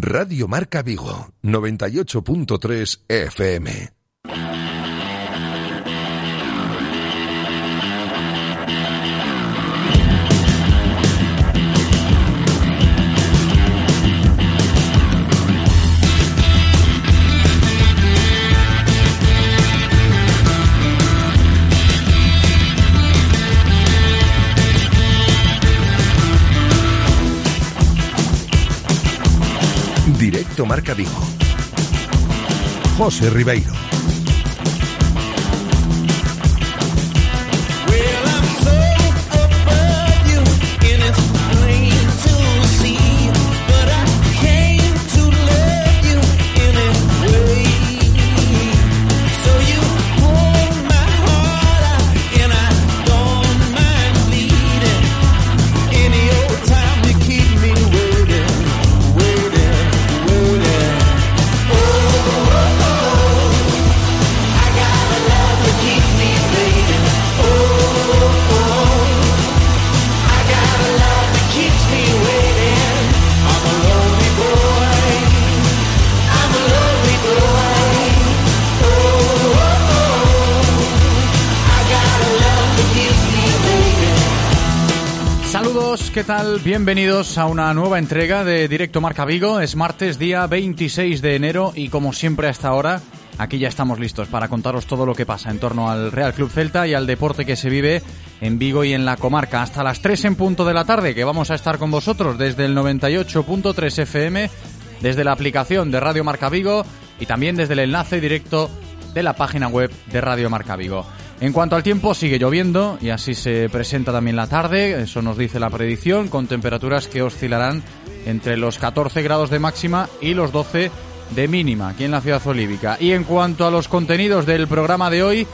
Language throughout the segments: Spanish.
Radio Marca Vigo, 98.3 FM. Marca Vigo. José Ribeiro. Bienvenidos a una nueva entrega de Directo Marca Vigo. Es martes, día 26 de enero y como siempre hasta ahora, aquí ya estamos listos para contaros todo lo que pasa en torno al Real Club Celta y al deporte que se vive en Vigo y en la comarca. Hasta las 3 en punto de la tarde que vamos a estar con vosotros desde el 98.3 FM, desde la aplicación de Radio Marca Vigo y también desde el enlace directo de la página web de Radio Marca Vigo. En cuanto al tiempo, sigue lloviendo y así se presenta también la tarde, eso nos dice la predicción, con temperaturas que oscilarán entre los 14 grados de máxima y los 12 de mínima aquí en la ciudad olívica. Y en cuanto a los contenidos del programa de hoy,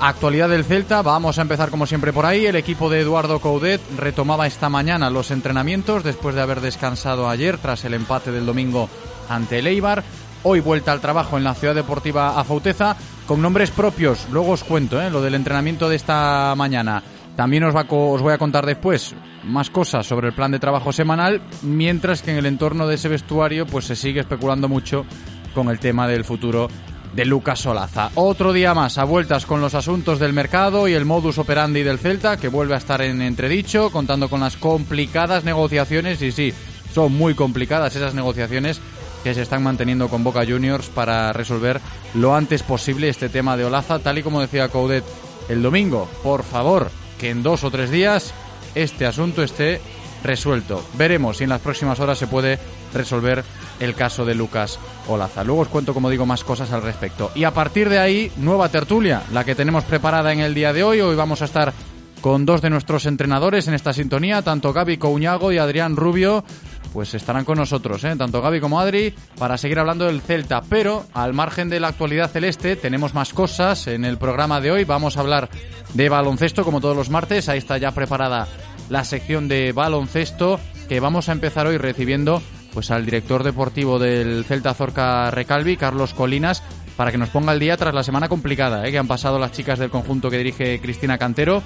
actualidad del Celta, vamos a empezar como siempre por ahí. El equipo de Eduardo Coudet retomaba esta mañana los entrenamientos después de haber descansado ayer tras el empate del domingo ante el Eibar. Hoy vuelta al trabajo en la ciudad deportiva Afauteza con nombres propios. Luego os cuento ¿eh? lo del entrenamiento de esta mañana. También os, va, voy a contar después más cosas sobre el plan de trabajo semanal, mientras que en el entorno de ese vestuario pues se sigue especulando mucho con el tema del futuro de Lucas Solaza. Otro día más a vueltas con los asuntos del mercado y el modus operandi del Celta, que vuelve a estar en entredicho, contando con las complicadas negociaciones, y sí, son muy complicadas esas negociaciones que se están manteniendo con Boca Juniors para resolver lo antes posible este tema de Olaza, tal y como decía Coudet el domingo. Por favor, que en dos o tres días este asunto esté resuelto. Veremos si en las próximas horas se puede resolver el caso de Lucas Olaza. Luego os cuento, como digo, más cosas al respecto. Y a partir de ahí, nueva tertulia, la que tenemos preparada en el día de hoy. Hoy vamos a estar con dos de nuestros entrenadores en esta sintonía, tanto Gaby Couñago y Adrián Rubio, pues estarán con nosotros, ¿eh? tanto Gaby como Adri, para seguir hablando del Celta. Pero al margen de la actualidad celeste, tenemos más cosas en el programa de hoy. Vamos a hablar de baloncesto, como todos los martes. Ahí está ya preparada la sección de baloncesto, que vamos a empezar hoy recibiendo pues al director deportivo del Celta Zorca Recalvi, Carlos Colinas, para que nos ponga el día tras la semana complicada ¿eh? que han pasado las chicas del conjunto que dirige Cristina Cantero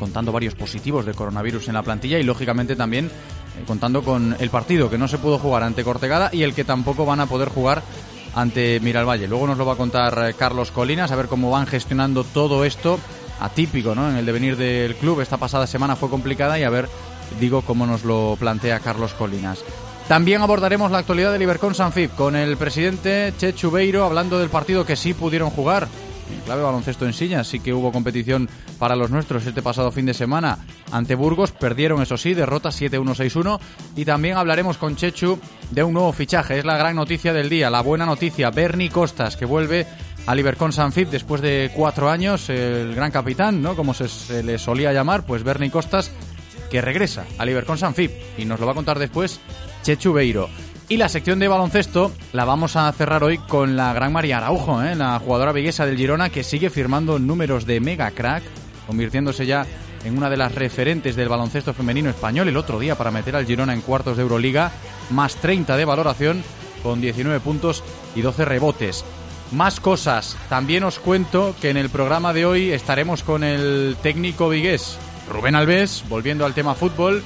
contando varios positivos de coronavirus en la plantilla y lógicamente también contando con el partido que no se pudo jugar ante Cortegada y el que tampoco van a poder jugar ante Miralvalle. Luego nos lo va a contar eh, Carlos Colinas, a ver cómo van gestionando todo esto atípico, ¿no? En el devenir del club esta pasada semana fue complicada y a ver, digo, cómo nos lo plantea Carlos Colinas. También abordaremos la actualidad del Ibercon Sanfib con el presidente Che Chubeiro hablando del partido que sí pudieron jugar clave baloncesto en silla, sí que hubo competición para los nuestros este pasado fin de semana ante Burgos, perdieron eso sí, derrota 7-1-6-1 y también hablaremos con Chechu de un nuevo fichaje, es la gran noticia del día, la buena noticia, Bernie Costas que vuelve a Ibercon Sanfib después de cuatro años, el gran capitán, ¿no? Como se, le solía llamar, pues Bernie Costas que regresa a Ibercon Sanfib y nos lo va a contar después Chechu Beiro. Y la sección de baloncesto la vamos a cerrar hoy con la gran María Araujo, ¿eh? la jugadora viguesa del Girona que sigue firmando números de mega crack, convirtiéndose ya en una de las referentes del baloncesto femenino español el otro día para meter al Girona en cuartos de Euroliga, más 30 de valoración con 19 puntos y 12 rebotes. Más cosas, también os cuento que en el programa de hoy estaremos con el técnico vigués Rubén Alves, volviendo al tema fútbol,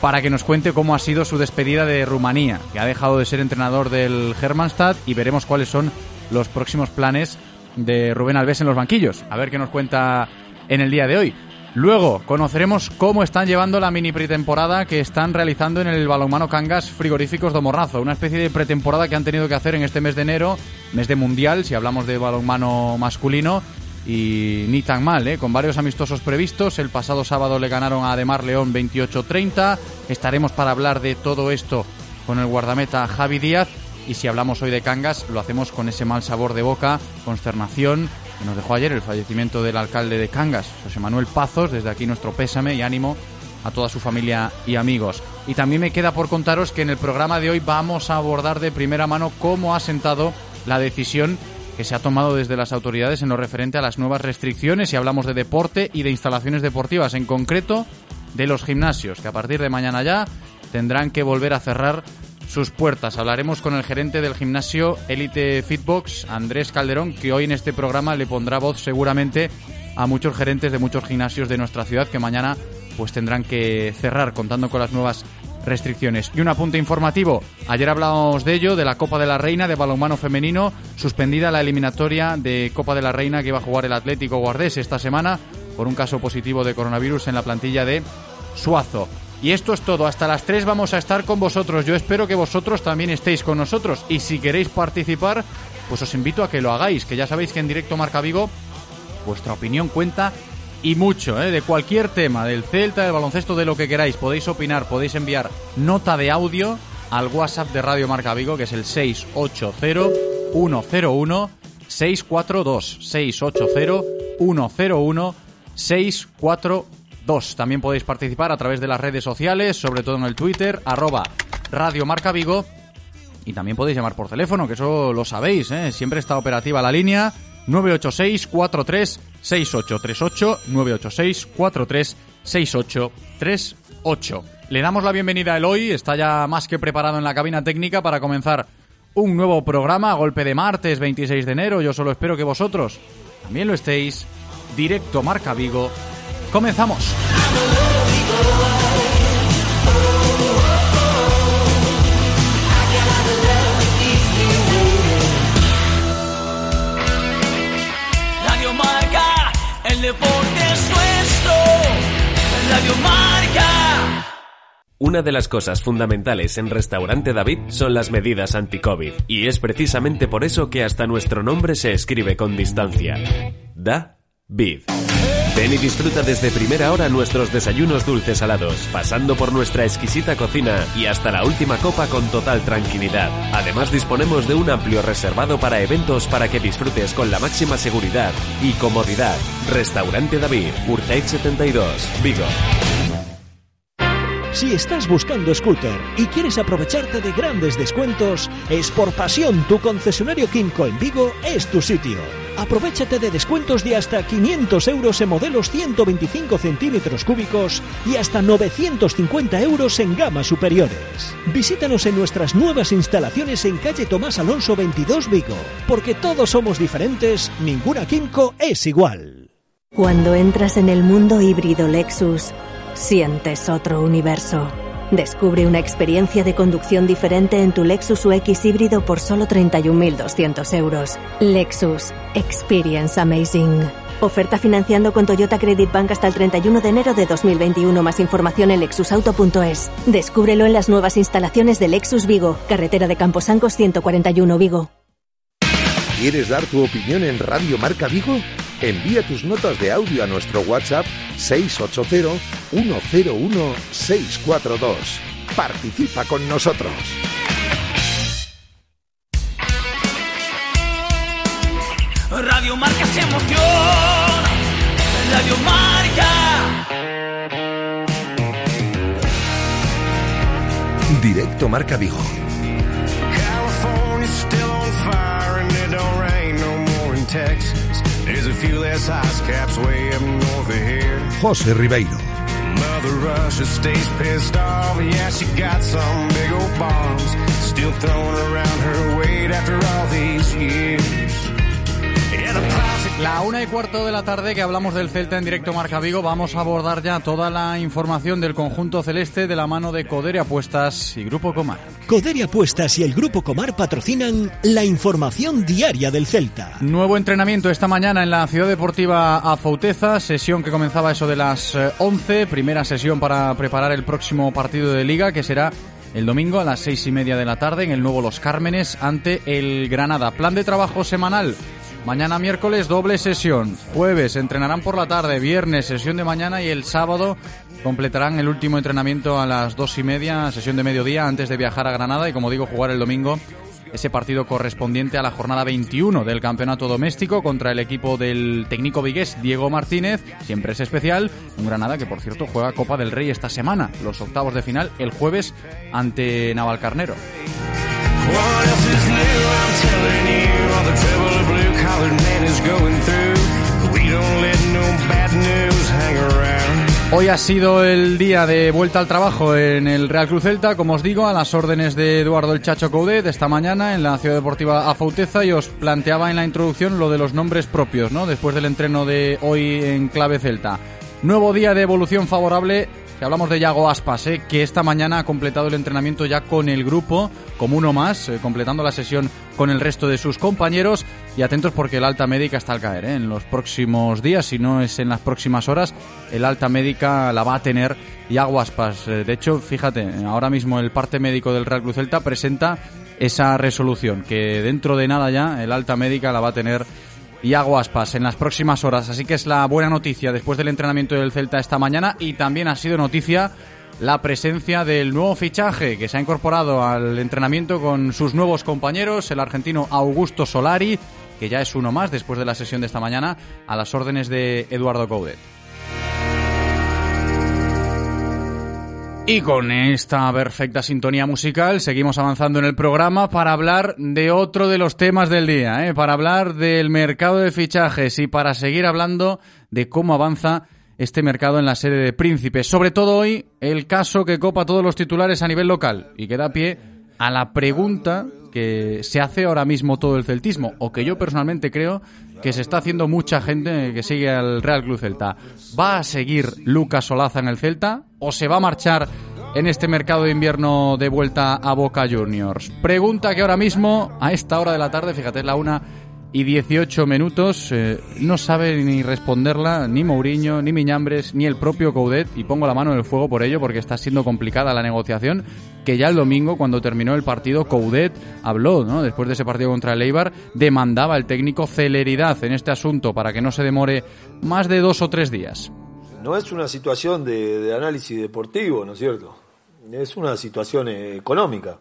para que nos cuente cómo ha sido su despedida de Rumanía, que ha dejado de ser entrenador del Hermannstadt y veremos cuáles son los próximos planes de Rubén Alves en los banquillos. A ver qué nos cuenta en el día de hoy. Luego conoceremos cómo están llevando la mini pretemporada que están realizando en el balonmano Cangas Frigoríficos de Morrazo, una especie de pretemporada que han tenido que hacer en este mes de enero, mes de mundial, si hablamos de balonmano masculino, y ni tan mal, ¿eh? con varios amistosos previstos. El pasado sábado le ganaron a Ademar León 28-30. Estaremos para hablar de todo esto con el guardameta Javi Díaz. Y si hablamos hoy de Cangas, lo hacemos con ese mal sabor de boca, consternación que nos dejó ayer el fallecimiento del alcalde de Cangas, José Manuel Pazos. Desde aquí nuestro pésame y ánimo a toda su familia y amigos. Y también me queda por contaros que en el programa de hoy vamos a abordar de primera mano cómo ha sentado la decisión que se ha tomado desde las autoridades en lo referente a las nuevas restricciones y hablamos de deporte y de instalaciones deportivas, en concreto de los gimnasios, que a partir de mañana ya tendrán que volver a cerrar sus puertas. Hablaremos con el gerente del gimnasio Elite Fitbox, Andrés Calderón, que hoy en este programa le pondrá voz seguramente a muchos gerentes de muchos gimnasios de nuestra ciudad que mañana pues tendrán que cerrar contando con las nuevas restricciones. Y un apunte informativo. Ayer hablábamos de ello, de la Copa de la Reina de balonmano femenino, suspendida la eliminatoria de Copa de la Reina que iba a jugar el Atlético Guardés esta semana por un caso positivo de coronavirus en la plantilla de Suazo. Y esto es todo. Hasta las 3 vamos a estar con vosotros. Yo espero que vosotros también estéis con nosotros. Y si queréis participar, pues os invito a que lo hagáis. Que ya sabéis que en directo Marca Vigo, vuestra opinión cuenta y mucho, ¿eh? de cualquier tema, del Celta, del baloncesto, de lo que queráis. Podéis opinar, podéis enviar nota de audio al WhatsApp de Radio Marca Vigo, que es el 680-101-642. 680-101-642. También podéis participar a través de las redes sociales, sobre todo en el Twitter, arroba Radio Marca Vigo. Y también podéis llamar por teléfono, que eso lo sabéis, ¿eh? siempre está operativa la línea 986 43 6838 986 43 6838. Le damos la bienvenida a Eloy, está ya más que preparado en la cabina técnica para comenzar un nuevo programa golpe de martes 26 de enero. Yo solo espero que vosotros también lo estéis. Directo Marca Vigo. Comenzamos. Marca. Una de las cosas fundamentales en Restaurante David son las medidas anti-COVID. Y es precisamente por eso que hasta nuestro nombre se escribe con distancia. Da Vid. Ven y disfruta desde primera hora nuestros desayunos dulces salados, pasando por nuestra exquisita cocina y hasta la última copa con total tranquilidad. Además disponemos de un amplio reservado para eventos para que disfrutes con la máxima seguridad y comodidad. Restaurante David, Urteiz 72, Vigo. Si estás buscando scooter y quieres aprovecharte de grandes descuentos, es por pasión tu concesionario Kimco en Vigo es tu sitio. Aprovechate de descuentos de hasta 500 euros en modelos 125 centímetros cúbicos y hasta 950 euros en gamas superiores. Visítanos en nuestras nuevas instalaciones en calle Tomás Alonso 22 Vigo, porque todos somos diferentes, ninguna Kimco es igual. Cuando entras en el mundo híbrido Lexus, sientes otro universo. Descubre una experiencia de conducción diferente en tu Lexus UX híbrido por solo 31.200 euros. Lexus. Experience Amazing. Oferta financiando con Toyota Credit Bank hasta el 31 de enero de 2021. Más información en lexusauto.es. Descúbrelo en las nuevas instalaciones de Lexus Vigo, carretera de Camposancos 141 Vigo. ¿Quieres dar tu opinión en Radio Marca Vigo? Envía tus notas de audio a nuestro WhatsApp 680-101-642. Participa con nosotros. Radio Marca se emoción. Radio Marca. Directo Marca Vigo. California's still on fire and it don't rain no more in Texas. José Ribeiro. Mother Russia stays pissed off. Yeah, she got some big old bombs still throwing around her weight after all these years. La una y cuarto de la tarde que hablamos del Celta en directo Marca Vigo, vamos a abordar ya toda la información del conjunto celeste de la mano de Codere Apuestas y Grupo Comar. Codere Apuestas y el Grupo Comar patrocinan la información diaria del Celta. Nuevo entrenamiento esta mañana en la Ciudad Deportiva Afouteza, sesión que comenzaba eso de las eh, 11, primera sesión para preparar el próximo partido de liga que será el domingo a las seis y media de la tarde en el nuevo Los Cármenes ante el Granada. Plan de trabajo semanal. Mañana miércoles doble sesión, jueves entrenarán por la tarde, viernes sesión de mañana. Y el sábado completarán el último entrenamiento a las dos y media, sesión de mediodía antes de viajar a Granada. Y como digo jugar el domingo ese partido correspondiente a la jornada 21 del campeonato doméstico contra el equipo del técnico vigués Diego Martínez, siempre es especial, un Granada que por cierto juega Copa del Rey esta semana, los octavos de final el jueves ante Navalcarnero. Hoy ha sido el día de vuelta al trabajo en el Real Cruz Celta, como os digo, a las órdenes de Eduardo el Chacho Coudet esta mañana en la Ciudad Deportiva Afauteza y os planteaba en la introducción lo de los nombres propios, ¿no? Después del entreno de hoy en clave Celta. Nuevo día de evolución favorable. Si hablamos de Yago Aspas, ¿eh? que esta mañana ha completado el entrenamiento ya con el grupo, como uno más, eh, completando la sesión con el resto de sus compañeros. Y atentos porque el alta médica está al caer. ¿eh? En los próximos días, si no es en las próximas horas, el alta médica la va a tener Yago Aspas. De hecho, fíjate, ahora mismo el parte médico del Real Cruz Celta presenta esa resolución, que dentro de nada ya el alta médica la va a tener Iago Aspas en las próximas horas. Así que es la buena noticia después del entrenamiento del Celta esta mañana y también ha sido noticia la presencia del nuevo fichaje que se ha incorporado al entrenamiento con sus nuevos compañeros, el argentino Augusto Solari, que ya es uno más después de la sesión de esta mañana a las órdenes de Eduardo Coudet. Y con esta perfecta sintonía musical seguimos avanzando en el programa para hablar de otro de los temas del día, ¿eh? para hablar del mercado de fichajes y para seguir hablando de cómo avanza este mercado en la sede de Príncipe. Sobre todo hoy, el caso que copa todos los titulares a nivel local y que da pie a la pregunta que se hace ahora mismo todo el celtismo, o que yo personalmente creo que se está haciendo mucha gente que sigue al Real Club Celta. ¿Va a seguir Lucas Solaza en el Celta o se va a marchar en este mercado de invierno de vuelta a Boca Juniors? Pregunta que ahora mismo, a esta hora de la tarde, fíjate, es la una y 18 minutos, eh, no sabe ni responderla ni Mourinho, ni Miñambres, ni el propio Coudet, y pongo la mano en el fuego por ello porque está siendo complicada la negociación, que ya el domingo, cuando terminó el partido, Coudet habló, ¿no? después de ese partido contra el Eibar, demandaba al técnico celeridad en este asunto para que no se demore más de dos o tres días. No es una situación de, análisis deportivo, ¿no es cierto? Es una situación eh, económica.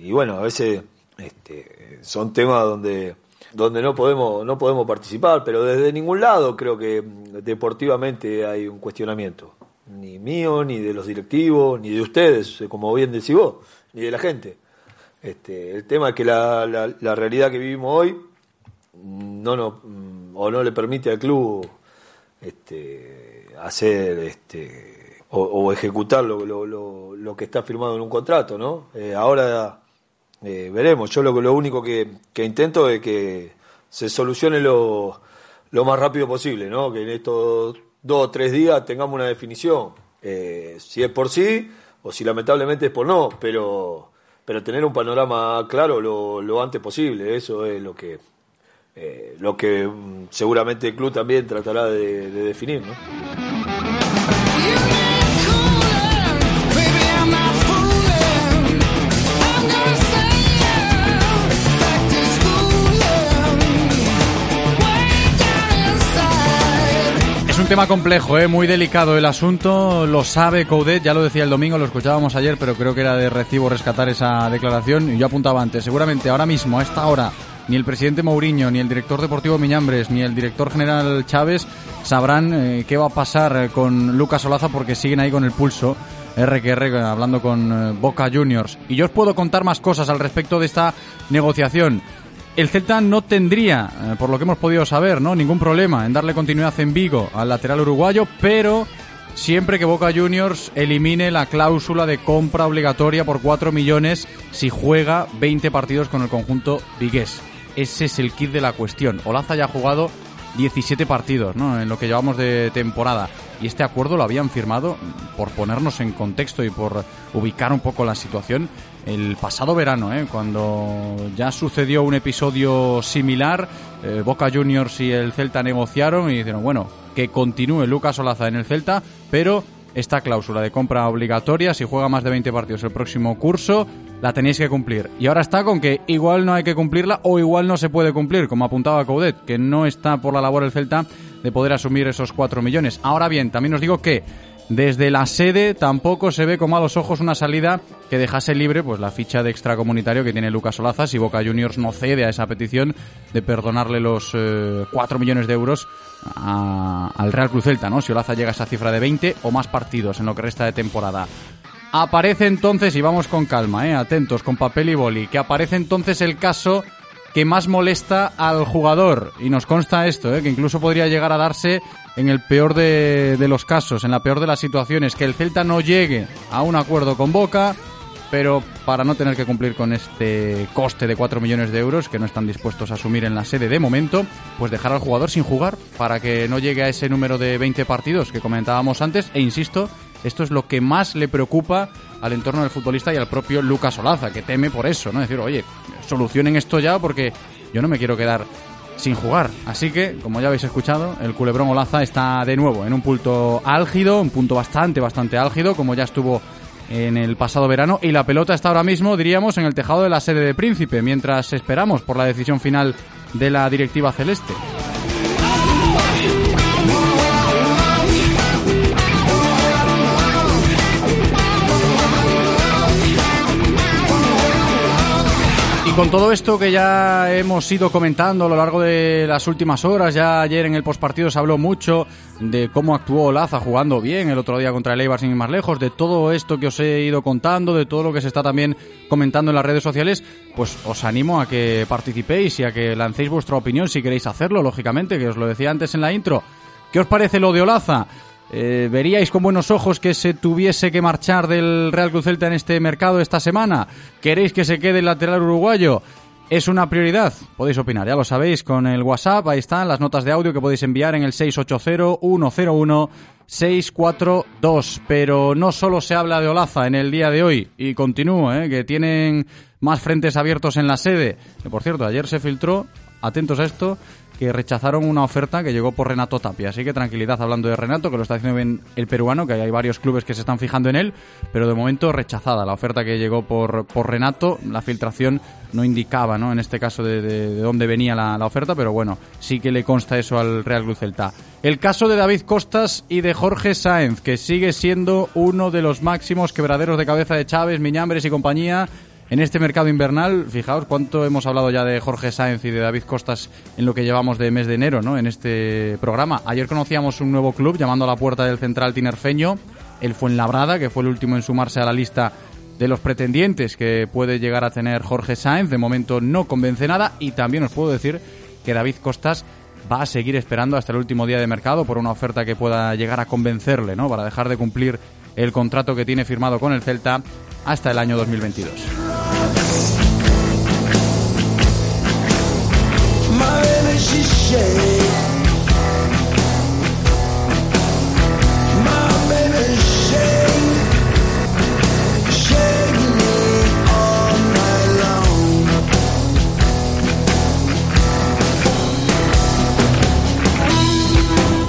Y bueno, a veces este, son temas donde donde no podemos no podemos participar, pero desde ningún lado creo que deportivamente hay un cuestionamiento, ni mío, ni de los directivos, ni de ustedes, como bien decís vos, ni de la gente. Este, el tema es que la, la, la realidad que vivimos hoy no nos, o no le permite al club este, hacer este, o, o ejecutar lo, lo, lo, lo, que está firmado en un contrato, ¿no? Eh, ahora eh, veremos. Yo lo, lo único que, que, intento es que se solucione lo, lo, más rápido posible, ¿no? Que en estos dos o tres días tengamos una definición. Eh, si es por sí o si lamentablemente es por no, pero, pero tener un panorama claro lo, lo antes posible. Eso es lo que, eh, lo que mm, seguramente el club también tratará de, de definir, ¿no? Un tema complejo, ¿eh? muy delicado el asunto, lo sabe Coudet, ya lo decía el domingo, lo escuchábamos ayer, pero creo que era de recibo rescatar esa declaración y yo apuntaba antes, seguramente ahora mismo, a esta hora, ni el presidente Mourinho, ni el director deportivo Miñambres, ni el director general Chávez sabrán eh, qué va a pasar con Lucas Olaza porque siguen ahí con el pulso. RQR hablando con eh, Boca Juniors. Y yo os puedo contar más cosas al respecto de esta negociación. El Celta no tendría, eh, por lo que hemos podido saber, ¿no? ningún problema en darle continuidad en Vigo al lateral uruguayo, pero siempre que Boca Juniors elimine la cláusula de compra obligatoria por 4 millones si juega 20 partidos con el conjunto vigués. Ese es el kit de la cuestión. Olaza ya ha jugado 17 partidos, ¿no? En lo que llevamos de temporada. Y este acuerdo lo habían firmado, por ponernos en contexto y por ubicar un poco la situación, el pasado verano, ¿eh? cuando ya sucedió un episodio similar, eh, Boca Juniors y el Celta negociaron y dijeron, bueno, que continúe Lucas Olaza en el Celta, pero esta cláusula de compra obligatoria, si juega más de 20 partidos el próximo curso, la tenéis que cumplir. Y ahora está con que igual no hay que cumplirla o igual no se puede cumplir, como apuntaba Coudet, que no está por la labor el Celta de poder asumir esos 4 millones. Ahora bien, también os digo que desde la sede tampoco se ve con malos ojos una salida que dejase libre pues la ficha de extracomunitario que tiene Lucas Olaza si Boca Juniors no cede a esa petición de perdonarle los eh, 4 millones de euros a- al Real Cruz Celta, ¿no? Si Olaza llega a esa cifra de 20 o más partidos en lo que resta de temporada. Aparece entonces, y vamos con calma, ¿eh? atentos, con papel y boli, que aparece entonces el caso que más molesta al jugador. Y nos consta esto, ¿eh? que incluso podría llegar a darse en el peor de, de los casos, en la peor de las situaciones, que el Celta no llegue a un acuerdo con Boca, pero para no tener que cumplir con este coste de 4 millones de euros que no están dispuestos a asumir en la sede de momento, pues dejar al jugador sin jugar para que no llegue a ese número de 20 partidos que comentábamos antes. E insisto, esto es lo que más le preocupa al entorno del futbolista y al propio Lucas Olaza, que teme por eso, ¿no? Decir, oye, solucionen esto ya porque yo no me quiero quedar sin jugar. Así que, como ya habéis escuchado, el culebrón Olaza está de nuevo en un punto álgido, un punto bastante, bastante álgido, como ya estuvo en el pasado verano, y la pelota está ahora mismo, diríamos, en el tejado de la sede de Príncipe, mientras esperamos por la decisión final de la directiva celeste. Con todo esto que ya hemos ido comentando a lo largo de las últimas horas, ya ayer en el postpartido se habló mucho de cómo actuó Olaza jugando bien el otro día contra el Eibar sin ir más lejos, de todo esto que os he ido contando, de todo lo que se está también comentando en las redes sociales, pues os animo a que participéis y a que lancéis vuestra opinión si queréis hacerlo, lógicamente, que os lo decía antes en la intro. ¿Qué os parece lo de Olaza? Eh, ¿Veríais con buenos ojos que se tuviese que marchar del Real Cruz Celta en este mercado esta semana? ¿Queréis que se quede el lateral uruguayo? ¿Es una prioridad? Podéis opinar, ya lo sabéis, con el WhatsApp, ahí están las notas de audio que podéis enviar en el 680-101-642. Pero no solo se habla de Olaza en el día de hoy, y continúo, ¿eh? que tienen más frentes abiertos en la sede. Por cierto, ayer se filtró, atentos a esto, que rechazaron una oferta que llegó por Renato Tapia. Así que tranquilidad hablando de Renato, que lo está haciendo bien el peruano, que hay varios clubes que se están fijando en él, pero de momento rechazada la oferta que llegó por, por Renato. La filtración no indicaba, ¿no? En este caso, de, de- de dónde venía la, la oferta, pero bueno, sí que le consta eso al Real Cruz Celta. El caso de David Costas y de Jorge Sáenz, que sigue siendo uno de los máximos quebraderos de cabeza de Chávez, Miñambres y compañía en este mercado invernal, fijaos cuánto hemos hablado ya de Jorge Sáenz y de David Costas en lo que llevamos de mes de enero, ¿no? En este programa. Ayer conocíamos un nuevo club llamando a la puerta del central tinerfeño, el Fuenlabrada, que fue el último en sumarse a la lista de los pretendientes que puede llegar a tener Jorge Sáenz. De momento no convence nada y también os puedo decir que David Costas va a seguir esperando hasta el último día de mercado por una oferta que pueda llegar a convencerle, ¿no? Para dejar de cumplir el contrato que tiene firmado con el Celta hasta el año 2022. My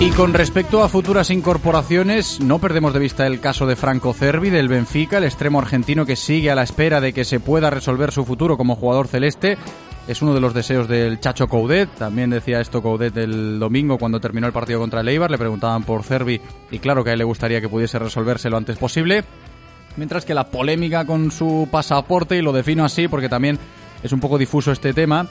Y con respecto a futuras incorporaciones, no perdemos de vista el caso de Franco Cervi del Benfica, el extremo argentino que sigue a la espera de que se pueda resolver su futuro como jugador celeste. Es uno de los deseos del Chacho Coudet. También decía esto Coudet el domingo cuando terminó el partido contra el Eibar. Le preguntaban por Cervi y claro que a él le gustaría que pudiese resolverse lo antes posible. Mientras que la polémica con su pasaporte, y lo defino así porque también es un poco difuso este tema,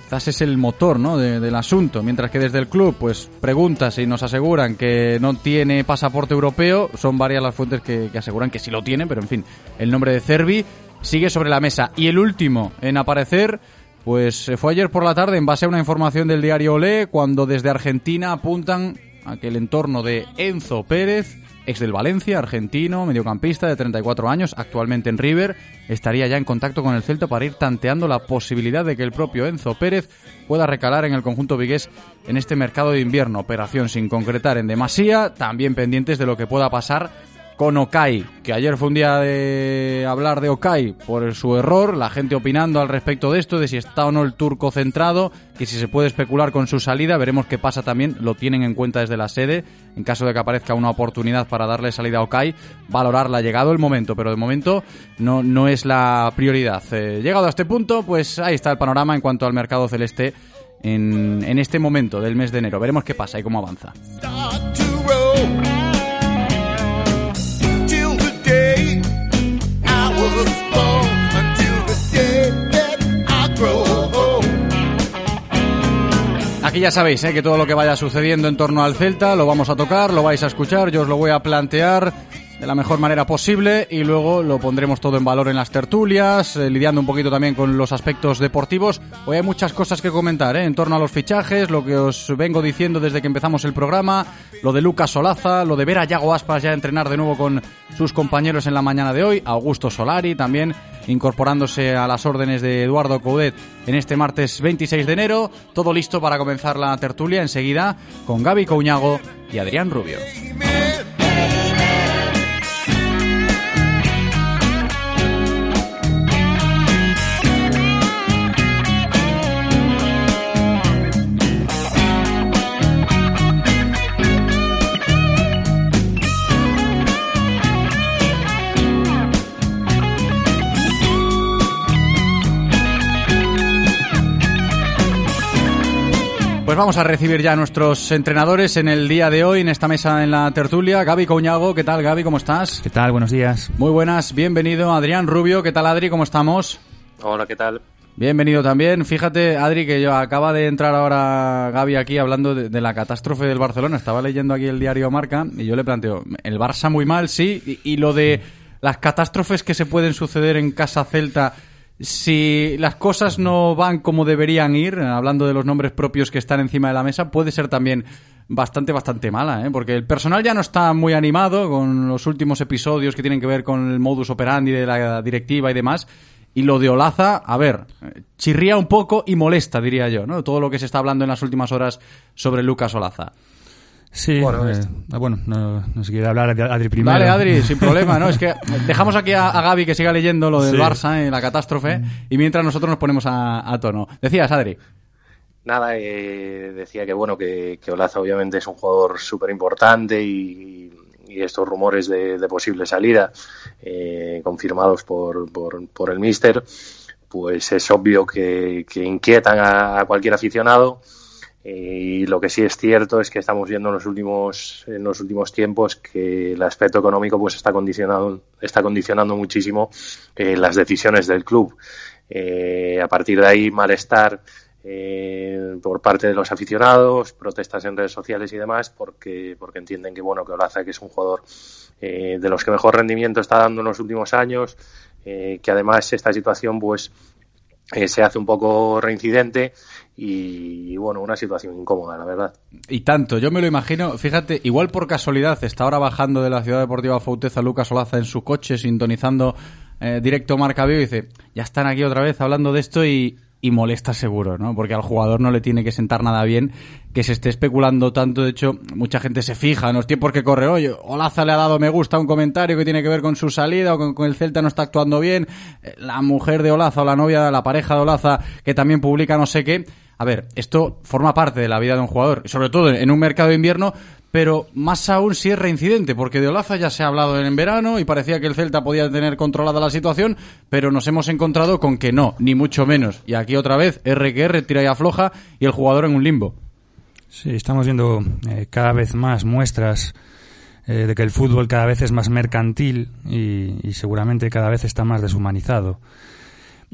quizás es el motor ¿no? de- del asunto. Mientras que desde el club, pues preguntas y nos aseguran que no tiene pasaporte europeo, son varias las fuentes que, que aseguran que sí lo tiene, pero en fin, el nombre de Cervi sigue sobre la mesa. Y el último en aparecer, pues eh, fue ayer por la tarde en base a una información del diario Olé, cuando desde Argentina apuntan a que el entorno de Enzo Pérez ex del Valencia, argentino, mediocampista de 34 años, actualmente en River, estaría ya en contacto con el Celta para ir tanteando la posibilidad de que el propio Enzo Pérez pueda recalar en el conjunto vigués en este mercado de invierno. Operación sin concretar en demasía, también pendientes de lo que pueda pasar con Okai, que ayer fue un día de hablar de Okai por su error, la gente opinando al respecto de esto, de si está o no el turco centrado, que si se puede especular con su salida, veremos qué pasa también, lo tienen en cuenta desde la sede, en caso de que aparezca una oportunidad para darle salida a Okai, valorarla, llegado el momento, pero de momento no, no es la prioridad. Eh, llegado a este punto, pues ahí está el panorama en cuanto al mercado celeste en, en este momento del mes de enero, veremos qué pasa y cómo avanza. Aquí ya sabéis ¿eh? que todo lo que vaya sucediendo en torno al Celta lo vamos a tocar, lo vais a escuchar, yo os lo voy a plantear de la mejor manera posible y luego lo pondremos todo en valor en las tertulias, eh, lidiando un poquito también con los aspectos deportivos. Hoy hay muchas cosas que comentar ¿eh? en torno a los fichajes, lo que os vengo diciendo desde que empezamos el programa, lo de Lucas Solaza, lo de ver a Yago Aspas ya entrenar de nuevo con sus compañeros en la mañana de hoy, Augusto Solari también incorporándose a las órdenes de Eduardo Coudet en este martes 26 de enero. Todo listo para comenzar la tertulia enseguida con Gaby Couñago y Adrián Rubio. Pues vamos a recibir ya a nuestros entrenadores en el día de hoy, en esta mesa en la tertulia. Gaby Couñago, ¿qué tal Gaby? ¿Cómo estás? ¿Qué tal? Buenos días. Muy buenas, bienvenido Adrián Rubio, ¿qué tal Adri? ¿Cómo estamos? Hola, ¿qué tal? Bienvenido también. Fíjate, Adri, que yo acaba de entrar ahora Gaby aquí hablando de, de la catástrofe del Barcelona. Estaba leyendo aquí el diario Marca y yo le planteo, el Barça muy mal, sí, y, y lo de las catástrofes que se pueden suceder en casa Celta si las cosas no van como deberían ir, hablando de los nombres propios que están encima de la mesa, puede ser también bastante, bastante mala, ¿eh? porque el personal ya no está muy animado con los últimos episodios que tienen que ver con el modus operandi de la directiva y demás. Y lo de Olaza, a ver, chirría un poco y molesta, diría yo, ¿no? Todo lo que se está hablando en las últimas horas sobre Lucas Olaza. Sí, Bueno, eh, ah, bueno, no, no se quiere hablar de Adri primero. Vale, Adri, sin problema, ¿no? Es que dejamos aquí a, a Gaby que siga leyendo lo del Sí. Barça, eh, la catástrofe, y mientras nosotros nos ponemos a, a tono. Decías, Adri. Nada, eh, decía que bueno, que, que Olaza obviamente es un jugador súper importante y, y estos rumores de, de posible salida eh, confirmados por, por, por el míster, pues es obvio que, que inquietan a, a cualquier aficionado. Eh, y lo que sí es cierto es que estamos viendo en los últimos en los últimos tiempos que el aspecto económico pues está condicionado está condicionando muchísimo eh, las decisiones del club. Eh, a partir de ahí malestar eh, por parte de los aficionados protestas en redes sociales y demás porque porque entienden que bueno que Olaza que es un jugador eh, de los que mejor rendimiento está dando en los últimos años que además esta situación pues se hace un poco reincidente y, bueno, una situación incómoda, la verdad. Y tanto, yo me lo imagino, fíjate, igual por casualidad está ahora bajando de la ciudad deportiva Fauteza Lucas Olaza en su coche sintonizando eh, directo Marca Vivo y dice, ya están aquí otra vez hablando de esto y, y molesta seguro, ¿no? Porque al jugador no le tiene que sentar nada bien que se esté especulando tanto, de hecho, mucha gente se fija en los tiempos que corre, oye, Olaza le ha dado me gusta a un comentario que tiene que ver con su salida o con, el Celta no está actuando bien, eh, la mujer de Olaza o la novia, la pareja de Olaza que también publica no sé qué, a ver, esto forma parte de la vida de un jugador, sobre todo en un mercado de invierno, pero más aún si es reincidente, porque de Olaza ya se ha hablado en verano y parecía que el Celta podía tener controlada la situación, pero nos hemos encontrado con que no, ni mucho menos. Y aquí otra vez, R que R, tira y afloja y el jugador en un limbo. Sí, estamos viendo eh, cada vez más muestras eh, de que el fútbol cada vez es más mercantil y seguramente cada vez está más deshumanizado.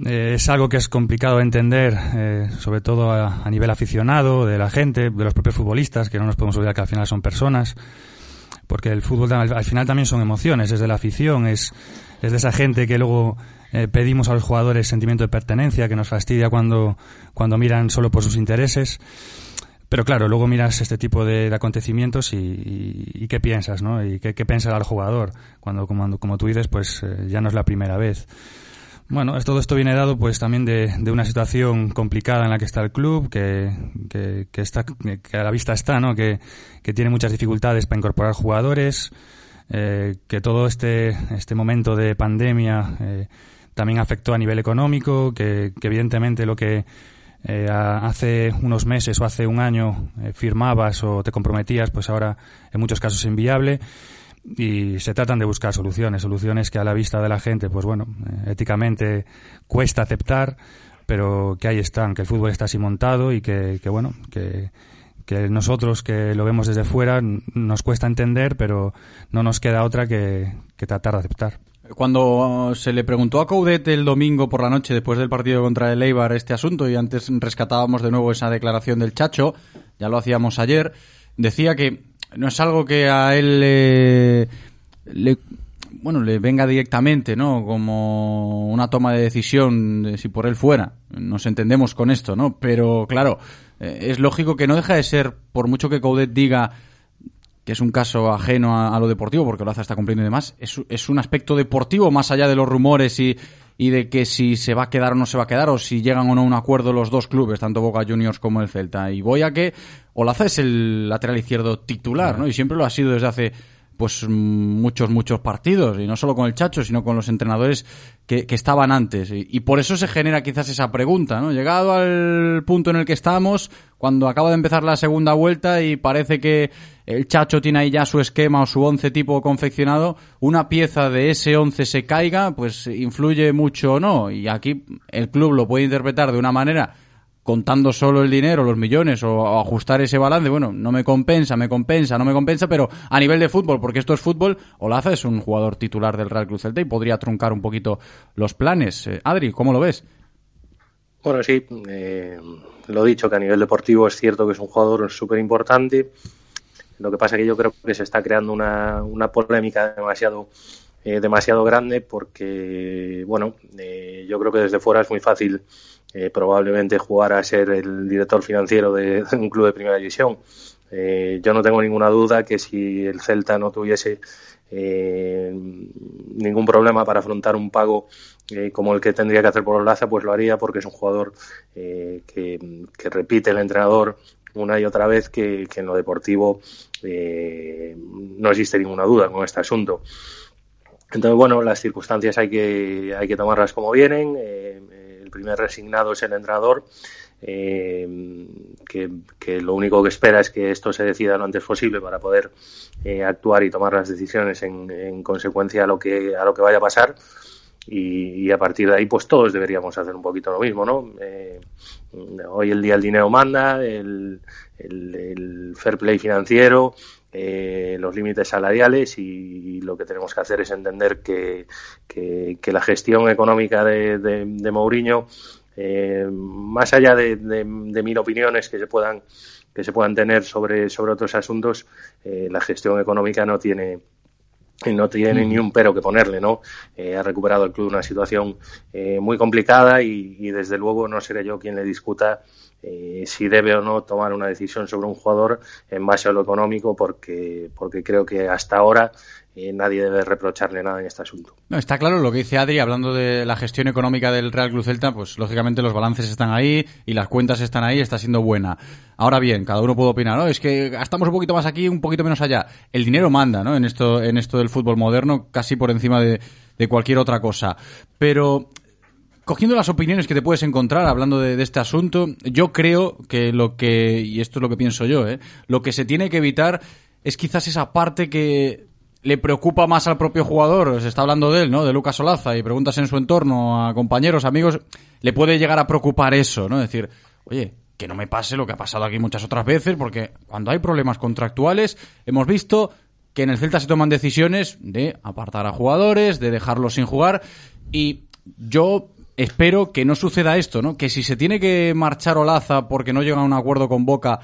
Eh, es algo que es complicado de entender, eh, sobre todo a, a nivel aficionado, de la gente, de los propios futbolistas, que no nos podemos olvidar que al final son personas, porque el fútbol al, al final también son emociones, es de la afición, es, es de esa gente que luego eh, pedimos a los jugadores sentimiento de pertenencia, que nos fastidia cuando, cuando miran solo por sus intereses. Pero claro, luego miras este tipo de, acontecimientos y, qué piensas, ¿no? Y qué, qué piensa el jugador cuando, como, como tú dices, pues ya no es la primera vez. Bueno, todo esto viene dado pues también de, de una situación complicada en la que está el club, que, que, está, que a la vista está, ¿no? Que, que tiene muchas dificultades para incorporar jugadores, eh, que todo este, este momento de pandemia eh, también afectó a nivel económico, que, que evidentemente lo que eh, hace unos meses o hace un año eh, firmabas o te comprometías, pues ahora en muchos casos es inviable y se tratan de buscar soluciones, soluciones que a la vista de la gente, pues bueno, eh, éticamente cuesta aceptar, pero que ahí están, que el fútbol está así montado y que, que bueno, que, que nosotros que lo vemos desde fuera nos cuesta entender, pero no nos queda otra que, que tratar de aceptar. Cuando se le preguntó a Coudet el domingo por la noche después del partido contra el Eibar este asunto y antes rescatábamos de nuevo esa declaración del Chacho, ya lo hacíamos ayer, decía que no es algo que a él le, bueno, le venga directamente, ¿no? Como una toma de decisión de si por él fuera. Nos entendemos con esto, ¿no? Pero claro, eh, es lógico que no deja de ser, por mucho que Coudet diga que es un caso ajeno a, lo deportivo, porque Olaza está cumpliendo y demás, es, es un aspecto deportivo más allá de los rumores y, y de que si se va a quedar o no se va a quedar, o si llegan o no a un acuerdo los dos clubes, tanto Boca Juniors como el Celta. Y voy a que Olaza es el lateral izquierdo titular, ¿no? Y siempre lo ha sido desde hace pues muchos, muchos partidos, y no solo con el Chacho, sino con los entrenadores que, que estaban antes. Y, y por eso se genera quizás esa pregunta, ¿no? Llegado al punto en el que estamos, cuando acaba de empezar la segunda vuelta y parece que el Chacho tiene ahí ya su esquema o su once tipo confeccionado, una pieza de ese once se caiga, pues influye mucho o no. Y aquí el club lo puede interpretar de una manera contando solo el dinero, los millones o, ajustar ese balance, bueno, no me compensa, me compensa, no me compensa, pero a nivel de fútbol, porque esto es fútbol, Olaza es un jugador titular del Real Cruz Celta y podría truncar un poquito los planes. Eh, Adri, ¿cómo lo ves? Bueno, sí, eh, lo dicho, que a nivel deportivo es cierto que es un jugador súper importante. Lo que pasa es que yo creo que se está creando una, una polémica demasiado, eh, demasiado grande porque, bueno, eh, yo creo que desde fuera es muy fácil eh, probablemente jugar a ser el director financiero de, un club de primera división. Eh, yo no tengo ninguna duda que si el Celta no tuviese eh, ningún problema para afrontar un pago como el que tendría que hacer por Olaza, pues lo haría porque es un jugador que, repite el entrenador una y otra vez que, que en lo deportivo no existe ninguna duda con este asunto. Entonces, bueno, las circunstancias hay que, hay que tomarlas como vienen. El primer resignado es el entrenador, eh, que, lo único que espera es que esto se decida lo antes posible para poder eh, actuar y tomar las decisiones en, en consecuencia a lo que, a lo que vaya a pasar. Y, y a partir de ahí, pues todos deberíamos hacer un poquito lo mismo, ¿no? Eh, hoy el día el dinero manda, el, el, el fair play financiero, eh, los límites salariales y, lo que tenemos que hacer es entender que, que, que la gestión económica de, de, de Mourinho, eh, más allá de, de, de, mil opiniones que se puedan que se puedan tener sobre, sobre otros asuntos, eh, la gestión económica no tiene no tiene ni un pero que ponerle, ¿no? Eh, ha recuperado el club una situación eh, muy complicada y, y, desde luego no seré yo quien le discuta eh, si debe o no tomar una decisión sobre un jugador en base a lo económico porque, porque creo que hasta ahora eh, nadie debe reprocharle nada en este asunto. No, está claro lo que dice Adri, hablando de la gestión económica del Real Club Celta, pues lógicamente los balances están ahí y las cuentas están ahí, está siendo buena. Ahora bien, cada uno puede opinar, ¿no? Es que gastamos un poquito más aquí, un poquito menos allá. El dinero manda, ¿no? En esto, en esto del fútbol moderno, casi por encima de, de cualquier otra cosa. Pero cogiendo las opiniones que te puedes encontrar hablando de, este asunto, yo creo que lo que, y esto es lo que pienso yo, ¿eh? lo que se tiene que evitar es quizás esa parte que le preocupa más al propio jugador, se está hablando de él, ¿no? De Lucas Solaza, y preguntas en su entorno a compañeros, amigos, le puede llegar a preocupar eso, ¿no? Decir, oye, que no me pase lo que ha pasado aquí muchas otras veces, porque cuando hay problemas contractuales, hemos visto que en el Celta se toman decisiones de apartar a jugadores, de dejarlos sin jugar, y yo espero que no suceda esto, ¿no? Que si se tiene que marchar Olaza porque no llega a un acuerdo con Boca,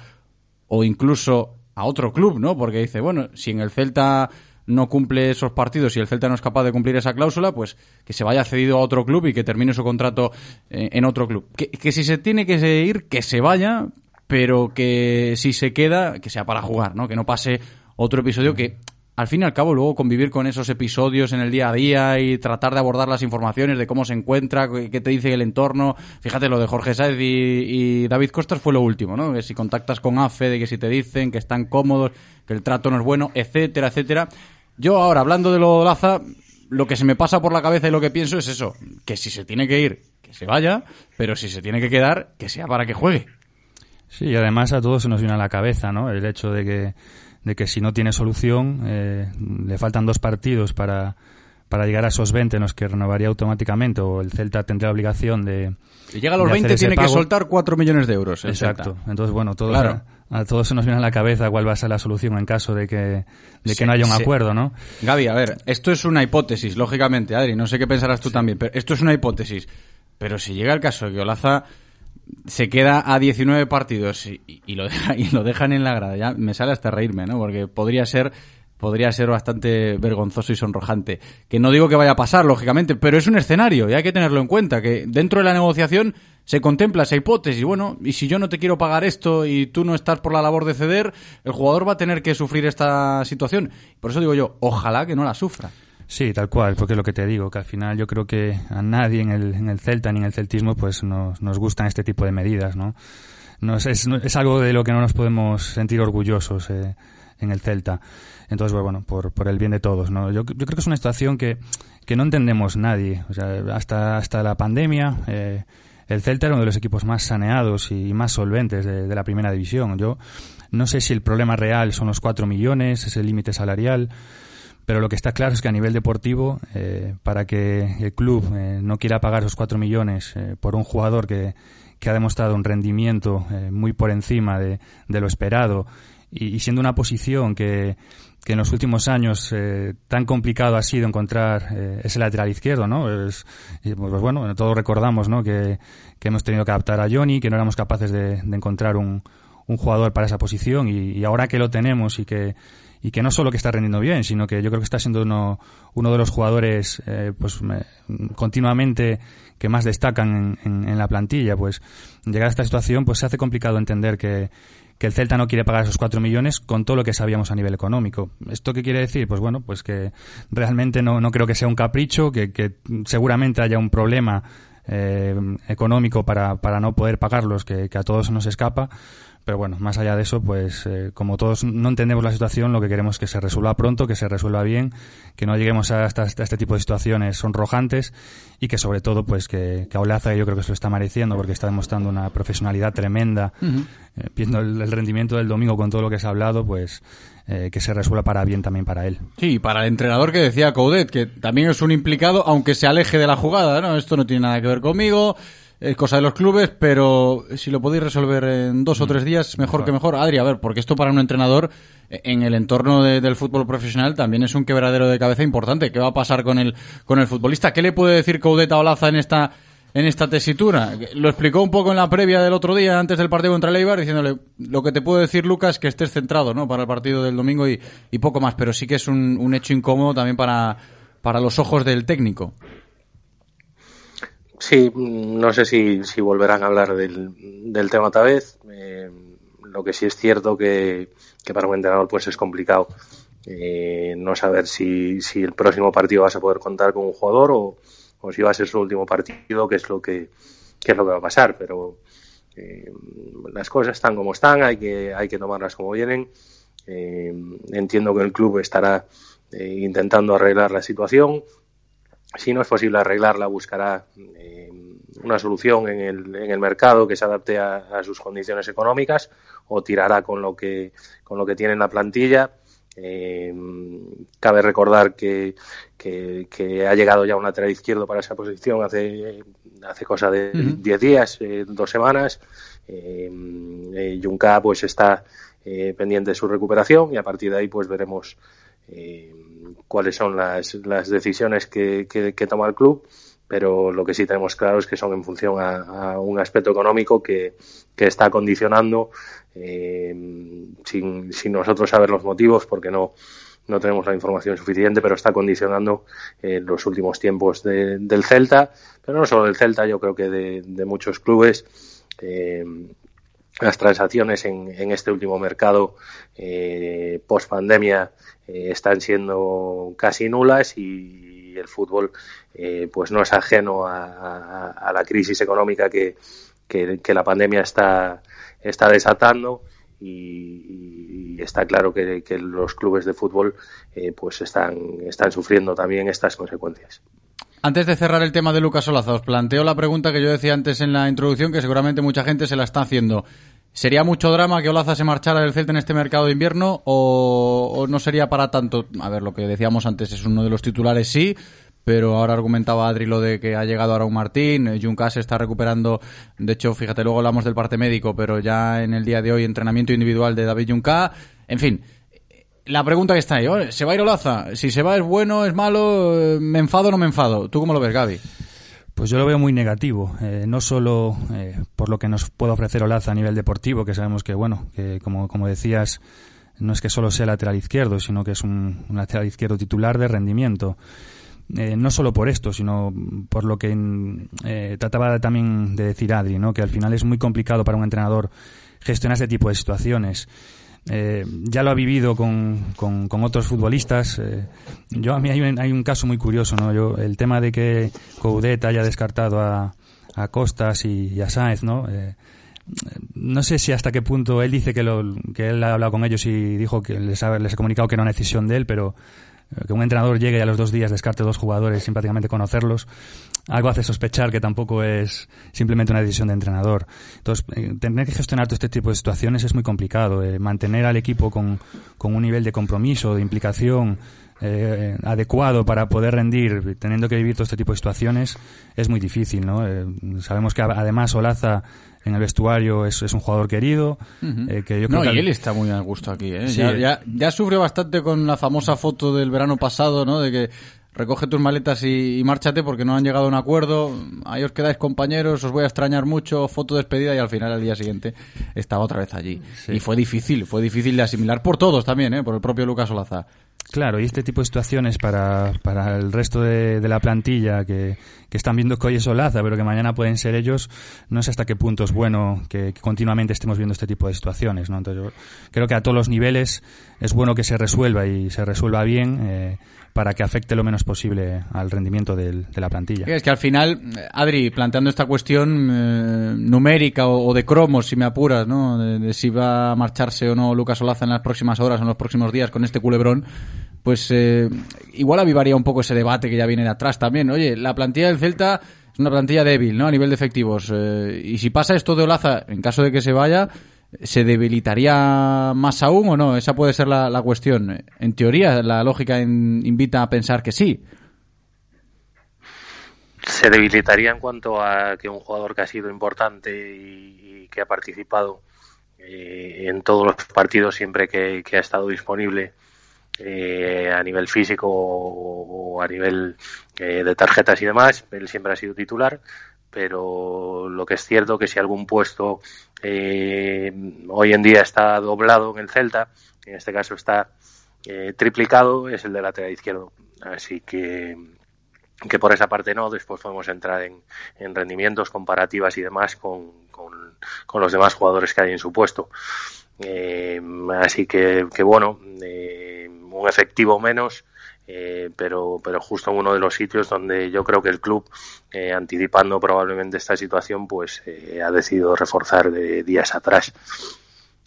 o incluso a otro club, ¿no? Porque dice, bueno, si en el Celta no cumple esos partidos y el Celta no es capaz de cumplir esa cláusula, pues que se vaya cedido a otro club y que termine su contrato eh, en otro club. Que, que, si se tiene que ir, que se vaya, pero que si se queda, que sea para jugar, ¿no? Que no pase otro episodio que al fin y al cabo luego convivir con esos episodios en el día a día y tratar de abordar las informaciones de cómo se encuentra, qué te dice el entorno. Fíjate, lo de Jorge Sáez y, David Costas fue lo último, ¿no? Que si contactas con AFE, de que si te dicen que están cómodos, que el trato no es bueno, etcétera, etcétera. Yo ahora, hablando de lo Laza, lo que se me pasa por la cabeza y lo que pienso es eso, que si se tiene que ir, que se vaya, pero si se tiene que quedar, que sea para que juegue. Sí, y además a todos se nos viene a la cabeza, ¿no? El hecho de que, de que si no tiene solución, eh, le faltan dos partidos para, para llegar a esos 20 en los que renovaría automáticamente o el Celta tendría la obligación de... Si llega a los de hacer 20 ese tiene que soltar 4 millones de euros. el Exacto. Celta. Entonces, bueno, todos Claro. a, a todos se nos viene a la cabeza cuál va a ser la solución en caso de que, de que no haya un sí. acuerdo, ¿no? Gaby, a ver, esto es una hipótesis, lógicamente, Adri, no sé qué pensarás tú también, pero esto es una hipótesis. Pero si llega el caso de que Olaza se queda a 19 partidos y, lo, deja- y lo dejan en la grada, ya me sale hasta reírme, ¿no? Porque podría ser podría ser bastante vergonzoso y sonrojante. Que no digo que vaya a pasar, lógicamente, pero es un escenario y hay que tenerlo en cuenta, que dentro de la negociación se contempla esa hipótesis. Bueno, y si yo no te quiero pagar esto y tú no estás por la labor de ceder, el jugador va a tener que sufrir esta situación. Por eso digo yo, ojalá que no la sufra. Sí, tal cual, porque es lo que te digo, que al final yo creo que a nadie en el, en el Celta ni en el celtismo pues nos, nos gustan este tipo de medidas, ¿no? No es, es, algo de lo que no nos podemos sentir orgullosos eh, en el Celta. Entonces, bueno, por, por el bien de todos, ¿no? Yo, yo creo que es una situación que, que no entendemos nadie. O sea, hasta, hasta la pandemia, eh, el Celta era uno de los equipos más saneados y más solventes de, de la primera división. Yo no sé si el problema real son los cuatro millones, es el límite salarial, pero lo que está claro es que a nivel deportivo, eh, para que el club eh, no quiera pagar esos cuatro millones eh, por un jugador que, que ha demostrado un rendimiento eh, muy por encima de, de lo esperado y, siendo una posición que, que en los últimos años tan complicado ha sido encontrar ese lateral izquierdo, ¿no? Es, y, pues bueno, todos recordamos, ¿no? Que, que hemos tenido que adaptar a Johnny, que no éramos capaces de, de encontrar un, un jugador para esa posición y ahora que lo tenemos y que y que no solo que está rendiendo bien, sino que yo creo que está siendo uno, uno de los jugadores eh, pues me- continuamente que más destacan en, la plantilla, pues llegar a esta situación pues se hace complicado entender que, que el Celta no quiere pagar esos cuatro millones con todo lo que sabíamos a nivel económico. ¿Esto qué quiere decir? Pues bueno, pues que realmente no, no creo que sea un capricho, que, que seguramente haya un problema eh, económico para, para no poder pagarlos, que a todos nos escapa. Pero bueno, más allá de eso, pues eh, como todos no entendemos la situación, lo que queremos es que se resuelva pronto, que se resuelva bien, que no lleguemos a, esta- a este tipo de situaciones sonrojantes y que sobre todo, pues que, que Olaza yo creo que se lo está mereciendo porque está demostrando una profesionalidad tremenda. Eh, viendo el, el rendimiento del domingo con todo lo que se ha hablado, pues eh, que se resuelva para bien también para él. Sí, para el entrenador que decía Coudet, que también es un implicado, aunque se aleje de la jugada, ¿no? Esto no tiene nada que ver conmigo, es cosa de los clubes, pero si lo podéis resolver en dos o tres días, mejor, que mejor. Adri, a ver, porque esto para un entrenador eh, en el entorno de- del fútbol profesional también es un quebradero de cabeza importante. ¿Qué va a pasar con el, con el futbolista? ¿Qué le puede decir Coudet a Olaza en esta, en esta tesitura? Lo explicó un poco en la previa del otro día, antes del partido contra el Eibar, diciéndole, lo que te puedo decir, Lucas, que estés centrado, ¿no? Para el partido del domingo y, y poco más, pero sí que es un, un hecho incómodo también para, para los ojos del técnico. Sí, no sé si, si volverán a hablar del, del tema otra vez. Eh, lo que sí es cierto que, que para un entrenador pues es complicado eh, no saber si, si el próximo partido vas a poder contar con un jugador o, si va a ser su último partido, que es lo que, es lo que va a pasar. Pero eh, las cosas están como están, hay que, hay que tomarlas como vienen. Eh, entiendo que el club estará intentando arreglar la situación. Si no es posible arreglarla, buscará eh, una solución en el, en el mercado que se adapte a, a sus condiciones económicas o tirará con lo que, con lo que tiene en la plantilla. Eh, cabe recordar que, que, que ha llegado ya un lateral izquierdo para esa posición hace, hace cosa de Ujú. 10 días, eh, dos semanas. Eh, Junca pues está eh, pendiente de su recuperación y a partir de ahí pues veremos eh, cuáles son las, las decisiones que, que- toma el club, pero lo que sí tenemos claro es que son en función a, un aspecto económico que, que está condicionando, eh, sin, sin nosotros saber los motivos, porque no, no tenemos la información suficiente, pero está condicionando eh, los últimos tiempos de- del Celta, pero no solo del Celta, yo creo que de, de muchos clubes. eh, las transacciones en, en este último mercado eh, post pandemia eh, están siendo casi nulas y el fútbol eh, pues no es ajeno a, a- la crisis económica que, que, la pandemia está, está desatando y, está claro que, que los clubes de fútbol eh, pues están, están sufriendo también estas consecuencias. Antes de cerrar el tema de Lucas Olaza, os planteo la pregunta que yo decía antes en la introducción, que seguramente mucha gente se la está haciendo. ¿Sería mucho drama que Olaza se marchara del Celta en este mercado de invierno o, no sería para tanto? A ver, lo que decíamos antes es uno de los titulares, sí, pero ahora argumentaba Adri lo de que ha llegado ahora un Martín, eh, Junca se está recuperando, de hecho, fíjate, luego hablamos del parte médico, pero ya en el día de hoy entrenamiento individual de David Junca, en fin, la pregunta que está ahí, ¿se va a ir Olaza? Si se va es bueno, es malo, eh, me enfado o no me enfado. ¿Tú cómo lo ves, Gaby? Pues yo lo veo muy negativo, eh, no solo eh, por lo que nos puede ofrecer Olaza a nivel deportivo, que sabemos que, bueno, que como, como decías, no es que solo sea lateral izquierdo, sino que es un, lateral izquierdo titular de rendimiento. Eh, no solo por esto, sino por lo que mm, eh, trataba también de decir Adri, ¿no? que al final es muy complicado para un entrenador gestionar este tipo de situaciones. Eh, ya lo ha vivido con, con, otros futbolistas. Eh, yo a mí hay un, hay un caso muy curioso, ¿no? Yo, el tema de que Coudet haya descartado a, a Costas y, a Sáenz, ¿no? Eh, no sé si hasta qué punto él dice que, lo, que él ha hablado con ellos y dijo que les ha, les comunicado que era una decisión de él, pero que un entrenador llegue y a los dos días descarte dos jugadores sin prácticamente conocerlos, algo hace sospechar que tampoco es simplemente una decisión de entrenador. Entonces, eh, tener que gestionar todo este tipo de situaciones es muy complicado. Eh, mantener al equipo con, con un nivel de compromiso, de implicación eh, adecuado para poder rendir, teniendo que vivir todo este tipo de situaciones, es muy difícil, ¿no? Sabemos que además Olaza en el vestuario es, es un jugador querido, eh, que yo creo no, que y él está muy a gusto aquí. ¿eh? Sí. Ya, ya, ya sufrió bastante con la famosa foto del verano pasado, ¿no? De que recoge tus maletas y, y márchate porque no han llegado a un acuerdo. Ahí os quedáis compañeros, os voy a extrañar mucho, foto de despedida y al final al día siguiente estaba otra vez allí. Y fue difícil, fue difícil de asimilar por todos también, ¿eh? Por el propio Lucas Olaza. Claro, y este tipo de situaciones para, para el resto de, de la plantilla que, que están viendo que hoy es Olaza, pero que mañana pueden ser ellos, no sé hasta qué punto es bueno que, continuamente estemos viendo este tipo de situaciones. ¿no? Entonces yo creo que a todos los niveles es bueno que se resuelva y se resuelva bien eh, para que afecte lo menos posible al rendimiento del- de la plantilla. Es que al final, Adri, planteando esta cuestión eh, numérica o, de cromos, si me apuras, ¿no? De, de si va a marcharse o no Lucas Olaza en las próximas horas o en los próximos días con este culebrón, pues eh, igual avivaría un poco ese debate que ya viene de atrás también. Oye, la plantilla del Celta es una plantilla débil, ¿no? A nivel de efectivos. eh, y si pasa esto de Olaza, en caso de que se vaya, ¿se debilitaría más aún o no? Esa puede ser la, la cuestión. En teoría, la lógica in- invita a pensar que sí. se debilitaría en cuanto a que un jugador que ha sido importante y, que ha participado eh, en todos los partidos siempre que, que ha estado disponible eh, a nivel físico o, o a nivel eh, de tarjetas y demás, él siempre ha sido titular, pero lo que es cierto que si algún puesto eh, hoy en día está doblado en el Celta, en este caso está eh, triplicado, es el de lateral izquierdo. Así que que por esa parte no, después podemos entrar en, en rendimientos, comparativas y demás con, con, con los demás jugadores que hay en su puesto. Eh, así que, que bueno, eh, un efectivo menos, eh, pero, pero justo en uno de los sitios donde yo creo que el club, eh, anticipando probablemente esta situación, pues eh, ha decidido reforzar de días atrás.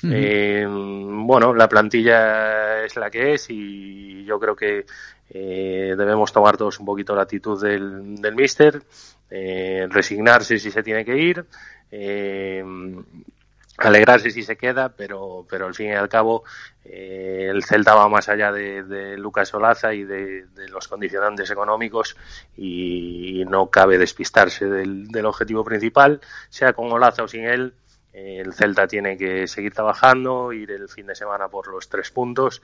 Eh, bueno, la plantilla es la que es y yo creo que eh, debemos tomar todos un poquito la actitud del, del míster, eh, resignarse si se tiene que ir, eh, alegrarse si se queda, pero, pero al fin y al cabo eh, el Celta va más allá de, Lucas Olaza y de, los condicionantes económicos y, no cabe despistarse del, objetivo principal, sea con Olaza o sin él. eh, El Celta tiene que seguir trabajando, ir el fin de semana por los tres puntos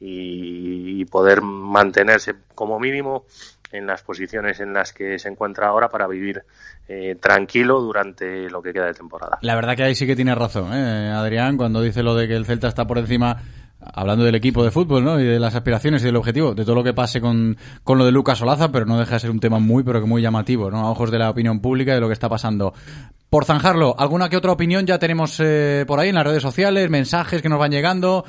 y poder mantenerse como mínimo en las posiciones en las que se encuentra ahora para vivir eh, tranquilo durante lo que queda de temporada. La verdad que ahí sí que tiene razón, ¿eh? Adrián, cuando dice lo de que el Celta está por encima, hablando del equipo de fútbol, ¿no? Y de las aspiraciones y del objetivo, de todo lo que pase con, con lo de Lucas Olaza, pero no deja de ser un tema muy, pero que muy llamativo, ¿no? A ojos de la opinión pública y de lo que está pasando. Por zanjarlo, ¿alguna que otra opinión ya tenemos eh, por ahí en las redes sociales, mensajes que nos van llegando?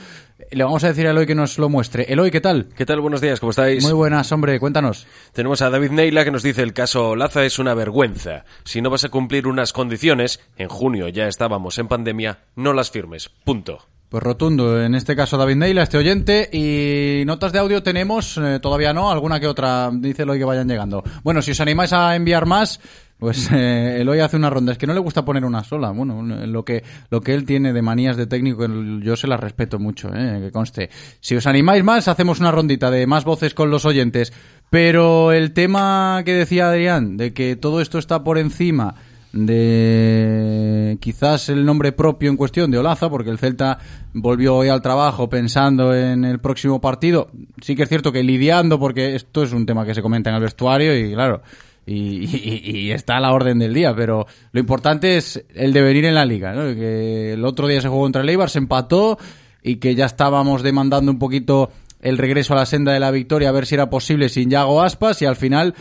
Le vamos a decir a Eloy que nos lo muestre. Eloy, ¿qué tal? ¿Qué tal? Buenos días, ¿cómo estáis? Muy buenas, hombre, cuéntanos. Tenemos a David Neila que nos dice el caso Laza es una vergüenza. Si no vas a cumplir unas condiciones, en junio ya estábamos en pandemia, no las firmes. Punto. Pues rotundo, en este caso David Neila, este oyente, y notas de audio tenemos, eh, todavía no, alguna que otra, dice Eloy que vayan llegando. Bueno, si os animáis a enviar más, pues eh, Eloy hace una ronda, es que no le gusta poner una sola, bueno, lo que, lo que él tiene de manías de técnico, yo se las respeto mucho, eh, que conste. Si os animáis más, hacemos una rondita de más voces con los oyentes, pero el tema que decía Adrián, de que todo esto está por encima de quizás el nombre propio en cuestión de Olaza, porque el Celta volvió hoy al trabajo pensando en el próximo partido. Sí que es cierto que lidiando, porque esto es un tema que se comenta en el vestuario y claro, y, está a la orden del día, pero lo importante es el devenir en la liga, ¿no? que el otro día se jugó contra el Eibar, se empató y que ya estábamos demandando un poquito el regreso a la senda de la victoria a ver si era posible sin Yago Aspas y al final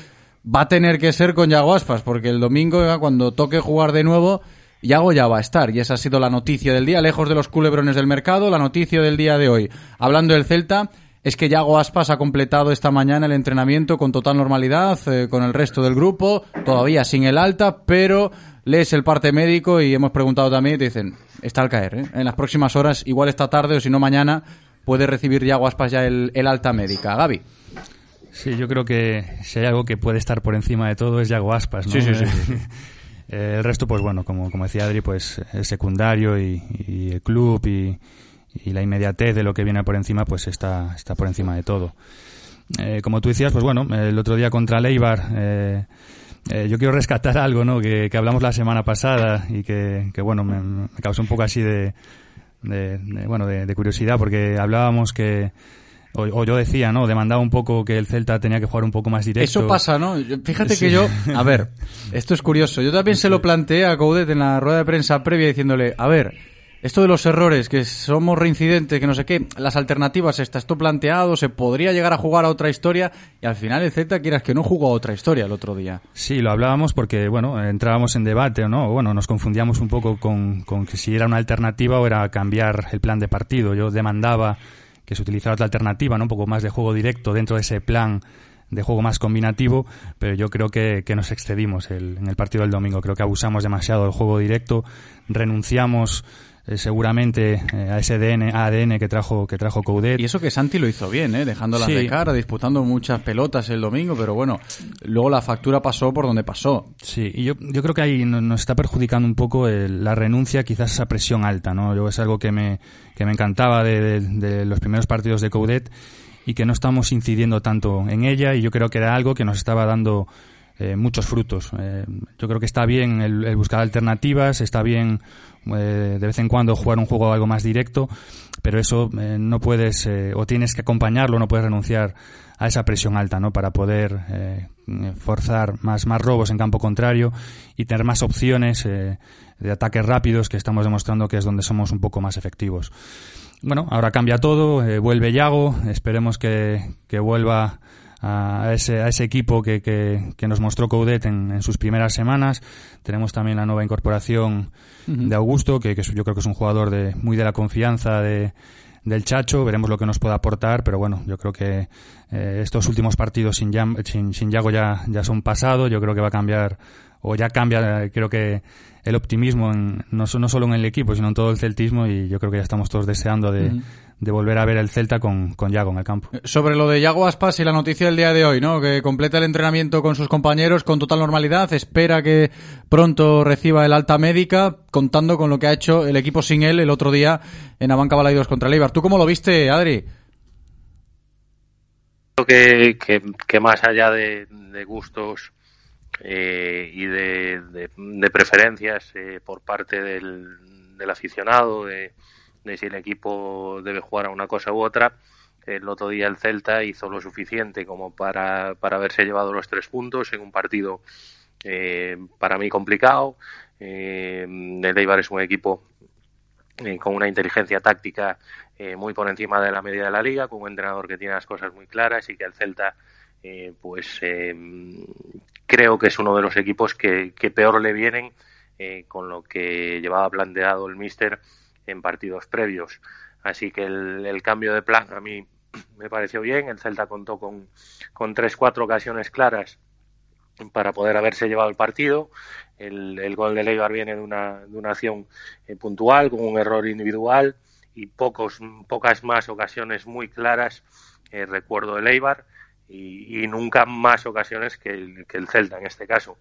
va a tener que ser con Yago Aspas, porque el domingo, cuando toque jugar de nuevo, Yago ya va a estar. Y esa ha sido la noticia del día, lejos de los culebrones del mercado, la noticia del día de hoy. Hablando del Celta, es que Yago Aspas ha completado esta mañana el entrenamiento con total normalidad, eh, con el resto del grupo, todavía sin el alta, pero lees el parte médico y hemos preguntado también y te dicen, está al caer. ¿eh? En las próximas horas, igual esta tarde o si no mañana, puede recibir Yago Aspas ya el, el alta médica. Gaby. Sí, yo creo que si hay algo que puede estar por encima de todo es Yago Aspas, ¿no? Sí, sí, sí. Eh, el resto, pues bueno, como, como decía Adri, pues es secundario y, y el club y, y, la inmediatez de lo que viene por encima, pues está, está por encima de todo. Eh, como tú decías, pues bueno, el otro día contra Leibar, eh, eh, yo quiero rescatar algo, ¿no? Que, que, hablamos la semana pasada y que, que bueno, me, me, causó un poco así de, de, de bueno, de, de curiosidad porque hablábamos que o, o, yo decía, ¿no? Demandaba un poco que el Celta tenía que jugar un poco más directo. Eso pasa, ¿no? Fíjate sí. que yo, a ver, esto es curioso. Yo también se lo planteé a Coudet en la rueda de prensa previa diciéndole, a ver, esto de los errores, que somos reincidentes, que no sé qué, las alternativas, está esto planteado, se podría llegar a jugar a otra historia y al final el Celta quieras que no jugó a otra historia el otro día. Sí, lo hablábamos porque, bueno, entrábamos en debate, ¿no? Bueno, nos confundíamos un poco con, con que si era una alternativa o era cambiar el plan de partido. Yo demandaba que se utilizara otra alternativa, ¿no? Un poco más de juego directo dentro de ese plan de juego más combinativo, pero yo creo que, que nos excedimos el, en el partido del domingo. Creo que abusamos demasiado del juego directo, renunciamos eh, seguramente eh, a ese DN, ADN que trajo que trajo Coudet. Y eso que Santi lo hizo bien, ¿eh? dejándolas sí. de cara, disputando muchas pelotas el domingo, pero bueno, luego la factura pasó por donde pasó. Sí, y yo, yo creo que ahí nos está perjudicando un poco el, la renuncia, quizás esa presión alta, ¿no? Yo es algo que me, que me encantaba de, de, de los primeros partidos de Coudet y que no estamos incidiendo tanto en ella y yo creo que era algo que nos estaba dando eh, muchos frutos. Eh, yo creo que está bien el, buscar alternativas, está bien eh, de vez en cuando jugar un juego algo más directo, pero eso no puedes o tienes que acompañarlo, no puedes renunciar a esa presión alta, ¿no? Para poder forzar más, más robos en campo contrario y tener más opciones de ataques rápidos que estamos demostrando que es donde somos un poco más efectivos. Bueno, ahora cambia todo, vuelve Yago, esperemos que, que vuelva a ese, a ese equipo que, que, que nos mostró Coudet en, en, sus primeras semanas. Tenemos también la nueva incorporación uh -huh. de Augusto, que, que, yo creo que es un jugador de, muy de la confianza de, del Chacho. Veremos lo que nos puede aportar, pero bueno, yo creo que eh, estos últimos partidos sin, sin, sin Yago ya, ya son pasados. Yo creo que va a cambiar, o ya cambia, creo que el optimismo, en, no, no solo en el equipo, sino en todo el celtismo, y yo creo que ya estamos todos deseando de. Uh -huh de volver a ver el Celta con, con Yago en el campo. Sobre lo de Yago Aspas y la noticia del día de hoy, ¿no? Que completa el entrenamiento con sus compañeros con total normalidad, espera que pronto reciba el alta médica, contando con lo que ha hecho el equipo sin él el otro día en Abanca Balaidos contra el Eibar. ¿Tú cómo lo viste, Adri? Creo que, que, que más allá de, de gustos eh, y de, de, de preferencias eh, por parte del, del aficionado, de de si el equipo debe jugar a una cosa u otra. El otro día el Celta hizo lo suficiente como para, para haberse llevado los tres puntos en un partido eh, para mí complicado. Eh, el Eibar es un equipo eh, con una inteligencia táctica eh, muy por encima de la media de la liga, con un entrenador que tiene las cosas muy claras y que el Celta eh, pues creo que es uno de los equipos que, que peor le vienen con lo que llevaba planteado el míster en partidos previos. Así que el, cambio de plan a mí me pareció bien. El Celta contó con, con tres, cuatro ocasiones claras para poder haberse llevado el partido. El, el gol de Leibar viene de una, de una acción eh, puntual, con un error individual y pocos, pocas más ocasiones muy claras, eh, recuerdo de Leibar, y, y, nunca más ocasiones que el, que el Celta en este caso.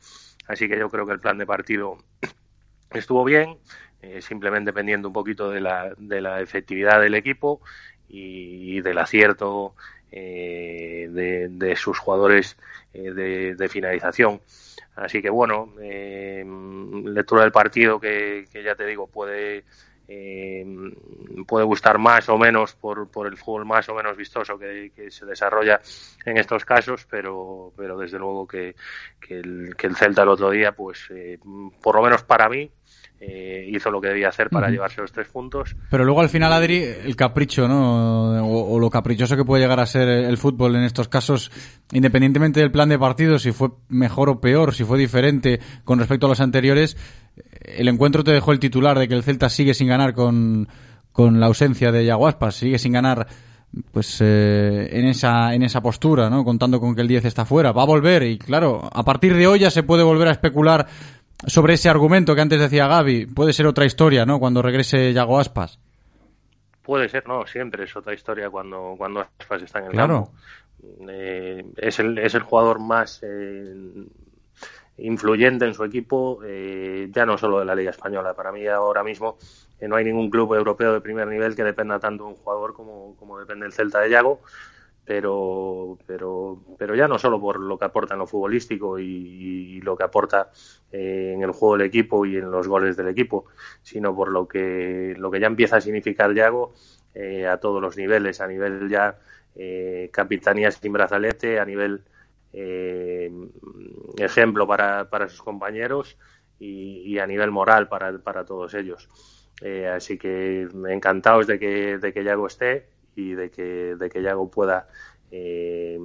Así que yo creo que el plan de partido estuvo bien, eh, simplemente dependiendo un poquito de la, de la efectividad del equipo y, y del acierto eh, de, sus jugadores eh, de, finalización. Así que bueno, eh, lectura del partido que, que, ya te digo puede eh, puede gustar más o menos por, por el fútbol más o menos vistoso que, se desarrolla en estos casos, pero, pero desde luego que, que, el, el Celta el otro día, pues por lo menos para mí, eh, hizo lo que debía hacer para uh -huh. llevarse los tres puntos. Pero luego al final, Adri, el capricho, ¿no? O, o, lo caprichoso que puede llegar a ser el fútbol en estos casos, independientemente del plan de partido, si fue mejor o peor, si fue diferente con respecto a los anteriores, el encuentro te dejó el titular de que el Celta sigue sin ganar con, con la ausencia de Yaguaspas, sigue sin ganar pues eh, en esa en esa postura, ¿no? Contando con que el 10 está fuera, va a volver y claro, a partir de hoy ya se puede volver a especular sobre ese argumento que antes decía Gaby, puede ser otra historia, ¿no? Cuando regrese Yago Aspas. Puede ser, no, siempre es otra historia cuando cuando Aspas está en el claro. campo. Eh, es el es el jugador más eh, influyente en su equipo, eh, ya no solo de la Liga Española. Para mí ahora mismo eh, no hay ningún club europeo de primer nivel que dependa tanto de un jugador como, como depende el Celta de Yago, pero, pero, pero ya no solo por lo que aporta en lo futbolístico y, lo que aporta eh, en el juego del equipo y en los goles del equipo, sino por lo que, lo que ya empieza a significar Yago eh, a todos los niveles, a nivel ya eh, capitanía sin brazalete, a nivel eh, ejemplo para, para sus compañeros y, y, a nivel moral para, para todos ellos. Eh, así que encantados de que, de que Yago esté y de que, de que Yago pueda eh,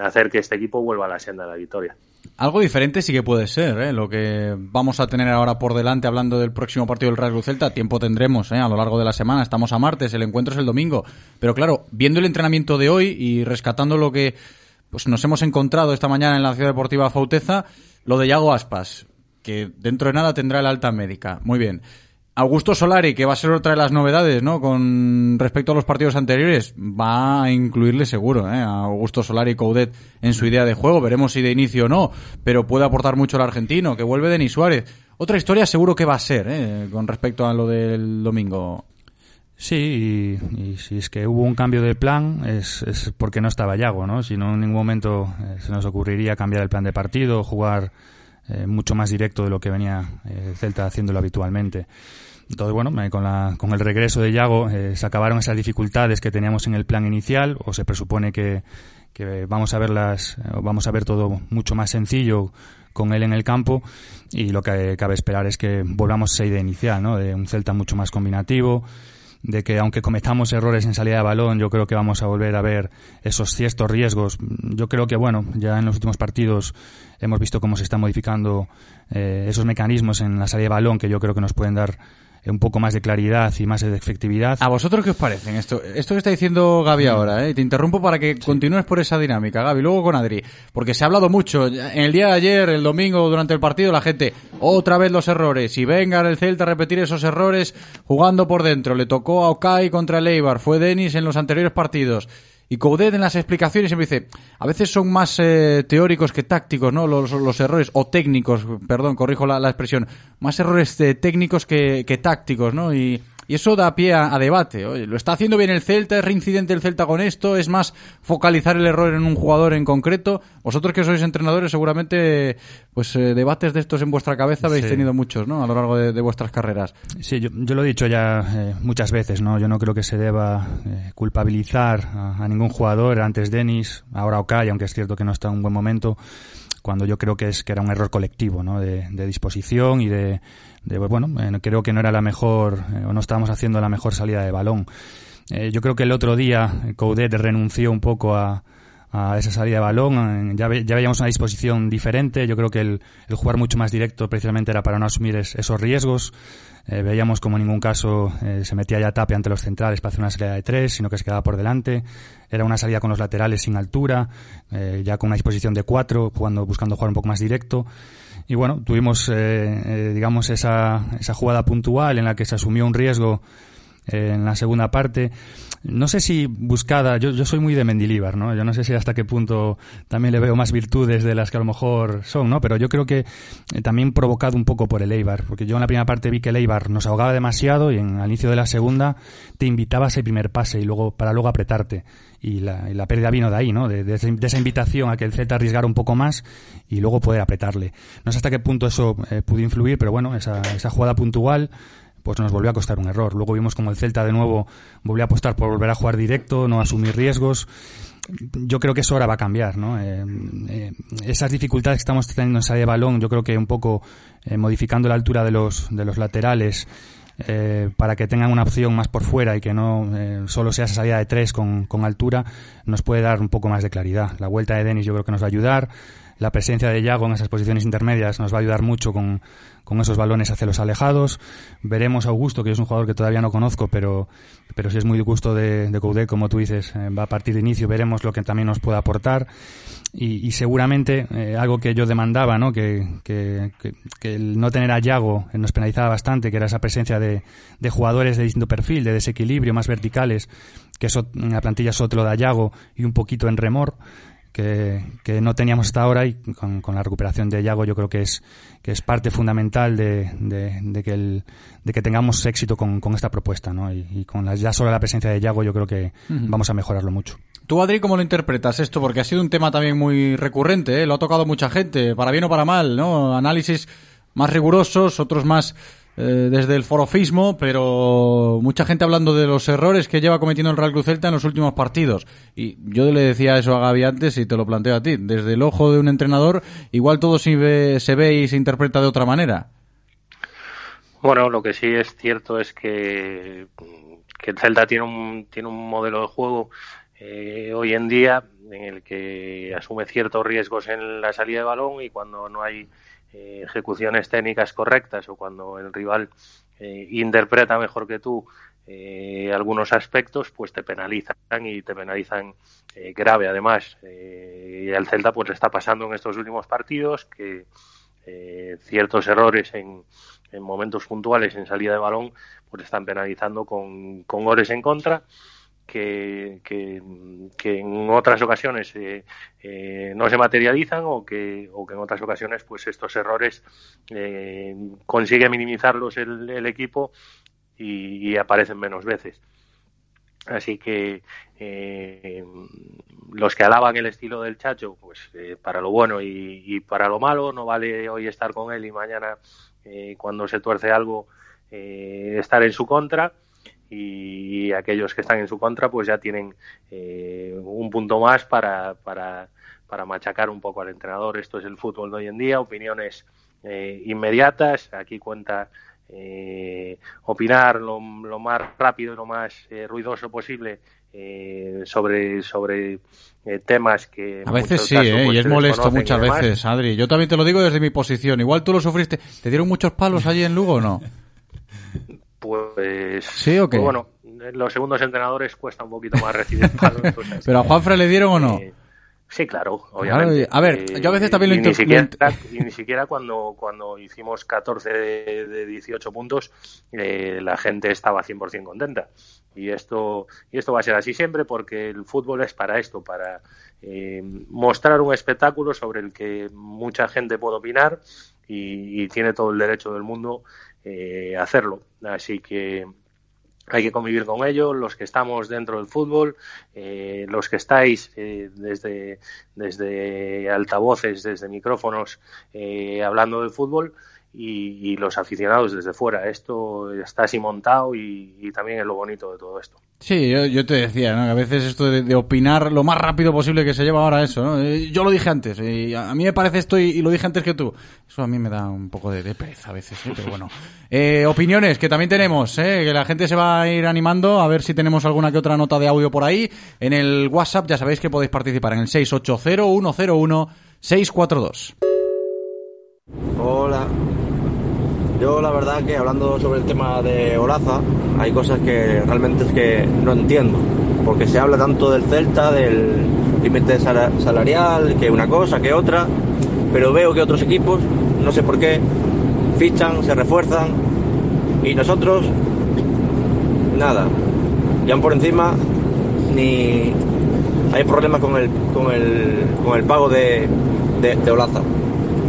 hacer que este equipo vuelva a la senda de la victoria. Algo diferente sí que puede ser, ¿eh? lo que vamos a tener ahora por delante hablando del próximo partido del Real Celta, tiempo tendremos ¿eh? a lo largo de la semana, estamos a martes, el encuentro es el domingo, pero claro, viendo el entrenamiento de hoy y rescatando lo que pues nos hemos encontrado esta mañana en la Ciudad Deportiva Fauteza, lo de Yago Aspas, que dentro de nada tendrá el alta médica. Muy bien. Augusto Solari, que va a ser otra de las novedades, ¿no? Con respecto a los partidos anteriores, va a incluirle seguro, ¿eh? A Augusto Solari Coudet en su idea de juego. Veremos si de inicio o no, pero puede aportar mucho el argentino, que vuelve Denis Suárez. Otra historia seguro que va a ser, ¿eh? Con respecto a lo del domingo. Sí, y, y, si es que hubo un cambio de plan es, es porque no estaba Yago, ¿no? Si no en ningún momento eh, se nos ocurriría cambiar el plan de partido, jugar eh, mucho más directo de lo que venía eh, Celta haciéndolo habitualmente. Entonces, bueno, con, la, con el regreso de Yago eh, se acabaron esas dificultades que teníamos en el plan inicial, o se presupone que, que vamos a verlas, vamos a ver todo mucho más sencillo con él en el campo y lo que cabe esperar es que volvamos a esa idea inicial, ¿no? De un Celta mucho más combinativo, de que aunque cometamos errores en salida de balón, yo creo que vamos a volver a ver esos ciertos riesgos. Yo creo que, bueno, ya en los últimos partidos hemos visto cómo se están modificando eh, esos mecanismos en la salida de balón que yo creo que nos pueden dar un poco más de claridad y más de efectividad. ¿A vosotros qué os parece esto? Esto que está diciendo Gaby ahora, ¿eh? Te interrumpo para que sí. continúes por esa dinámica, Gaby, luego con Adri. Porque se ha hablado mucho. En el día de ayer, el domingo, durante el partido, la gente, otra vez los errores. Y venga el Celta a repetir esos errores jugando por dentro. Le tocó a Okai contra el Eibar, fue Denis en los anteriores partidos. Y Coudet en las explicaciones siempre dice, a veces son más eh, teóricos que tácticos, ¿no? Los, errores, o técnicos, perdón, corrijo la, la expresión, más errores eh, técnicos que, que, tácticos, ¿no? Y, y eso da pie a, a, debate. Oye, ¿lo está haciendo bien el Celta? ¿Es reincidente el Celta con esto? ¿Es más focalizar el error en un jugador en concreto? Vosotros que sois entrenadores seguramente pues eh, debates de estos en vuestra cabeza habéis sí. tenido muchos, ¿no? A lo largo de, de vuestras carreras. Sí, yo, yo, lo he dicho ya eh, muchas veces, ¿no? Yo no creo que se deba eh, culpabilizar a, a, ningún jugador. Antes Denis, ahora Okai, aunque es cierto que no está en un buen momento cuando yo creo que es que era un error colectivo, ¿no? De, de disposición y de, de bueno, eh, creo que no era la mejor eh, o no estábamos haciendo la mejor salida de balón. Eh, yo creo que el otro día Coudet renunció un poco a, a esa salida de balón. Ya, ya veíamos una disposición diferente. Yo creo que el, jugar mucho más directo precisamente era para no asumir esos riesgos. Eh, veíamos como en ningún caso eh, se metía ya tape ante los centrales para hacer una salida de tres, sino que se quedaba por delante. Era una salida con los laterales sin altura, eh, ya con una disposición de cuatro, jugando, buscando jugar un poco más directo. Y bueno, tuvimos, digamos, esa, esa jugada puntual en la que se asumió un riesgo en la segunda parte no sé si buscada, yo, yo soy muy de Mendilíbar, ¿no? Yo no sé si hasta qué punto también le veo más virtudes de las que a lo mejor son, ¿no? Pero yo creo que eh, también provocado un poco por el Eibar, porque yo en la primera parte vi que el Eibar nos ahogaba demasiado y en, al inicio de la segunda te invitaba a ese primer pase y luego para luego apretarte. Y la, y la pérdida vino de ahí, ¿no? De, de, esa invitación a que el Z arriesgara un poco más y luego poder apretarle. No sé hasta qué punto eso eh, pudo influir, pero bueno, esa, esa jugada puntual pues nos volvió a costar un error. Luego vimos como el Celta de nuevo volvió a apostar por volver a jugar directo, no asumir riesgos. Yo creo que eso ahora va a cambiar, ¿no? Eh, eh, esas dificultades que estamos teniendo en salida de balón, yo creo que un poco eh, modificando la altura de los, de los laterales, para que tengan una opción más por fuera y que no solo sea esa salida de tres con, con, altura, nos puede dar un poco más de claridad. La vuelta de Denis yo creo que nos va a ayudar. La presencia de Yago en esas posiciones intermedias nos va a ayudar mucho con, con esos balones hacia los alejados. Veremos a Augusto, que es un jugador que todavía no conozco, pero, pero si es muy de gusto de, de como tú dices, eh, va a partir de inicio, veremos lo que también nos puede aportar. Y, seguramente eh, algo que yo demandaba, ¿no? Que, que, el no tener a Yago nos penalizaba bastante, que era esa presencia de, de jugadores de distinto perfil, de desequilibrio, más verticales, que eso en la plantilla solo te da Yago y un poquito en remor que, que no teníamos hasta ahora y con, con, la recuperación de Yago yo creo que es, que es parte fundamental de, de, de que, el, de que tengamos éxito con, con esta propuesta. ¿no? Y, y, con la, ya solo la presencia de Yago yo creo que uh -huh. vamos a mejorarlo mucho. Tú, Adri, ¿cómo lo interpretas esto? Porque ha sido un tema también muy recurrente, ¿eh? lo ha tocado mucha gente, para bien o para mal, ¿no? Análisis más rigurosos, otros más eh, desde el forofismo, pero mucha gente hablando de los errores que lleva cometiendo el Real Cruz Celta en los últimos partidos. Y yo le decía eso a Gaby antes y te lo planteo a ti. Desde el ojo de un entrenador, igual todo se ve, se ve y se interpreta de otra manera. Bueno, lo que sí es cierto es que, el Celta tiene un, tiene un modelo de juego eh, hoy en día en el que asume ciertos riesgos en la salida de balón y cuando no hay eh, ejecuciones técnicas correctas o cuando el rival eh, interpreta mejor que tú eh, algunos aspectos, pues te penalizan y te penalizan eh, grave además. y al Celta pues está pasando en estos últimos partidos que ciertos errores en, en, momentos puntuales en salida de balón pues están penalizando con, con goles en contra que, que, en otras ocasiones eh, eh, no se materializan o que, en otras ocasiones pues estos errores eh, consigue minimizarlos el, equipo y, aparecen menos veces. Así que los que alaban el estilo del Chacho, pues para lo bueno y, para lo malo, no vale hoy estar con él y mañana cuando se tuerce algo estar en su contra y aquellos que están en su contra pues ya tienen eh, un punto más para, para, para, machacar un poco al entrenador. Esto es el fútbol de hoy en día, opiniones eh, inmediatas, aquí cuenta eh, opinar lo, lo, más rápido y lo más eh, ruidoso posible eh, sobre sobre eh, temas que a veces sí ¿eh? pues, y es molesto muchas veces Adri. Yo también te lo digo desde mi posición. Igual tú lo sufriste. Te dieron muchos palos allí en Lugo o no pues, ¿Sí o qué? Pues bueno, los segundos entrenadores cuesta un poquito más recibir palos. Pues, ¿Pero a Juanfre le dieron o no? Eh, sí, claro, obviamente. Claro, a ver, yo a veces también lo ni siquiera, y ni siquiera cuando, cuando hicimos 14 de, de 18 puntos, eh, la gente estaba 100% contenta. Y esto, y esto va a ser así siempre porque el fútbol es para esto, para eh, mostrar un espectáculo sobre el que mucha gente puede opinar y, y tiene todo el derecho del mundo eh, hacerlo. Así que hay que convivir con ello, los que estamos dentro del fútbol, eh, los que estáis eh, desde, desde altavoces, desde micrófonos, eh, hablando del fútbol y, los aficionados desde fuera. Esto está así montado y también es lo bonito de todo esto. Sí, yo, yo te decía, ¿no? que a veces esto de, de opinar lo más rápido posible que se lleva ahora eso, ¿no? Eh, Yo lo dije antes, y a a mí me parece esto y, y lo dije antes que tú. Eso a mí me da un poco de, de pereza a veces, ¿eh? pero bueno. Eh, opiniones que también tenemos, ¿eh? que la gente se va a ir animando a ver si tenemos alguna que otra nota de audio por ahí. En el WhatsApp ya sabéis que podéis participar en el 680-101-642. Hola. Yo la verdad que hablando sobre el tema de Olaza, hay cosas que realmente es que no entiendo. Porque se habla tanto del Celta, del límite sala- salarial, que una cosa, que otra. Pero veo que otros equipos, no sé por qué, fichan, se refuerzan. Y nosotros, nada. Y aún por encima, ni hay problemas con el, con el, con el pago de, Olaza.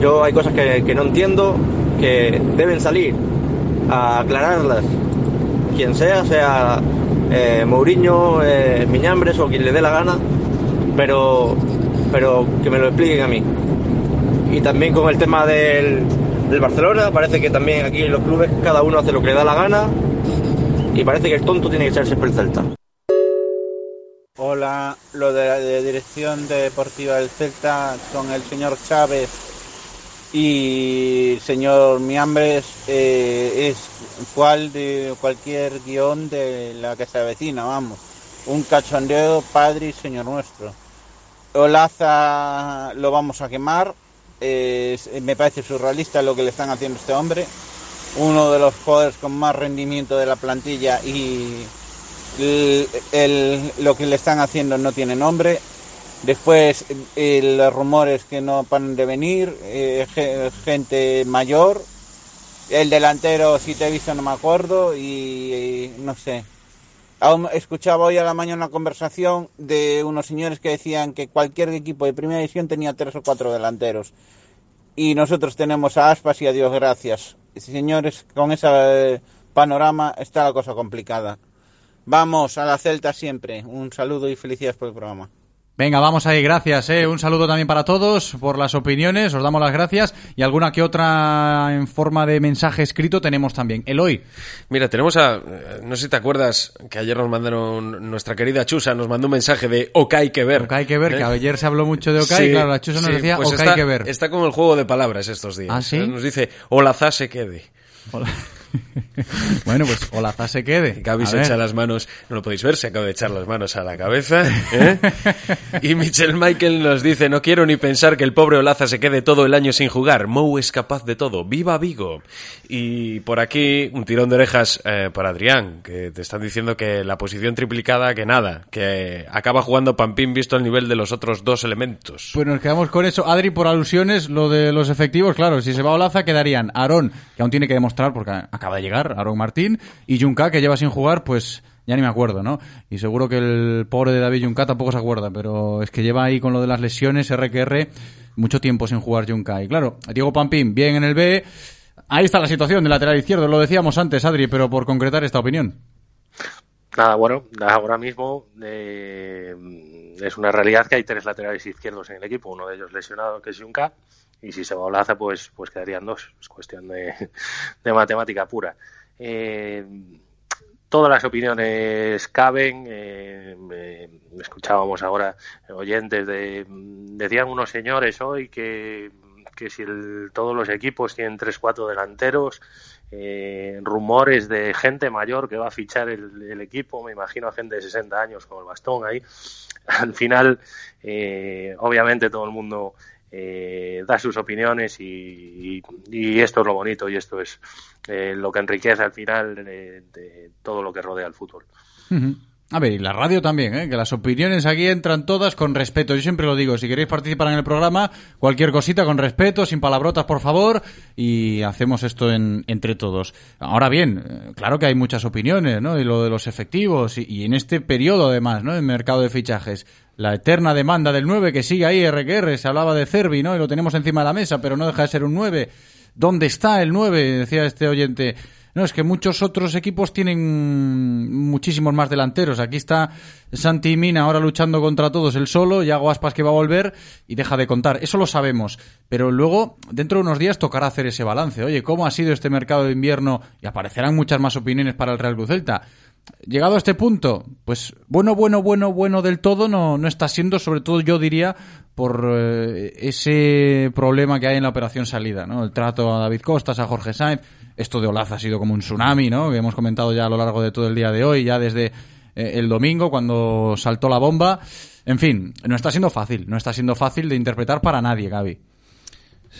Yo hay cosas que no entiendo, que deben salir a aclararlas. Quien sea, sea eh, Mourinho, eh, Miñambres o quien le dé la gana, pero, pero que me lo expliquen a mí. Y también con el tema del, del Barcelona, parece que también aquí en los clubes cada uno hace lo que le da la gana y parece que el tonto tiene que ser siempre el Celta. Hola, lo de la de dirección deportiva del Celta con el señor Chávez y señor Miambres eh, es cual de cualquier guion de la que se avecina, vamos. Un cachondeo, padre y señor nuestro. Olaza lo vamos a quemar. eh, me parece surrealista lo que le están haciendo a este hombre. Uno de los jugadores con más rendimiento de la plantilla y el- lo que le están haciendo no tiene nombre. Después, eh, los rumores que no paran de venir, eh, ge- gente mayor. El delantero, si te he visto, no me acuerdo y, y no sé. Aún escuchaba hoy a la mañana una conversación de unos señores que decían que cualquier equipo de primera división tenía tres o cuatro delanteros. Y nosotros tenemos a Aspas y a Dios gracias. Señores, con ese panorama está la cosa complicada. Vamos a la Celta siempre. Un saludo y felicidades por el programa. Venga, vamos ahí, gracias. ¿eh? Un saludo también para todos por las opiniones, os damos las gracias y alguna que otra en forma de mensaje escrito tenemos también. Eloy, Mira, tenemos a. eh, No sé si te acuerdas que ayer nos mandaron. Nuestra querida Chusa nos mandó un mensaje de OK hay que ver. OK hay que ver, ¿Eh? que ayer se habló mucho de OK, Sí, claro, la Chusa nos sí, decía pues OK está, hay que ver. Está como el juego de palabras estos días. ¿Ah, sí? Nos dice, Olaza se quede. Hola. Bueno, pues Olaza se quede. Gaby se echa las manos, no lo podéis ver, se acaba de echar las manos a la cabeza. ¿eh? y Michel Michael nos dice, no quiero ni pensar que el pobre Olaza se quede todo el año sin jugar. Mou es capaz de todo. ¡Viva Vigo! Y por aquí, un tirón de orejas eh, para Adrián, que te están diciendo que la posición triplicada, que nada, que acaba jugando Pampín visto el nivel de los otros dos elementos. Pues nos quedamos con eso. Adri, por alusiones, lo de los efectivos, claro, si se va Olaza quedarían Aarón, que aún tiene que demostrar porque acaba de llegar, Aarón Martín, y Junca, que lleva sin jugar, pues ya ni me acuerdo, ¿no? Y seguro que el pobre de David Junca tampoco se acuerda, pero es que lleva ahí con lo de las lesiones, RQR, mucho tiempo sin jugar Junca. Y claro, Diego Pampín, bien en el B. Ahí está la situación del lateral izquierdo, lo decíamos antes, Adri, pero por concretar esta opinión. Nada, bueno, ahora mismo eh, es una realidad que hay tres laterales izquierdos en el equipo, uno de ellos lesionado, que es Junca, y si se va Olaza, pues, pues quedarían dos. Es cuestión de, de matemática pura. Eh, todas las opiniones caben. eh, eh, escuchábamos ahora oyentes de. Decían unos señores hoy que, que si el- todos los equipos tienen tres, cuatro delanteros, rumores de gente mayor que va a fichar el, el equipo, me imagino a gente de 60 años con el bastón ahí. Al final, eh, obviamente todo el mundo eh, da sus opiniones y, y- esto es lo bonito y esto es eh, lo que enriquece al final de, todo lo que rodea el fútbol. A ver, y la radio también, ¿eh? que las opiniones aquí entran todas con respeto. Yo siempre lo digo, si queréis participar en el programa, cualquier cosita con respeto, sin palabrotas, por favor, y hacemos esto en- entre todos. Ahora bien, eh, claro que hay muchas opiniones, ¿no? Y lo de los efectivos, y, en este periodo además, ¿no? En mercado de fichajes, la eterna demanda del 9 que sigue ahí, RQR, se hablaba de Cervi, ¿no? Y lo tenemos encima de la mesa, pero no deja de ser un 9. ¿Dónde está el 9? Decía este oyente. No, es que muchos otros equipos tienen muchísimos más delanteros. Aquí está Santi Mina ahora luchando contra todos el solo, y hago Aspas que va a volver y deja de contar. Eso lo sabemos. Pero luego, dentro de unos días, tocará hacer ese balance. Oye, ¿cómo ha sido este mercado de invierno? Y aparecerán muchas más opiniones para el Real Cruz Celta llegado a este punto, pues bueno, bueno, bueno, bueno del todo no, no está siendo, sobre todo yo diría, por eh, ese problema que hay en la operación salida, ¿no? El trato a David Costas, a Jorge Sainz, esto de Olaz ha sido como un tsunami, ¿no? Que hemos comentado ya a lo largo de todo el día de hoy, ya desde eh, el domingo cuando saltó la bomba. En fin, no está siendo fácil, no está siendo fácil de interpretar para nadie, Gaby.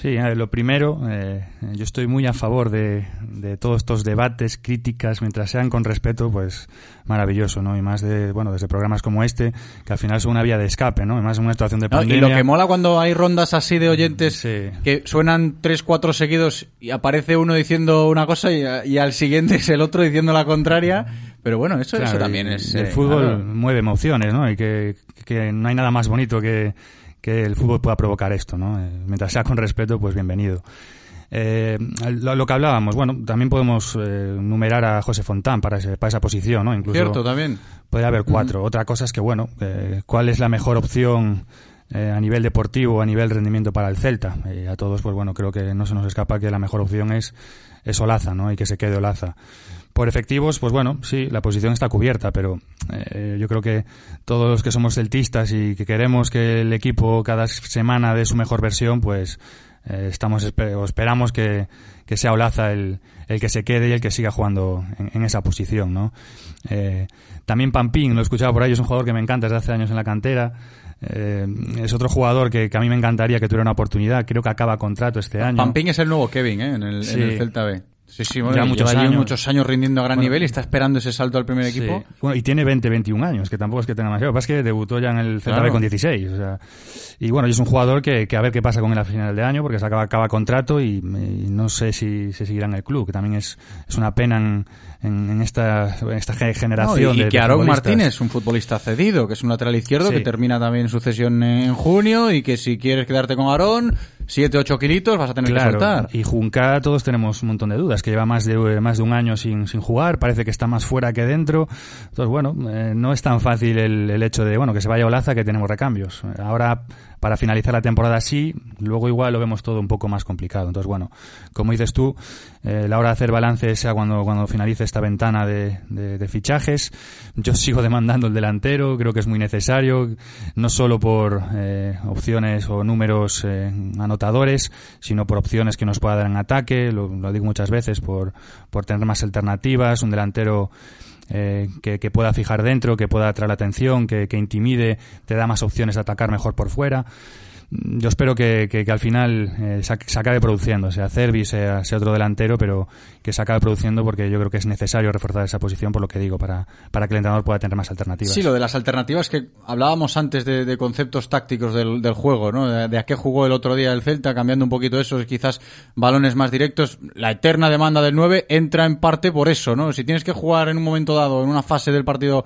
Sí, lo primero, eh, yo estoy muy a favor de, de, todos estos debates, críticas, mientras sean con respeto, pues maravilloso, ¿no? Y más de, bueno, desde programas como este, que al final son una vía de escape, ¿no? Y más en una situación de pandemia. y lo que mola cuando hay rondas así de oyentes que suenan tres, cuatro seguidos y aparece uno diciendo una cosa y, y, al siguiente es el otro diciendo la contraria, pero bueno, eso, eso también es... El eh, fútbol claro. mueve emociones, ¿no? Y que, que no hay nada más bonito que que el fútbol pueda provocar esto, ¿no? Eh, mientras sea con respeto, pues bienvenido. Eh, lo, lo, que hablábamos, bueno, también podemos eh, numerar a José Fontán para, ese, para esa posición, ¿no? Incluso Cierto, también. Podría haber cuatro. Uh -huh. Otra cosa es que, bueno, eh, ¿cuál es la mejor opción eh, a nivel deportivo, a nivel rendimiento para el Celta? a todos, pues bueno, creo que no se nos escapa que la mejor opción es, es Olaza, ¿no? Y que se quede Olaza. Por efectivos, pues bueno, sí, la posición está cubierta, pero eh, yo creo que todos los que somos celtistas y que queremos que el equipo cada semana dé su mejor versión, pues eh, estamos o esperamos que, que sea Olaza el, el, que se quede y el que siga jugando en, en esa posición, ¿no? Eh, también Pampín, lo he escuchado por ahí, es un jugador que me encanta desde hace años en la cantera. Eh, es otro jugador que, que, a mí me encantaría que tuviera una oportunidad. Creo que acaba contrato este año. Pampín es el nuevo Kevin ¿eh? en, el, sí. en el Celta B. Sí, sí, bueno, ya muchos lleva años. muchos años rindiendo a gran bueno, nivel y está esperando ese salto al primer sí. equipo. Bueno, y tiene 20, 21 años, que tampoco es que tenga demasiado. Lo que pasa es que debutó ya en el Celta Claro. Con 16. O sea, y bueno, y es un jugador que, que a ver qué pasa con él a final de año, porque se acaba, acaba contrato y, y no sé si se seguirá en el club, que también es, es una pena en, en, en esta, en esta ge- No, generación y, de y que Aaron. Martínez, un futbolista cedido, que es un lateral izquierdo Sí. que termina también su cesión en junio y que si quieres quedarte con Aarón, 7, 8 kilitos vas a tener que soltar. y Junca todos tenemos un montón de dudas, que lleva más de, eh, más de un año sin, sin jugar, parece que está más fuera que dentro. Entonces, bueno, eh, no es tan fácil el, el hecho de, bueno, que se vaya Olaza que tenemos recambios. Ahora, para finalizar la temporada sí, luego igual lo vemos todo un poco más complicado. Entonces, bueno, como dices tú, eh, la hora de hacer balance sea cuando, cuando finalice esta ventana de fichajes. Yo sigo demandando el delantero, creo que es muy necesario, no solo por eh, opciones o números eh, anotadores, sino por opciones que nos pueda dar en ataque, lo, lo digo muchas veces, por, por tener más alternativas, un delantero eh, que, que, pueda fijar dentro, que pueda atraer la atención, que, que, intimide, te da más opciones de atacar mejor por fuera. Yo espero que, al final eh, se, acabe produciendo, sea Cervi, sea, otro delantero, pero que se acabe produciendo porque yo creo que es necesario reforzar esa posición, por lo que digo, para, para que el entrenador pueda tener más alternativas. Sí, lo de las alternativas que hablábamos antes de, conceptos tácticos del, del juego, ¿no? De, de, a qué jugó el otro día el Celta, cambiando un poquito eso, quizás balones más directos. La eterna demanda del 9 entra en parte por eso, ¿no? Si tienes que jugar en un momento dado, en una fase del partido,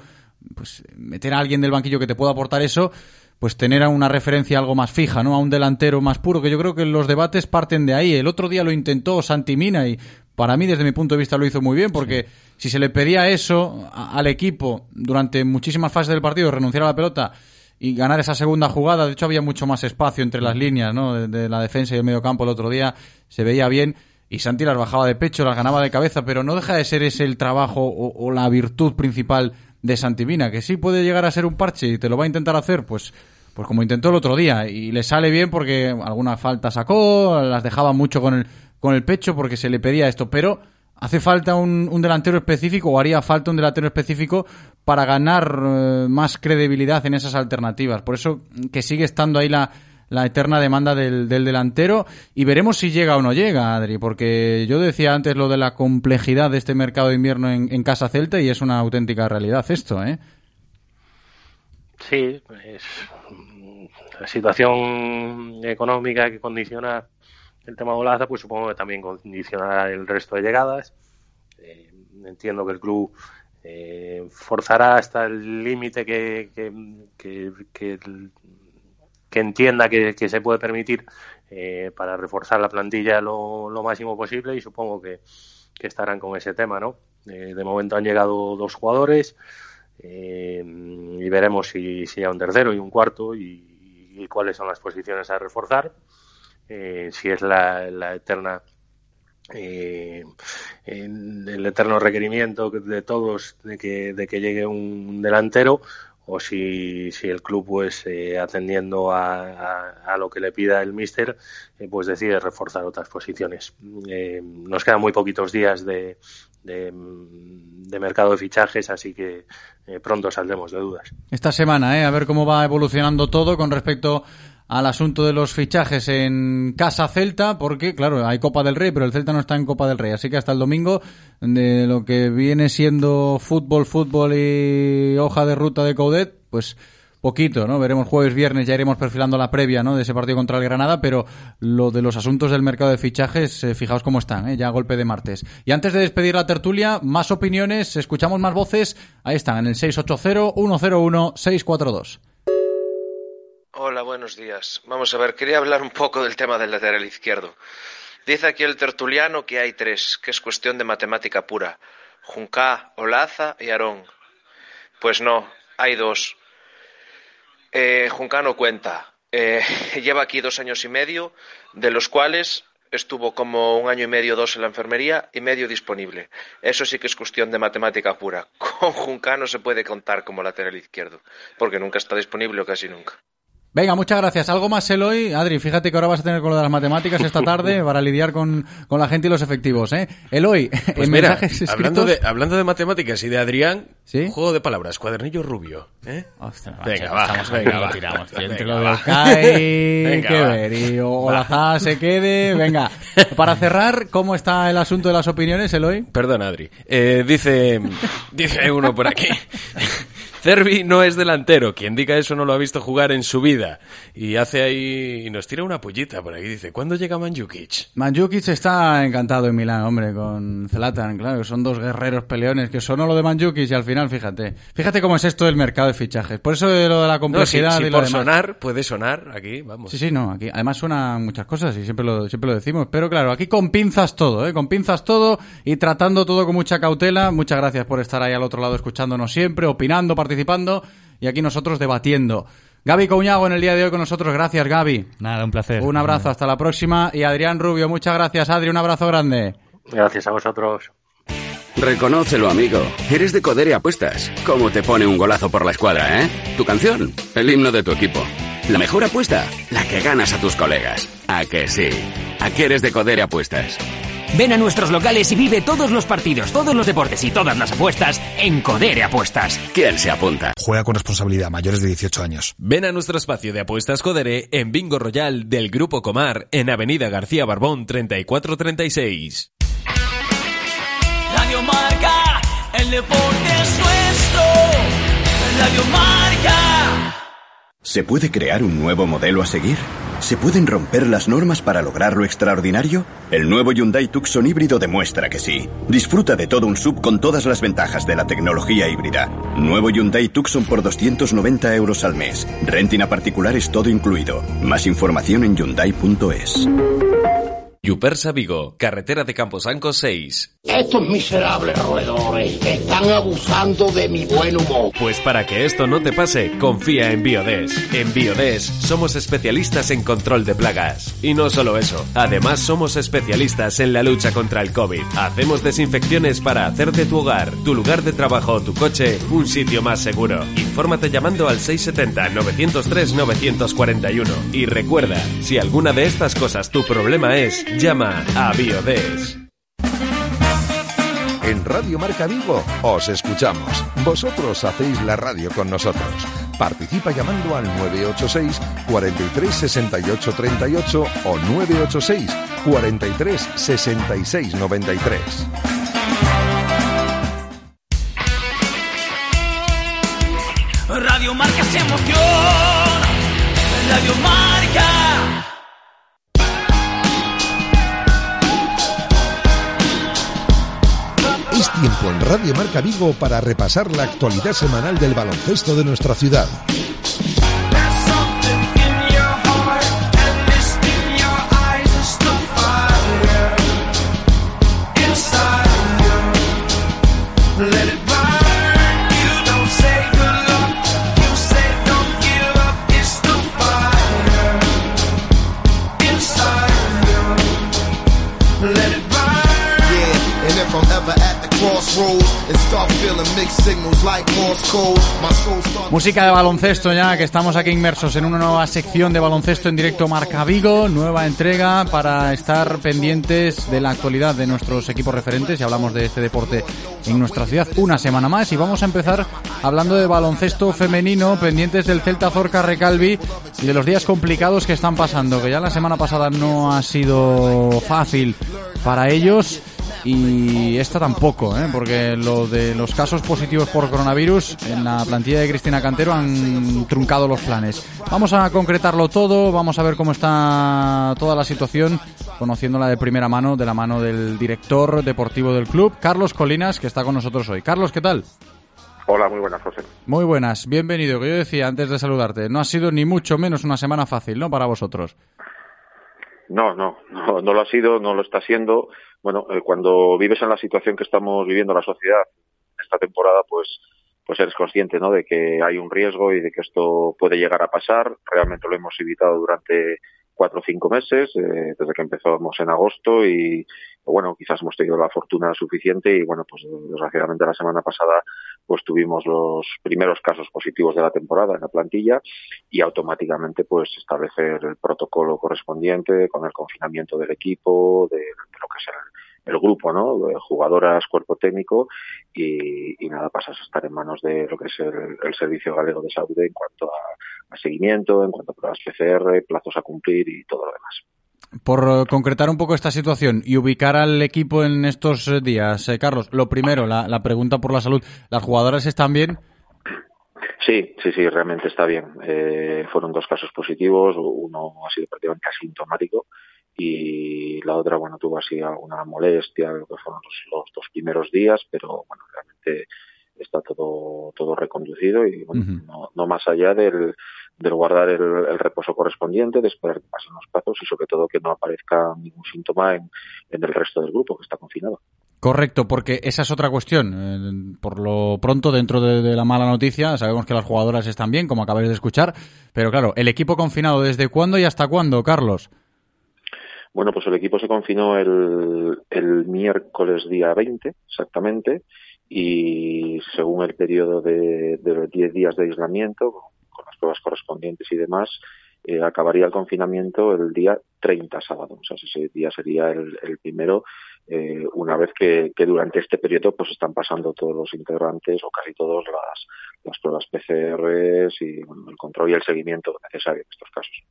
pues meter a alguien del banquillo que te pueda aportar eso, pues tener a una referencia algo más fija, ¿no? A un delantero más puro, que yo creo que los debates parten de ahí. El otro día lo intentó Santi Mina y para mí, desde mi punto de vista, lo hizo muy bien, porque sí. si se le pedía eso al equipo durante muchísimas fases del partido, renunciar a la pelota y ganar esa segunda jugada, de hecho había mucho más espacio entre las líneas, ¿no? De, de la defensa y el medio campo el otro día, se veía bien y Santi las bajaba de pecho, las ganaba de cabeza, pero no deja de ser ese el trabajo o, o la virtud principal de Santimina, que sí puede llegar a ser un parche y te lo va a intentar hacer, pues pues como intentó el otro día y le sale bien porque alguna falta sacó, las dejaba mucho con el con el pecho porque se le pedía esto, pero hace falta un, un delantero específico o haría falta un delantero específico para ganar eh, más credibilidad en esas alternativas. Por eso que sigue estando ahí la, la eterna demanda del, del, delantero y veremos si llega o no llega, Adri, porque yo decía antes lo de la complejidad de este mercado de invierno en, Casa Celta y es una auténtica realidad esto, ¿eh? Sí, es la situación económica que condiciona el tema de Olaza, pues supongo que también condicionará el resto de llegadas. Eh, entiendo que el club eh, forzará hasta el límite que, que, que entienda que, se puede permitir eh, para reforzar la plantilla lo, lo, máximo posible y supongo que, estarán con ese tema, ¿no? Eh, de momento han llegado dos jugadores eh, y veremos si, si hay un tercero y un cuarto y, cuáles son las posiciones a reforzar. Eh, si es la, eterna eh, en el eterno requerimiento de todos de que, de que llegue un delantero o si, si el club pues eh, atendiendo a, a, lo que le pida el míster eh, pues decide reforzar otras posiciones Eh, nos quedan muy poquitos días de, de, de mercado de fichajes así que eh, pronto saldremos de dudas Esta semana, ¿eh? a ver cómo va evolucionando todo con respecto al asunto de los fichajes en Casa Celta, porque, claro, hay Copa del Rey, pero el Celta no está en Copa del Rey. Así que hasta el domingo, de lo que viene siendo fútbol, fútbol y hoja de ruta de Coudet, pues poquito, ¿no? Veremos jueves, viernes, ya iremos perfilando la previa, ¿no? De ese partido contra el Granada, pero lo de los asuntos del mercado de fichajes, eh, fijaos cómo están, ¿eh? Ya a golpe de martes. Y antes de despedir la tertulia, más opiniones, escuchamos más voces, ahí están, en el 680-101-642. Hola, buenos días. Vamos a ver, quería hablar un poco del tema del lateral izquierdo. Dice aquí el tertuliano que hay tres, que es cuestión de matemática pura. Junca, Olaza y Aarón. Pues no, hay dos. Eh, Junca no cuenta. Eh, lleva aquí dos años y medio, de los cuales estuvo como un año y medio, dos en la enfermería y medio disponible. Eso sí que es cuestión de matemática pura. Con Junca no se puede contar como lateral izquierdo, porque nunca está disponible o casi nunca. Venga, muchas gracias. ¿Algo más, Eloy? Adri, fíjate que ahora vas a tener con lo de las matemáticas esta tarde para lidiar con, con la gente y los efectivos, ¿eh? Eloy, Pues en mira, mensajes escritos... hablando de, hablando de matemáticas y de Adrián, juego de palabras, cuadernillo rubio. ¿eh? venga, va, estamos venga, va. lo tiramos, tío, entre Venga, lo de va. Venga, que va. ver, y o- Va. Se quede, venga. Para cerrar, ¿cómo está el asunto de las opiniones, Eloy? Perdón, Adri. Eh, dice, dice uno por aquí. Cervi no es delantero. Quien diga eso no lo ha visto jugar en su vida. Y hace ahí, y nos tira una pullita por aquí. Dice, ¿cuándo llega Manjukic? Manjukic está encantado en Milán, hombre, con Zlatan, claro, son dos guerreros peleones que sonó lo de Manjukic y al final, fíjate, fíjate cómo es esto del mercado de fichajes. Por eso de lo de la No, si, complejidad si y lo por demás. sonar, puede sonar aquí, vamos. Sí, sí, no, aquí además suenan muchas cosas y siempre lo, siempre lo decimos, pero claro, aquí con pinzas todo, ¿eh? con pinzas todo y tratando todo con mucha cautela. Muchas gracias por estar ahí al otro lado escuchándonos siempre, opinando, participando y aquí nosotros debatiendo. Gaby Couñago en el día de hoy con nosotros, gracias Gaby. Nada, un placer. Un abrazo, hasta la próxima. Y Adrián Rubio, muchas gracias Adri, un abrazo grande. gracias a vosotros Reconócelo, amigo. Eres de Codere Apuestas. ¿Cómo te pone un golazo por la escuadra, eh? Tu canción, el himno de tu equipo. La mejor apuesta, la que ganas a tus colegas. ¿A que sí? ¿A que eres de Codere Apuestas? Ven a nuestros locales y vive todos los partidos, todos los deportes y todas las apuestas en Codere Apuestas. ¿Quién se apunta? Juega con responsabilidad, mayores de 18 años. Ven a nuestro espacio de apuestas Codere en Bingo Royal del Grupo Comar en Avenida García Barbón 3436. Radio Marca, el deporte es nuestro. Radio Marca. ¿Se puede crear un nuevo modelo a seguir? ¿Se pueden romper las normas para lograr lo extraordinario? El nuevo Hyundai Tucson híbrido demuestra que sí. Disfruta de todo un sub con todas las ventajas de la tecnología híbrida. Nuevo Hyundai Tucson por 290 euros al mes. Renting a particulares todo incluido. Más información en hyundai.es. Yupersa Vigo, carretera de Camposanco 6. Estos miserables roedores están abusando de mi buen humor. Pues para que esto no te pase, confía en Biodes. En Biodes somos especialistas en control de plagas. Y no solo eso, además somos especialistas en la lucha contra el COVID. Hacemos desinfecciones para hacer de tu hogar, tu lugar de trabajo o tu coche un sitio más seguro. Infórmate llamando al 670-903-941. Y recuerda, si alguna de estas cosas tu problema es, llama a Biodes. En Radio Marca Vigo os escuchamos. Vosotros hacéis la radio con nosotros. Participa llamando al 986 43 68 38 o 986 43 66 93. Radio Marca es emoción. Radio Marca. Radio Marca Vigo para repasar la actualidad semanal del baloncesto de nuestra ciudad. Música de baloncesto ya, que estamos aquí inmersos en una nueva sección de baloncesto en directo Marca Vigo, nueva entrega para estar pendientes de la actualidad de nuestros equipos referentes. Y hablamos de este deporte en nuestra ciudad una semana más. Y vamos a empezar hablando de baloncesto femenino, pendientes del Celta Zorca Recalvi y de los días complicados que están pasando, que ya la semana pasada no ha sido fácil para ellos y esta tampoco, ¿eh? porque lo de los casos positivos por coronavirus en la plantilla de Cristina Cantero han truncado los planes. Vamos a concretarlo todo, vamos a ver cómo está toda la situación, conociéndola de primera mano, de la mano del director deportivo del club, Carlos Colinas, que está con nosotros hoy. Carlos, ¿qué tal? Hola, muy buenas, José. Muy buenas, bienvenido. Que yo decía antes de saludarte, no ha sido ni mucho menos una semana fácil, ¿no? Para vosotros. No, no, no, no lo ha sido, no lo está siendo. Bueno, eh, cuando vives en la situación que estamos viviendo la sociedad esta temporada, pues, pues eres consciente, ¿no? De que hay un riesgo y de que esto puede llegar a pasar. Realmente lo hemos evitado durante cuatro o cinco meses, eh, desde que empezamos en agosto y, bueno, quizás hemos tenido la fortuna suficiente y, bueno, pues desgraciadamente la semana pasada pues tuvimos los primeros casos positivos de la temporada en la plantilla y automáticamente pues establecer el protocolo correspondiente con el confinamiento del equipo, de, lo que es el, grupo, ¿no? De jugadoras, cuerpo técnico y, y nada, pasas a estar en manos de lo que es el, el Servicio Galego de Salud en cuanto a, a seguimiento, en cuanto a pruebas PCR, plazos a cumplir y todo lo demás. Por eh, concretar un poco esta situación y ubicar al equipo en estos eh, días, eh, Carlos, lo primero, la, la pregunta por la salud. ¿Las jugadoras están bien? Sí, sí, sí, realmente está bien. Eh, fueron dos casos positivos, uno ha sido prácticamente asintomático y la otra, bueno, tuvo así alguna molestia, lo que fueron los, los dos primeros días, pero bueno, realmente está todo todo reconducido y bueno, no, no más allá del, del guardar el, el reposo correspondiente, de esperar que pasen los plazos y sobre todo que no aparezca ningún síntoma en, en el resto del grupo que está confinado. Correcto, porque esa es otra cuestión. Eh, Por lo pronto, dentro de, de la mala noticia, sabemos que las jugadoras están bien, como acabáis de escuchar, pero claro, el equipo confinado, ¿desde cuándo y hasta cuándo, Carlos? Bueno, pues el equipo se confinó el, el miércoles día 20, exactamente, y según el periodo de, de los 10 días de aislamiento, con, las pruebas correspondientes y demás, eh, acabaría el confinamiento el día 30 sábado. O sea, ese día sería el, el primero, eh, una vez que, que durante este periodo pues están pasando todos los integrantes o casi todos las, las pruebas PCR y bueno, el control y el seguimiento necesario en estos casos.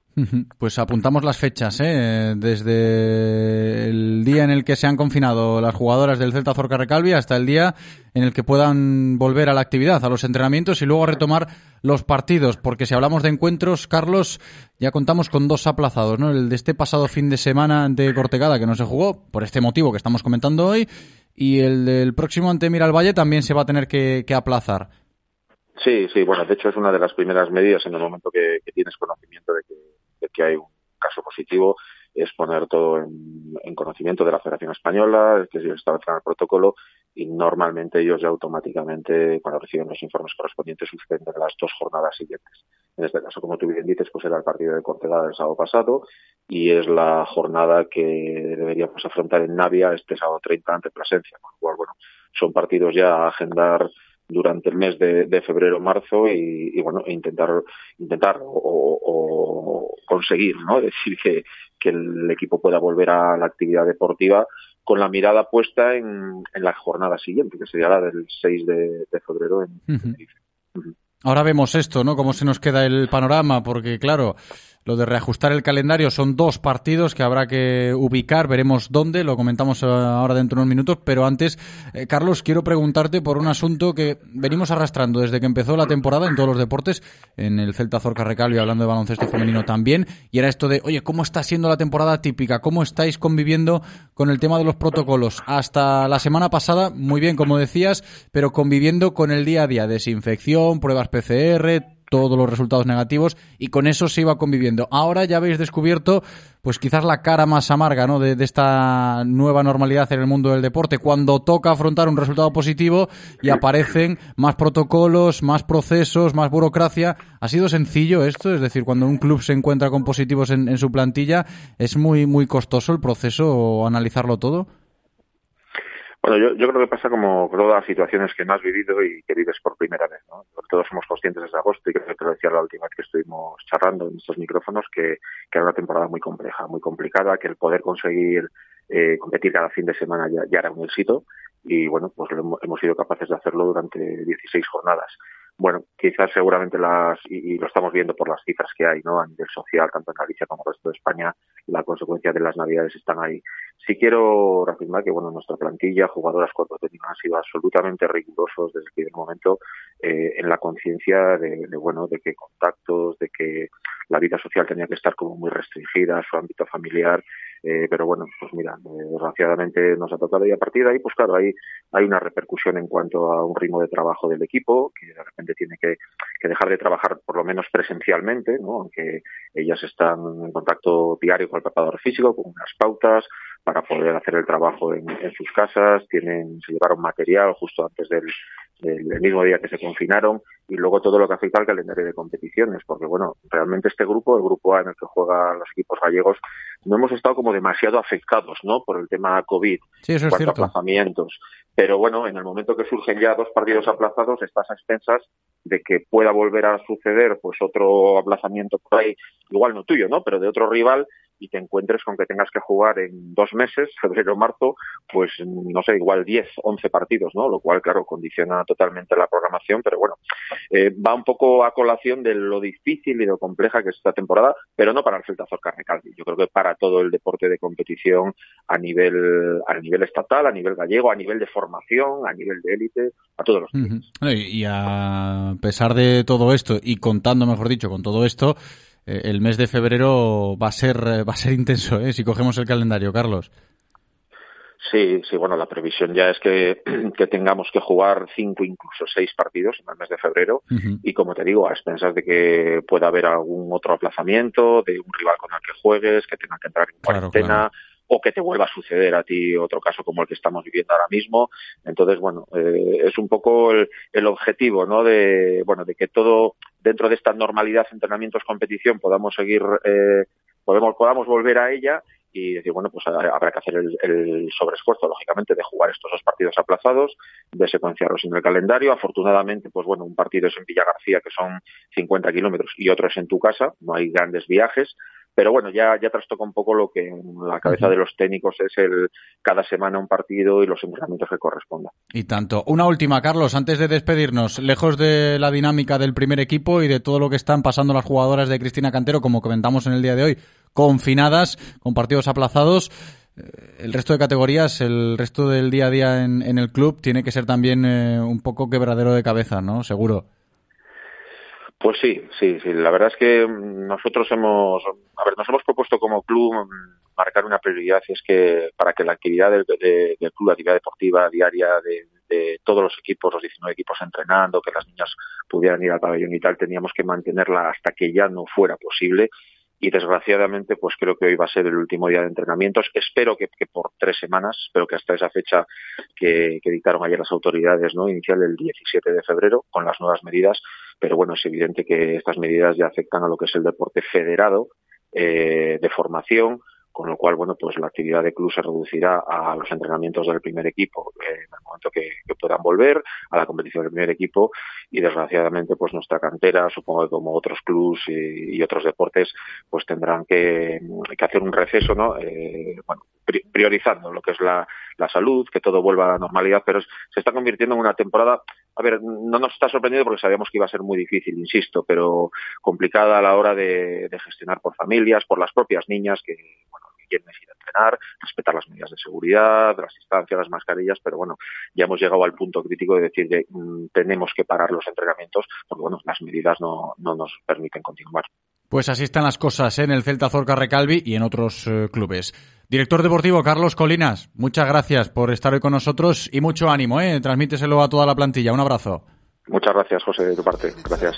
Pues apuntamos las fechas, ¿eh? desde el día en el que se han confinado las jugadoras del Celta Zorca Recalvi hasta el día en el que puedan volver a la actividad, a los entrenamientos y luego retomar los partidos, porque si hablamos de encuentros, Carlos, ya contamos con dos aplazados, ¿no? El de este pasado fin de semana ante Cortegada, que no se jugó, por este motivo que estamos comentando hoy, y el del próximo ante Miralvalle también se va a tener que, que aplazar. Sí, sí, bueno, de hecho es una de las primeras medidas en el momento que tienes conocimiento de que, de que hay un caso positivo, es poner todo en, en conocimiento de la Federación Española, que se establezca el protocolo y normalmente ellos ya automáticamente, cuando reciben los informes correspondientes, suspenden las dos jornadas siguientes. En este caso, como tú bien dices, pues era el partido de Cortegada del sábado pasado y es la jornada que deberíamos afrontar en Navia este sábado 30 ante Plasencia. Con lo cual, bueno, son partidos ya a agendar durante el mes de, de febrero marzo y, y, bueno intentar intentar o, o, conseguir no decir que, que el equipo pueda volver a la actividad deportiva con la mirada puesta en, en la jornada siguiente que sería la del 6 de, de febrero en. Ahora vemos esto, ¿no? Cómo se nos queda el panorama, porque claro, lo de reajustar el calendario son dos partidos que habrá que ubicar, veremos dónde, lo comentamos eh, ahora dentro de unos minutos, pero antes, eh, Carlos, quiero preguntarte por un asunto que venimos arrastrando desde que empezó la temporada en todos los deportes, en el Celta Zorca Recalio, hablando de baloncesto femenino también, y era esto de, oye, ¿cómo está siendo la temporada típica? ¿Cómo estáis conviviendo con el tema de los protocolos? Hasta la semana pasada, muy bien, como decías, pero conviviendo con el día a día, desinfección, pruebas PCR, todos los resultados negativos y con eso se iba conviviendo. Ahora ya habéis descubierto, pues quizás la cara más amarga, ¿no? De, esta nueva normalidad en el mundo del deporte, cuando toca afrontar un resultado positivo y aparecen más protocolos, más procesos, más burocracia. ¿Ha sido sencillo esto? Es decir, cuando un club se encuentra con positivos en, en su plantilla, ¿es muy, muy costoso el proceso o analizarlo todo? Bueno, yo, yo creo que pasa como todas las situaciones que no has vivido y que vives por primera vez, ¿no? Todos somos conscientes desde agosto y creo que te lo decía la última vez que estuvimos charlando en estos micrófonos que, que era una temporada muy compleja, muy complicada, que el poder conseguir eh, competir cada fin de semana ya, ya era un éxito y bueno, pues lo hemos, hemos sido capaces de hacerlo durante 16 jornadas. Bueno, quizás seguramente las, y, lo estamos viendo por las cifras que hay, ¿no? A nivel social, tanto en Galicia como en el resto de España, la consecuencia de las navidades están ahí. Sí quiero reafirmar que, bueno, nuestra plantilla, jugadoras, cuerpos técnicos han sido absolutamente rigurosos desde el primer momento eh, en la conciencia de, de, bueno, de que contactos, de que la vida social tenía que estar como muy restringida, su ámbito familiar, eh, pero bueno, pues mira, eh, desgraciadamente nos ha tocado y a partir de ahí, pues claro, hay, hay una repercusión en cuanto a un ritmo de trabajo del equipo, que de repente tiene que, que dejar de trabajar por lo menos presencialmente, ¿no? aunque ellas están en contacto diario con el preparador físico, con unas pautas para poder hacer el trabajo en, en sus casas, tienen, se llevaron material justo antes del, del mismo día que se confinaron y luego todo lo que afecta al calendario de competiciones, porque bueno, realmente este grupo, el grupo A en el que juegan los equipos gallegos, no hemos estado como demasiado afectados, ¿no? Por el tema COVID, Sí, eso en es cuanto a cierto. aplazamientos. Pero bueno, en el momento que surgen ya dos partidos aplazados, estás a expensas de que pueda volver a suceder pues otro aplazamiento por ahí, igual no tuyo, ¿no? Pero de otro rival y te encuentres con que tengas que jugar en dos meses, febrero marzo, pues no sé, igual 10, 11 partidos, ¿no? Lo cual, claro, condiciona totalmente la programación, pero bueno, eh, va un poco a colación de lo difícil y lo compleja que es esta temporada, pero no para el Celta Zorca Recalvi. Yo creo que para todo el deporte de competición a nivel, a nivel estatal, a nivel gallego, a nivel de formación, a nivel de élite, a todos los Y a pesar de todo esto, y contando, mejor dicho, con todo esto, el mes de febrero va a ser, eh, va a ser intenso, ¿eh? si cogemos el calendario, Carlos. Sí, sí, bueno, la previsión ya es que, que tengamos que jugar cinco, incluso seis partidos en el mes de febrero. Y como te digo, a expensas de que pueda haber algún otro aplazamiento, de un rival con el que juegues, que tenga que entrar en Claro, cuarentena, o que te vuelva a suceder a ti otro caso como el que estamos viviendo ahora mismo. Entonces, bueno, eh, es un poco el, objetivo, ¿no? De, bueno, de que todo dentro de esta normalidad, entrenamientos, competición, podamos seguir, eh, podemos, podamos volver a ella y decir, bueno, pues ha- habrá que hacer el, el sobreesfuerzo, lógicamente, de jugar estos dos partidos aplazados, de secuenciarlos en el calendario. Afortunadamente, pues bueno, un partido es en Villa García, que son 50 kilómetros, y otro es en tu casa, no hay grandes viajes. Pero bueno, ya, ya trastoca un poco lo que en la cabeza de los técnicos es el cada semana un partido y los entrenamientos que correspondan. Y tanto. Una última, Carlos, antes de despedirnos, lejos de la dinámica del primer equipo y de todo lo que están pasando las jugadoras de Cristina Cantero, como comentamos en el día de hoy, confinadas, con partidos aplazados, eh, el resto de categorías, el resto del día a día en, en el club tiene que ser también eh, un poco quebradero de cabeza, ¿no? Seguro. Pues sí, sí, sí. La verdad es que mm, nosotros hemos, a ver, nos hemos propuesto como club mm, marcar una prioridad y es que para que la actividad del, de- del club, la actividad deportiva diaria de, todos los equipos, los 19 equipos entrenando, que las niñas pudieran ir al pabellón y tal, teníamos que mantenerla hasta que ya no fuera posible. Y desgraciadamente, pues creo que hoy va a ser el último día de entrenamientos. Espero que, que por tres semanas, espero que hasta esa fecha que, que dictaron ayer las autoridades, ¿no? Inicial el 17 de febrero, con las nuevas medidas. Pero bueno, es evidente que estas medidas ya afectan a lo que es el deporte federado eh, de formación, con lo cual, bueno, pues la actividad de club se reducirá a los entrenamientos del primer equipo eh, en el momento que, que puedan volver, a la competición del primer equipo y desgraciadamente pues nuestra cantera, supongo que como otros clubs y, otros deportes, pues tendrán que, que hacer un receso, ¿no? Eh, bueno, pri- priorizando lo que es la, la salud, que todo vuelva a la normalidad, pero se está convirtiendo en una temporada, a ver, no nos está sorprendiendo porque sabíamos que iba a ser muy difícil, insisto, pero complicada a la hora de, de gestionar por familias, por las propias niñas que, bueno, quieren ir a entrenar, respetar las medidas de seguridad, las distancias, las mascarillas, pero bueno, ya hemos llegado al punto crítico de decir que mm, tenemos que parar los entrenamientos porque, bueno, las medidas no, no nos permiten continuar. Pues así están las cosas en el Celta Zorca Recalvi y en otros eh, clubes. Director deportivo Carlos Colinas, muchas gracias por estar hoy con nosotros y mucho ánimo, ¿eh? Transmíteselo a toda la plantilla. Un abrazo. Muchas gracias, José, de tu parte. Gracias.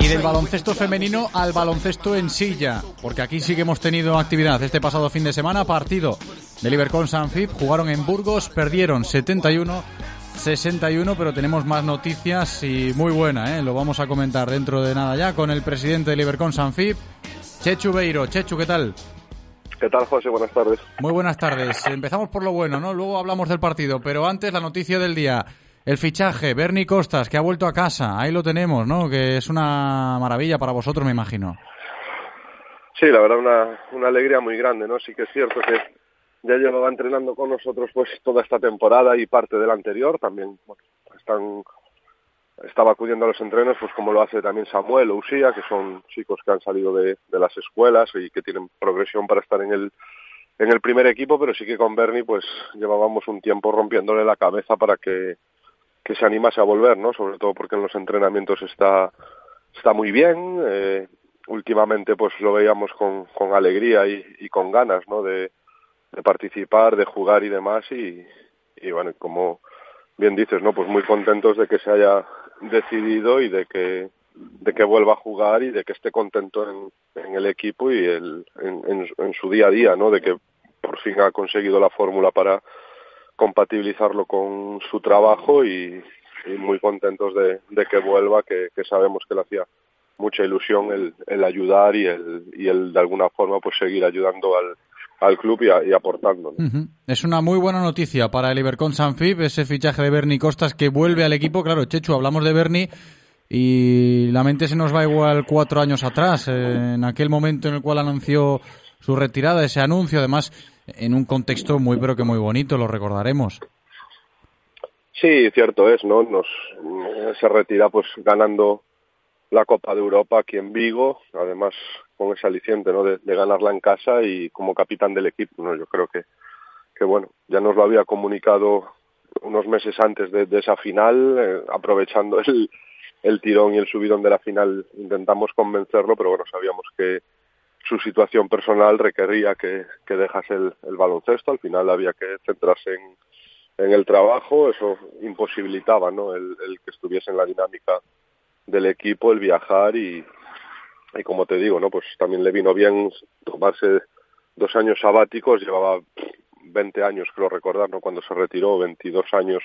Y del baloncesto femenino al baloncesto en silla, porque aquí sí que hemos tenido actividad este pasado fin de semana, partido de Liverpool Sanfib, jugaron en Burgos, perdieron 71 61, pero tenemos más noticias y muy buena, ¿eh? lo vamos a comentar dentro de nada ya con el presidente de Liverpool Sanfib, Chechu Beiro. Chechu, ¿qué tal? ¿Qué tal, José? Buenas tardes. Muy buenas tardes. Empezamos por lo bueno, ¿no? Luego hablamos del partido, pero antes la noticia del día. El fichaje, Bernie Costas, que ha vuelto a casa. Ahí lo tenemos, ¿no? Que es una maravilla para vosotros, me imagino. Sí, la verdad, una, una alegría muy grande, ¿no? Sí que es cierto que ya llevaba entrenando con nosotros pues toda esta temporada y parte de la anterior. También están, estaba acudiendo a los entrenos, pues como lo hace también Samuel o Usía, que son chicos que han salido de, de las escuelas y que tienen progresión para estar en el, en el primer equipo, pero sí que con Bernie pues llevábamos un tiempo rompiéndole la cabeza para que, que se animase a volver, ¿no? Sobre todo porque en los entrenamientos está, está muy bien. Eh, últimamente pues lo veíamos con, con alegría y, con ganas, ¿no? De, de participar, de jugar y demás y, y bueno, como bien dices, ¿no? Pues muy contentos de que se haya decidido y de que de que vuelva a jugar y de que esté contento en, en el equipo y el, en, en, en su día a día, ¿no? De que por fin ha conseguido la fórmula para compatibilizarlo con su trabajo y, muy contentos de, que vuelva, que, sabemos que le hacía mucha ilusión el, el ayudar y el, y el de alguna forma pues seguir ayudando al, club y, a- aportando. Es una muy buena noticia para el Ibercon Sanfib, ese fichaje de Bernie Costas que vuelve al equipo. Claro, Chechu, hablamos de Bernie y la mente se nos va igual cuatro años atrás, eh, en aquel momento en el cual anunció su retirada, ese anuncio, además en un contexto muy pero que muy bonito, lo recordaremos. Sí, cierto es, ¿no? Nos se retira pues ganando la Copa de Europa aquí en Vigo, además con ese aliciente, ¿no? De, ganarla en casa y como capitán del equipo, ¿no? Yo creo que que bueno, ya nos lo había comunicado unos meses antes de, de esa final, eh, aprovechando el, el tirón y el subidón de la final, intentamos convencerlo, pero bueno, sabíamos que su situación personal requería que, que dejase el, baloncesto, al final había que centrarse en, en el trabajo, eso imposibilitaba ¿no? el, el que estuviese en la dinámica del equipo, el viajar y, y como te digo, ¿no? pues también le vino bien tomarse dos años sabáticos, llevaba 20 años, creo recordar, ¿no? cuando se retiró, 22 años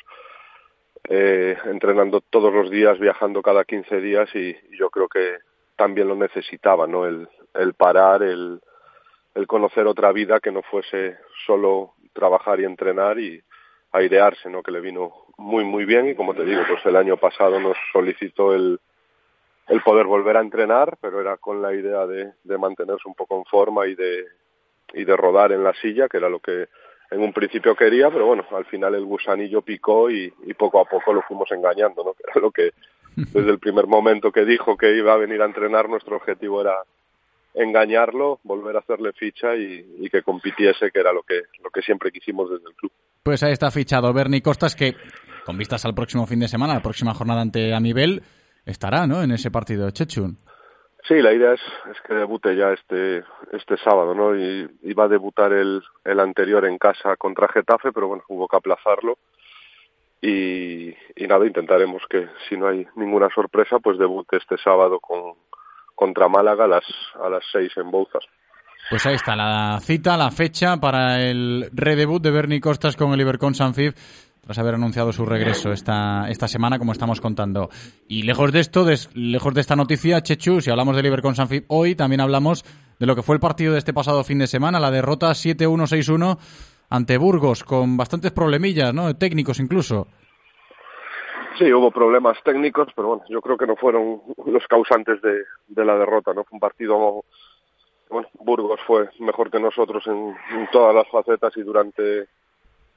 eh, entrenando todos los días, viajando cada 15 días y, y yo creo que también lo necesitaba, ¿no? El, el parar, el, el conocer otra vida que no fuese solo trabajar y entrenar y airearse, ¿no? Que le vino muy, muy bien y como te digo, pues el año pasado nos solicitó el, el poder volver a entrenar, pero era con la idea de, de mantenerse un poco en forma y de, y de rodar en la silla, que era lo que en un principio quería, pero bueno, al final el gusanillo picó y, y poco a poco lo fuimos engañando, ¿no? Que era lo que desde el primer momento que dijo que iba a venir a entrenar, nuestro objetivo era engañarlo, volver a hacerle ficha y, y que compitiese, que era lo que, lo que siempre quisimos desde el club. Pues ahí está fichado Bernie Costas que, con vistas al próximo fin de semana, la próxima jornada ante Amibel, estará, ¿no? En ese partido de Chechun. Sí, la idea es, es que debute ya este este sábado, ¿no? Y iba a debutar el, el anterior en casa contra Getafe, pero bueno, hubo que aplazarlo. Y, y nada, intentaremos que si no hay ninguna sorpresa, pues debute este sábado con contra Málaga a las a las seis en Bouzas. Pues ahí está la cita, la fecha para el redebut de Bernie Costas con el Ibercon Sanfib tras haber anunciado su regreso esta, esta semana, como estamos contando. Y lejos de esto, lejos de esta noticia, Chechu, si hablamos del Ibercon Sanfib hoy, también hablamos de lo que fue el partido de este pasado fin de semana, la derrota 7-1-6-1 ante Burgos, con bastantes problemillas, ¿no? Técnicos incluso. Sí, hubo problemas técnicos, pero bueno, yo creo que no fueron los causantes de, la derrota, ¿no? Fue un partido, bueno, Burgos fue mejor que nosotros en, en todas las facetas y durante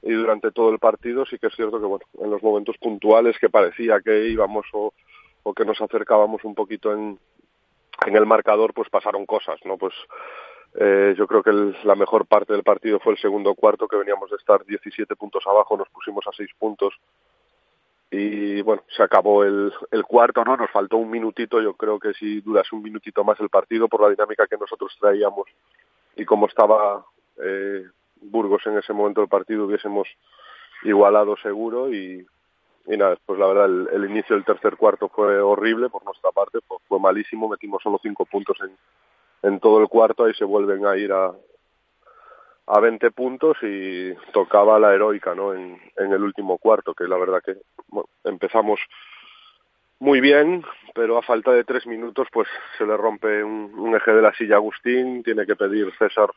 y durante todo el partido sí que es cierto que bueno, en los momentos puntuales que parecía que íbamos o, o que nos acercábamos un poquito en, en el marcador, pues pasaron cosas, ¿no? Pues Eh, yo creo que el- la mejor parte del partido fue el segundo cuarto, que veníamos de estar 17 puntos abajo, nos pusimos a 6 puntos y bueno, se acabó el, el cuarto, ¿no? Nos faltó un minutito, yo creo que si durase un minutito más el partido por la dinámica que nosotros traíamos y como estaba eh, Burgos en ese momento del partido hubiésemos igualado seguro y, y nada, pues la verdad el, el inicio del tercer cuarto fue horrible por nuestra parte, fue, fue malísimo, metimos solo cinco puntos en, en todo el cuarto, ahí se vuelven a ir a, a 20 puntos y tocaba la heroica ¿no? en, en el último cuarto, que la verdad que bueno, empezamos muy bien, pero a falta de tres minutos pues se le rompe un, un eje de la silla a Agustín, tiene que pedir César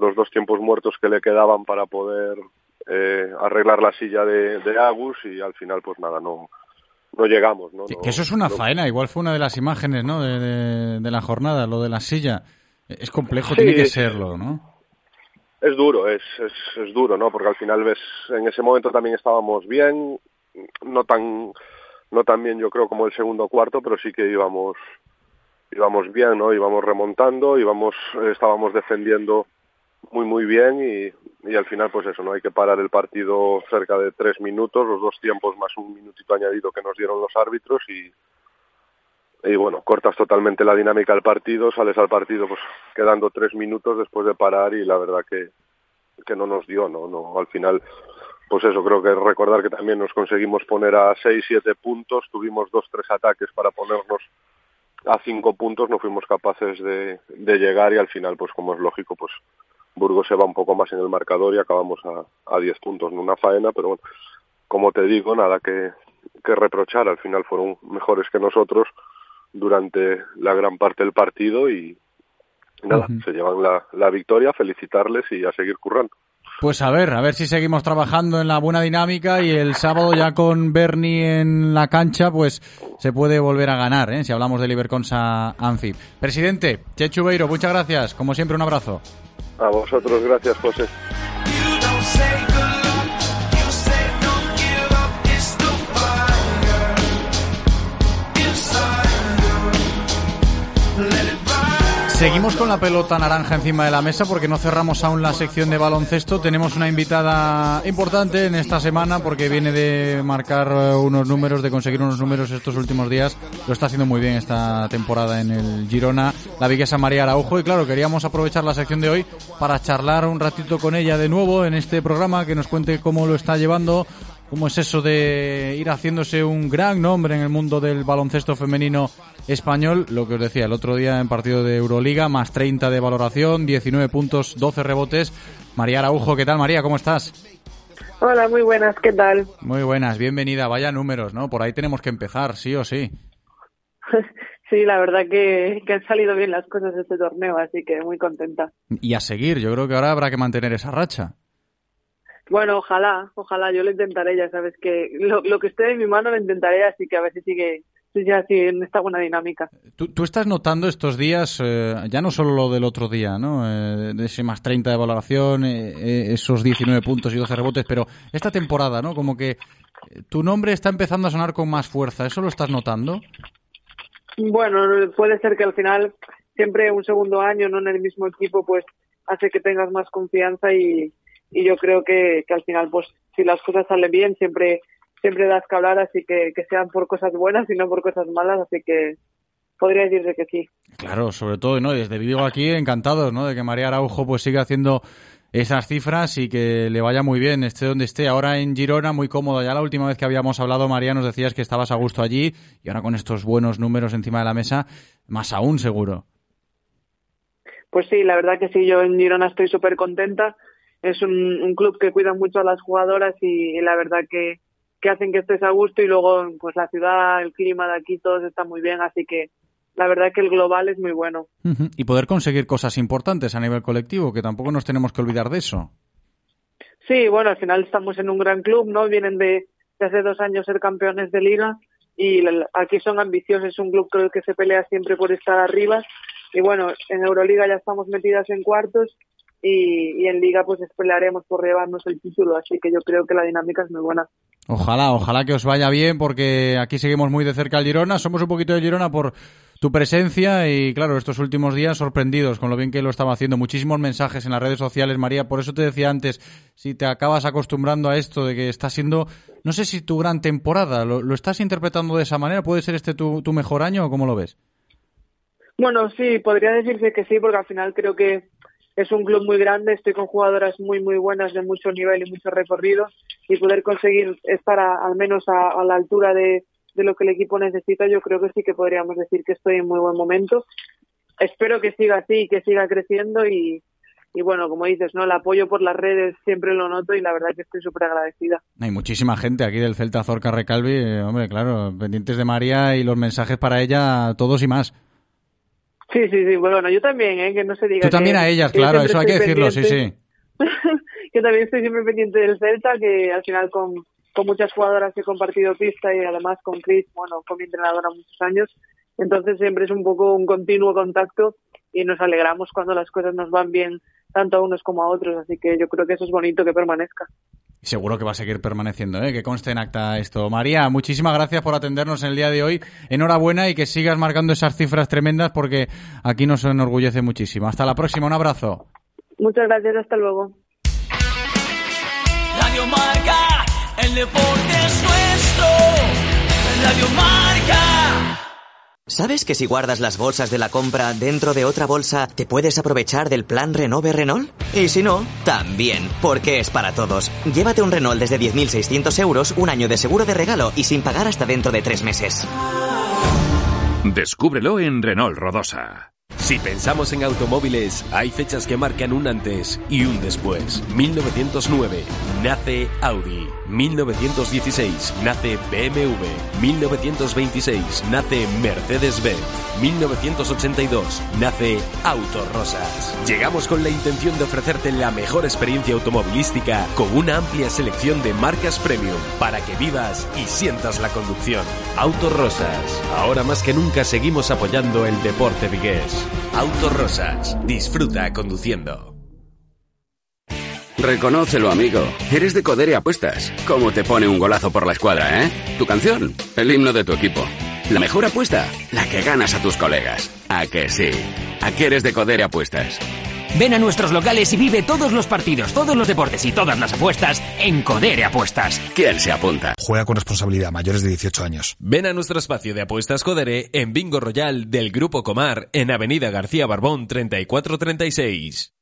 los dos tiempos muertos que le quedaban para poder eh, arreglar la silla de, de Agus y al final pues nada, no, no llegamos. ¿no? No- Que eso es una no- faena, igual fue una de las imágenes, ¿no? De, de- de la jornada, lo de la silla. Es complejo, Sí. tiene que serlo, ¿no? Es duro, es, es, es duro, ¿no? Porque al final ves, en ese momento también estábamos bien, no tan, no tan bien yo creo como el segundo cuarto, pero sí que íbamos, íbamos bien, ¿no? Íbamos remontando, íbamos, estábamos defendiendo muy muy bien y, y al final pues eso, ¿no? Hay que parar el partido cerca de tres minutos, los dos tiempos más un minutito añadido que nos dieron los árbitros y, y bueno, cortas totalmente la dinámica del partido, sales al partido pues quedando tres minutos después de parar y la verdad que, que no nos dio, no, no, al final pues eso, creo que recordar que también nos conseguimos poner a seis, siete puntos, tuvimos dos, tres ataques para ponernos a cinco puntos, no fuimos capaces de, de llegar y al final pues como es lógico pues Burgos se va un poco más en el marcador y acabamos a, a 10 puntos, no una faena, pero bueno, como te digo, nada que, que reprochar, al final fueron mejores que nosotros durante la gran parte del partido y nada, se llevan la, la victoria, felicitarles y a seguir currando. Pues a ver, a ver si seguimos trabajando en la buena dinámica y el sábado ya con Bernie en la cancha, pues se puede volver a ganar, ¿eh? si hablamos del Iberconsa Anfi. Presidente, Chechu Beiro, muchas gracias. Como siempre, un abrazo. A vosotros, gracias José. Seguimos con la pelota naranja encima de la mesa porque no cerramos aún la sección de baloncesto. Tenemos una invitada importante en esta semana porque viene de marcar eh, unos números, de conseguir unos números estos últimos días. Lo está haciendo muy bien esta temporada en el Girona, la viguesa María Araujo. Y claro, queríamos aprovechar la sección de hoy para charlar un ratito con ella de nuevo en este programa, que nos cuente cómo lo está llevando, cómo es eso de ir haciéndose un gran nombre en el mundo del baloncesto femenino español. Lo que os decía el otro día en partido de Euroliga, más 30 de valoración, 19 puntos, 12 rebotes. María Araujo, ¿qué tal María? ¿Cómo estás? Hola, muy buenas, ¿qué tal? Muy buenas, bienvenida. Vaya números, ¿no? Por ahí tenemos que empezar, sí o sí. Sí, la verdad que, que han salido bien las cosas de este torneo, así que muy contenta. Y a seguir, yo creo que ahora habrá que mantener esa racha. Bueno, ojalá, ojalá, yo lo intentaré, ya sabes que lo, lo que esté en mi mano lo intentaré, así que a ver si sigue, sigue así en esta buena dinámica. ¿Tú, tú estás notando estos días, eh, ya no solo lo del otro día, ¿no? Eh, de ese más 30 de valoración, eh, eh, esos 19 puntos y 12 rebotes, pero esta temporada, ¿no? Como que eh, tu nombre está empezando a sonar con más fuerza, ¿eso lo estás notando? Bueno, puede ser que al final siempre un segundo año, no en el mismo equipo, pues hace que tengas más confianza y, y yo creo que, que al final, pues si las cosas salen bien, siempre siempre das que hablar, así que que sean por cosas buenas y no por cosas malas, así que podría decirse que sí. Claro, sobre todo, ¿no? Desde Vigo aquí encantados, ¿no? De que María Araujo pues siga haciendo esas cifras y que le vaya muy bien, esté donde esté. Ahora en Girona, muy cómodo. Ya la última vez que habíamos hablado, María, nos decías que estabas a gusto allí y ahora con estos buenos números encima de la mesa, más aún seguro. Pues sí, la verdad que sí, yo en Girona estoy súper contenta. Es un, un club que cuida mucho a las jugadoras y, y la verdad que, que hacen que estés a gusto y luego pues la ciudad, el clima de aquí, todos están muy bien, así que la verdad que el global es muy bueno. Y poder conseguir cosas importantes a nivel colectivo, que tampoco nos tenemos que olvidar de eso. Sí, bueno, al final estamos en un gran club, ¿no? Vienen de, de hace dos años ser campeones de liga y aquí son ambiciosos, es un club creo que se pelea siempre por estar arriba y bueno, en Euroliga ya estamos metidas en cuartos y, y en liga pues pelearemos por llevarnos el título, así que yo creo que la dinámica es muy buena. Ojalá, ojalá que os vaya bien, porque aquí seguimos muy de cerca al Girona. Somos un poquito de Girona por tu presencia y, claro, estos últimos días sorprendidos con lo bien que lo estaba haciendo. Muchísimos mensajes en las redes sociales, María. Por eso te decía antes, si te acabas acostumbrando a esto de que está siendo, no sé si tu gran temporada, ¿lo, lo estás interpretando de esa manera? ¿Puede ser este tu, tu mejor año o cómo lo ves? Bueno, sí, podría decirse que sí, porque al final creo que es un club muy grande, estoy con jugadoras muy, muy buenas de mucho nivel y mucho recorrido y poder conseguir estar a- al menos a, a la altura de, lo que el equipo necesita, yo creo que sí que podríamos decir que estoy en muy buen momento. Espero que siga así que siga creciendo y, y bueno, como dices, ¿no? El apoyo por las redes siempre lo noto y la verdad que estoy súper agradecida. Hay muchísima gente aquí del Celta Zorca Recalvi, eh, hombre, claro, pendientes de María y los mensajes para ella, todos y más. Sí, sí, sí, bueno, yo también, ¿eh? Que no se diga Tú también que- a ellas, que claro, eso hay que decirlo, sí, sí. yo también estoy siempre pendiente del Celta, que al final con, con muchas jugadoras he compartido pista y además con Chris, bueno, con mi entrenadora muchos años. Entonces siempre es un poco un continuo contacto y nos alegramos cuando las cosas nos van bien tanto a unos como a otros. Así que yo creo que eso es bonito que permanezca. Seguro que va a seguir permaneciendo, ¿eh? que conste en acta esto. María, muchísimas gracias por atendernos en el día de hoy. Enhorabuena y que sigas marcando esas cifras tremendas porque aquí nos enorgullece muchísimo. Hasta la próxima, un abrazo. Muchas gracias, hasta luego. Radio Marca, el deporte es nuestro. Radio Marca. ¿Sabes que si guardas las bolsas de la compra dentro de otra bolsa, te puedes aprovechar del plan Renove Renault? Y si no, también, porque es para todos. Llévate un Renault desde 10.600 euros, un año de seguro de regalo y sin pagar hasta dentro de tres meses. Descúbrelo en Renault Rodosa. Si pensamos en automóviles, hay fechas que marcan un antes y un después. 1909 nace Audi. 1916 nace BMW. 1926 nace Mercedes-Benz. 1982 nace Autos Rosas. Llegamos con la intención de ofrecerte la mejor experiencia automovilística con una amplia selección de marcas premium para que vivas y sientas la conducción. Autos Rosas. Ahora más que nunca seguimos apoyando el deporte vigués. Autos Rosas. Disfruta conduciendo. Reconócelo, amigo. Eres de Codere Apuestas. ¿Cómo te pone un golazo por la escuadra, eh? Tu canción, el himno de tu equipo. La mejor apuesta, la que ganas a tus colegas. ¿A que sí? ¿A que eres de Codere Apuestas? Ven a nuestros locales y vive todos los partidos, todos los deportes y todas las apuestas en Codere Apuestas. ¿Quién se apunta? Juega con responsabilidad, mayores de 18 años. Ven a nuestro espacio de apuestas Codere en Bingo Royal del Grupo Comar en Avenida García Barbón 3436.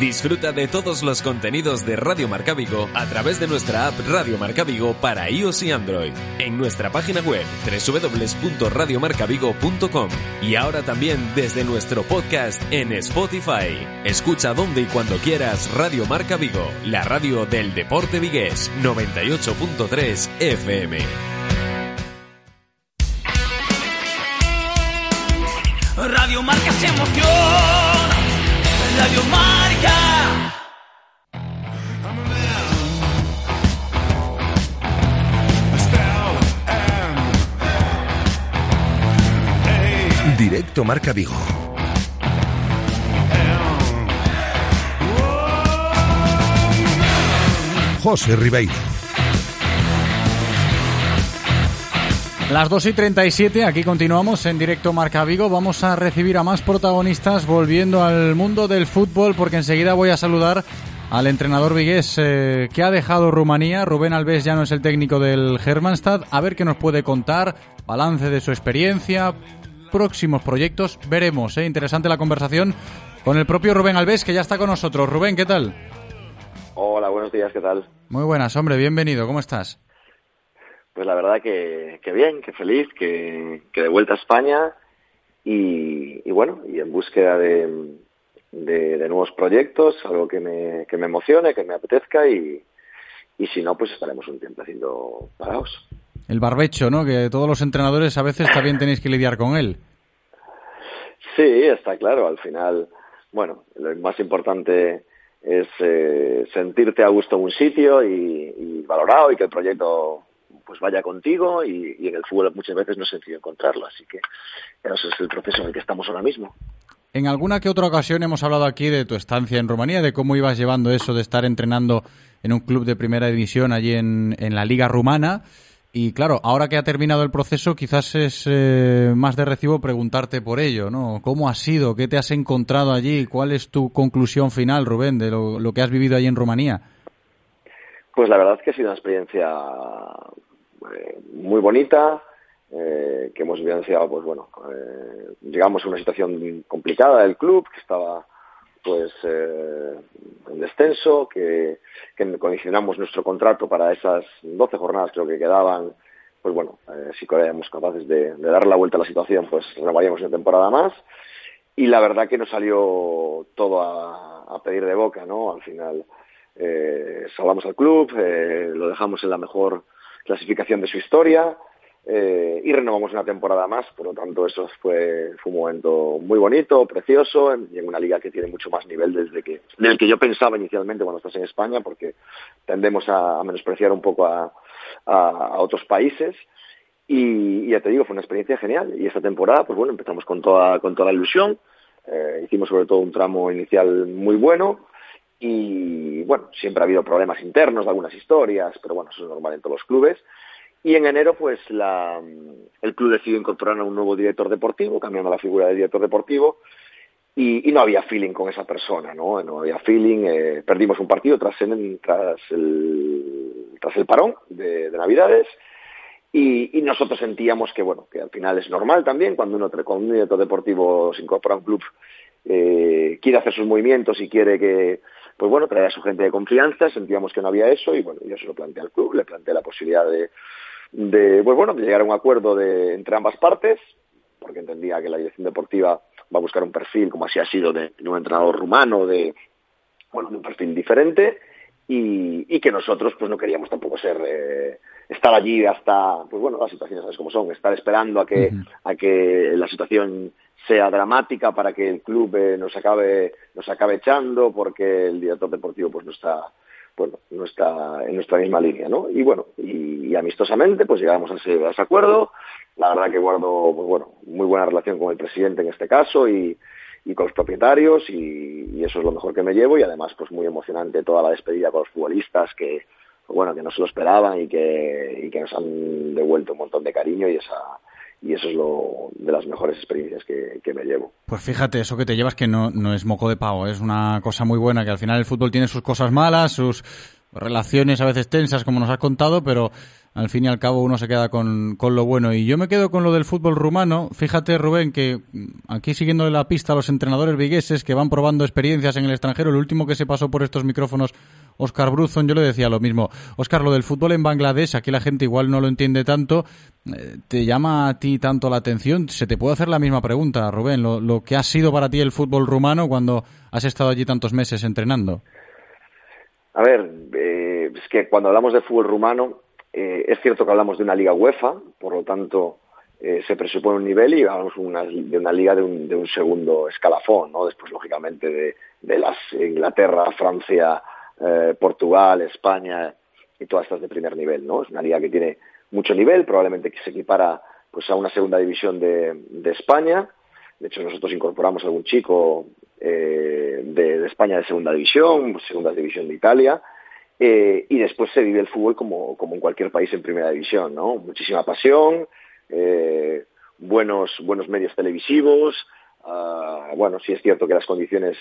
Disfruta de todos los contenidos de Radio Marca Vigo a través de nuestra app Radio Marca Vigo para iOS y Android, en nuestra página web www.radiomarcavigo.com y ahora también desde nuestro podcast en Spotify. Escucha donde y cuando quieras Radio Marca Vigo, la radio del deporte vigués 98.3 FM. Radio Marca se emociona. Marca. Directo Marca Vigo. José Ribeiro. Las 2 y 37, aquí continuamos en directo Marca Vigo. Vamos a recibir a más protagonistas volviendo al mundo del fútbol porque enseguida voy a saludar al entrenador vigués eh, que ha dejado Rumanía. Rubén Alves ya no es el técnico del Hermannstad. A ver qué nos puede contar, balance de su experiencia, próximos proyectos. Veremos, eh, interesante la conversación con el propio Rubén Alves que ya está con nosotros. Rubén, ¿qué tal? Hola, buenos días, ¿qué tal? Muy buenas, hombre, bienvenido. ¿Cómo estás? Pues la verdad que, que bien, que feliz, que, que de vuelta a España y, y bueno, y en búsqueda de, de, de nuevos proyectos, algo que me, que me emocione, que me apetezca y, y si no, pues estaremos un tiempo haciendo parados. El barbecho, ¿no? Que todos los entrenadores a veces también tenéis que lidiar con él. Sí, está claro, al final, bueno, lo más importante es eh, sentirte a gusto en un sitio y, y valorado y que el proyecto pues vaya contigo y, y en el fútbol muchas veces no es sencillo encontrarlo, así que ese es el proceso en el que estamos ahora mismo. En alguna que otra ocasión hemos hablado aquí de tu estancia en Rumanía, de cómo ibas llevando eso de estar entrenando en un club de primera división allí en, en la liga rumana. Y claro, ahora que ha terminado el proceso, quizás es eh, más de recibo preguntarte por ello, ¿no? ¿Cómo ha sido? ¿Qué te has encontrado allí? ¿Cuál es tu conclusión final, Rubén, de lo, lo que has vivido allí en Rumanía? Pues la verdad es que ha sido una experiencia muy bonita, eh, que hemos vivenciado, pues bueno, eh, llegamos a una situación complicada del club, que estaba pues eh, en descenso, que, que condicionamos nuestro contrato para esas 12 jornadas creo que quedaban, pues bueno, eh, si éramos capaces de, dar la vuelta a la situación, pues renovaríamos una temporada más. Y la verdad que nos salió todo a, a pedir de boca, ¿no? Al final eh, salvamos al club, eh, lo dejamos en la mejor clasificación de su historia eh, y renovamos una temporada más. Por lo tanto, eso fue, fue un momento muy bonito, precioso, en- y en una liga que tiene mucho más nivel desde que, del que yo pensaba inicialmente cuando estás en España, porque tendemos a, menospreciar un poco a, a, a otros países. Y, y ya te digo, fue una experiencia genial. Y esta temporada, pues bueno, empezamos con toda, con toda la ilusión. Eh, hicimos sobre todo un tramo inicial muy bueno. Y bueno, siempre ha habido problemas internos de algunas historias, pero bueno, eso es normal en todos los clubes. Y en enero, pues la, el club decidió incorporar a un nuevo director deportivo, cambiando la figura de director deportivo, y, no había feeling con esa persona, ¿no? No había feeling. eh, perdimos un partido tras, el- tras, el, tras el parón de, de Navidades. Y, y nosotros sentíamos que, bueno, que al final es normal también cuando, uno, cuando un director deportivo se incorpora a un club, eh, quiere hacer sus movimientos y quiere que, pues bueno, traer a su gente de confianza, sentíamos que no había eso y bueno, yo se lo planteé al club, le planteé la posibilidad de, de pues bueno, de llegar a un acuerdo de, entre ambas partes, porque entendía que la dirección deportiva va a buscar un perfil, como así ha sido, de, de un entrenador rumano, de, bueno, de un perfil diferente, y, y que nosotros pues no queríamos tampoco ser eh, estar allí hasta pues bueno las situaciones sabes cómo son estar esperando a que a que la situación sea dramática para que el club eh, nos acabe nos acabe echando porque el director deportivo pues no está bueno no está en nuestra misma línea no y bueno y, y amistosamente pues llegamos a ese, a ese acuerdo. La verdad que guardo pues bueno muy buena relación con el presidente en este caso y y con los propietarios y, y eso es lo mejor que me llevo y además pues muy emocionante toda la despedida con los futbolistas que bueno que no se lo esperaban y que y que nos han devuelto un montón de cariño y esa y eso es lo de las mejores experiencias que, que me llevo. Pues fíjate, eso que te llevas que no, no es moco de pavo, es una cosa muy buena, que al final el fútbol tiene sus cosas malas, sus relaciones a veces tensas, como nos has contado, pero al fin y al cabo uno se queda con, con lo bueno. Y yo me quedo con lo del fútbol rumano. Fíjate, Rubén, que mm, aquí siguiendo la pista a los entrenadores vigueses que van probando experiencias en el extranjero, el último que se pasó por estos micrófonos, Oscar Bruzon, yo le decía lo mismo. Oscar, lo del fútbol en Bangladesh, aquí la gente igual no lo entiende tanto, eh, ¿te llama a ti tanto la atención? Se te puede hacer la misma pregunta, Rubén, lo que ha sido para ti el fútbol rumano cuando has estado allí tantos meses entrenando. A ver, eh, es que cuando hablamos de fútbol rumano, eh, es cierto que hablamos de una liga UEFA, por lo tanto eh, se presupone un nivel y hablamos de una liga de un, de un segundo escalafón, ¿no? Después, lógicamente, de, las Inglaterra, Francia, eh, Portugal, España y todas estas de primer nivel, ¿no? Es una liga que tiene mucho nivel, probablemente que se equipara pues a una segunda división de España. De hecho, nosotros incorporamos a algún chico eh, de, España de segunda división, segunda división de Italia, eh, y después se vive el fútbol como, como en cualquier país en primera división, ¿no? Muchísima pasión, eh, buenos, buenos medios televisivos, ah, bueno, sí es cierto que las condiciones,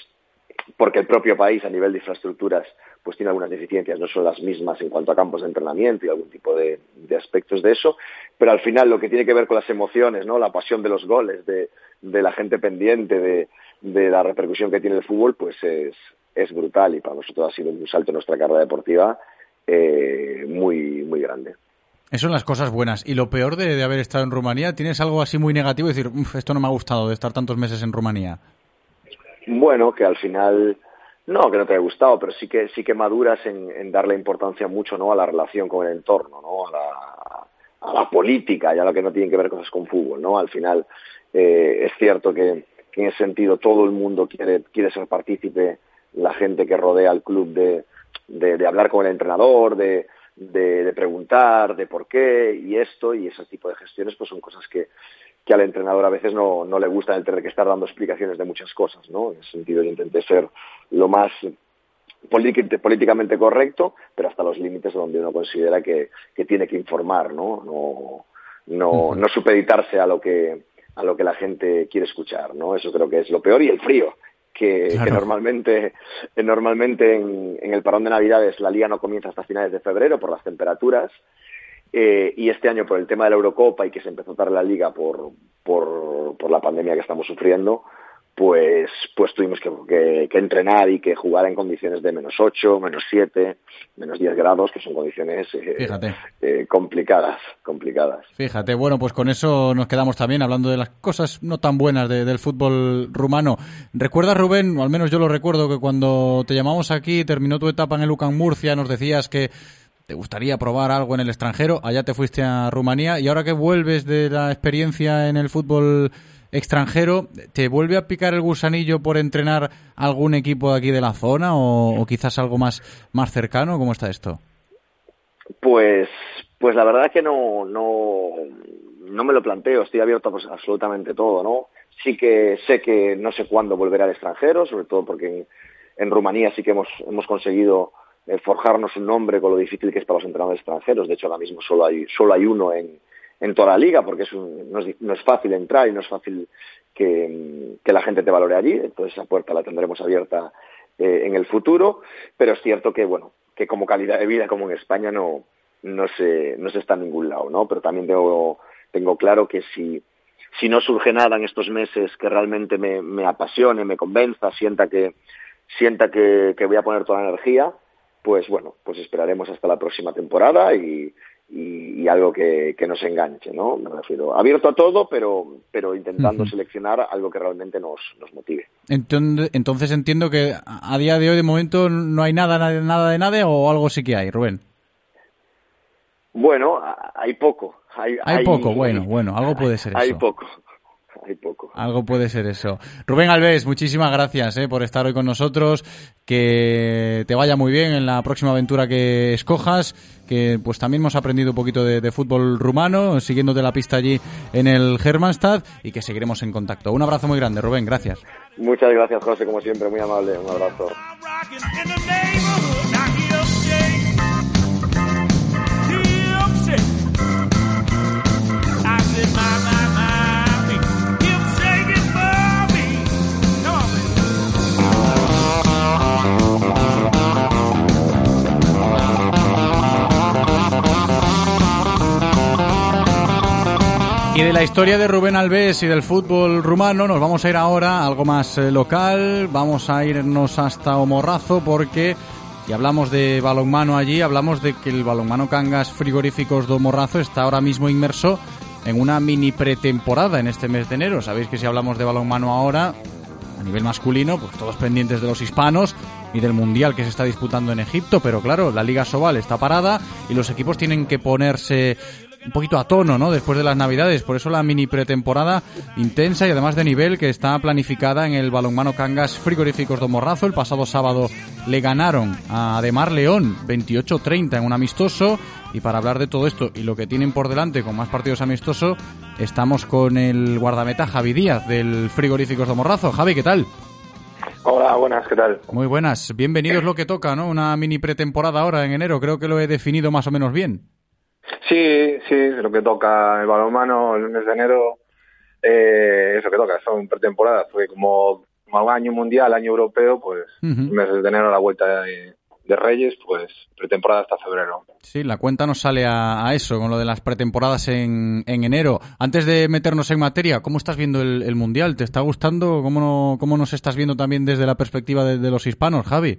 porque el propio país a nivel de infraestructuras pues tiene algunas deficiencias, no son las mismas en cuanto a campos de entrenamiento y algún tipo de, aspectos de eso, pero al final lo que tiene que ver con las emociones, ¿no? La pasión de los goles, de, de la gente pendiente, de, la repercusión que tiene el fútbol, pues es, es brutal y para nosotros ha sido un salto en nuestra carrera deportiva eh, muy, muy grande. Eso son las cosas buenas. Y lo peor de, haber estado en Rumanía, ¿tienes algo así muy negativo? y decir, "Uf, esto no me ha gustado de estar tantos meses en Rumanía. Bueno, que al final, no, que no te haya gustado, pero sí que, sí que maduras en, en darle importancia mucho, ¿no? A la relación con el entorno, ¿no? A la, a la política y a lo que no tienen que ver cosas con fútbol, ¿no? Al final, eh, es cierto que, que en ese sentido todo el mundo quiere, quiere ser partícipe, la gente que rodea al club de, de, de hablar con el entrenador, de, de, de preguntar de por qué y esto y ese tipo de gestiones, pues son cosas que, que al entrenador a veces no, no le gusta el tener que estar dando explicaciones de muchas cosas, ¿no? En ese sentido yo intenté ser lo más políti- políticamente correcto, pero hasta los límites donde uno considera que, que tiene que informar, ¿no? No, no, no supeditarse a lo que a lo que la gente quiere escuchar, ¿no? Eso creo que es lo peor y el frío, que, Claro. que normalmente normalmente en, en el parón de Navidades la liga no comienza hasta finales de febrero por las temperaturas eh, y este año por el tema de la Eurocopa y que se empezó tarde la liga por, por, por la pandemia que estamos sufriendo, pues, pues tuvimos que, que- que entrenar y que jugar en condiciones de menos 8, menos 7, menos 10 grados, que son condiciones eh, Fíjate. eh, complicadas, complicadas. Fíjate, bueno, pues con eso nos quedamos también hablando de las cosas no tan buenas de- del fútbol rumano. ¿Recuerdas, Rubén, o al menos yo lo recuerdo, que cuando te llamamos aquí, terminó tu etapa en el UCAM Murcia, nos decías que te gustaría probar algo en el extranjero, allá te fuiste a Rumanía y ahora que vuelves de la experiencia en el fútbol extranjero, ¿te vuelve a picar el gusanillo por entrenar algún equipo de aquí de la zona o, o quizás algo más, más cercano? ¿Cómo está esto? Pues, pues la verdad que no, no, no me lo planteo, estoy abierto a pues, absolutamente todo, ¿no? Sí que sé que no sé cuándo volveré al extranjero, sobre todo porque en, en Rumanía sí que hemos, hemos conseguido forjarnos un nombre con lo difícil que es para los entrenadores extranjeros. De hecho, ahora mismo solo hay, solo hay uno en, en toda la liga porque es un- no, es, no es fácil entrar y no es fácil que, que la gente te valore allí. Entonces esa puerta la tendremos abierta eh, en el futuro. Pero es cierto que, bueno, que como calidad de vida, como en España, no, no, se, no se está en ningún lado, ¿no? Pero también tengo, tengo claro que si, si no surge nada en estos meses que realmente me, me apasione, me convenza, sienta que, sienta que, que voy a poner toda la energía, pues bueno, pues esperaremos hasta la próxima temporada y, y, y algo que, que nos enganche, ¿no? Me refiero, abierto a todo, pero, pero intentando seleccionar algo que realmente nos, nos motive. Entonces, entonces entiendo que a día de hoy, de momento, no hay nada, nada, nada de nada o algo sí que hay, Rubén. Bueno, hay poco. Hay, Hay poco, bueno, bueno, algo puede ser Hay eso. poco, hay poco. Algo puede ser eso. Rubén Alves, muchísimas gracias eh, por estar hoy con nosotros. Que te vaya muy bien en la próxima aventura que escojas. Que pues también hemos aprendido un poquito de, de fútbol rumano, siguiéndote la pista allí en el Hermannstad y que seguiremos en contacto. Un abrazo muy grande, Rubén, gracias. Muchas gracias, José, como siempre, muy amable. Un abrazo. Y de la historia de Rubén Alves y del fútbol rumano nos vamos a ir ahora a algo más eh, local, vamos a irnos hasta Omorrazo porque si hablamos de balonmano allí, hablamos de que el balonmano Cangas Frigoríficos de Omorrazo está ahora mismo inmerso en una mini pretemporada en este mes de enero. Sabéis que si hablamos de balonmano ahora, a nivel masculino, pues todos pendientes de los hispanos y del mundial que se está disputando en Egipto, pero claro, la Liga Sobal está parada y los equipos tienen que ponerse un poquito a tono, ¿no? Después de las Navidades, por eso la mini pretemporada intensa y además de nivel que está planificada en el balonmano Cangas Frigoríficos de Morrazo. El pasado sábado le ganaron a Ademar León 28-30 en un amistoso y para hablar de todo esto y lo que tienen por delante con más partidos amistosos, estamos con el guardameta Javi Díaz del Frigoríficos de Morrazo. Javi, ¿qué tal? Hola, buenas, ¿qué tal? Muy buenas, bienvenidos lo que toca, ¿no? Una mini pretemporada ahora en enero, creo que lo he definido más o menos bien. Sí, sí, lo que toca el balonmano el mes de enero, eh, eso que toca, son pretemporadas, porque como, como año mundial, año europeo, pues Ujú. meses de enero a la vuelta de, de Reyes, pues pretemporada hasta febrero. Sí, la cuenta nos sale a, a eso, con lo de las pretemporadas en, en enero. Antes de meternos en materia, ¿cómo estás viendo el, el Mundial? ¿Te está gustando? ¿Cómo, no- ¿Cómo nos estás viendo también desde la perspectiva de, de los hispanos, Javi?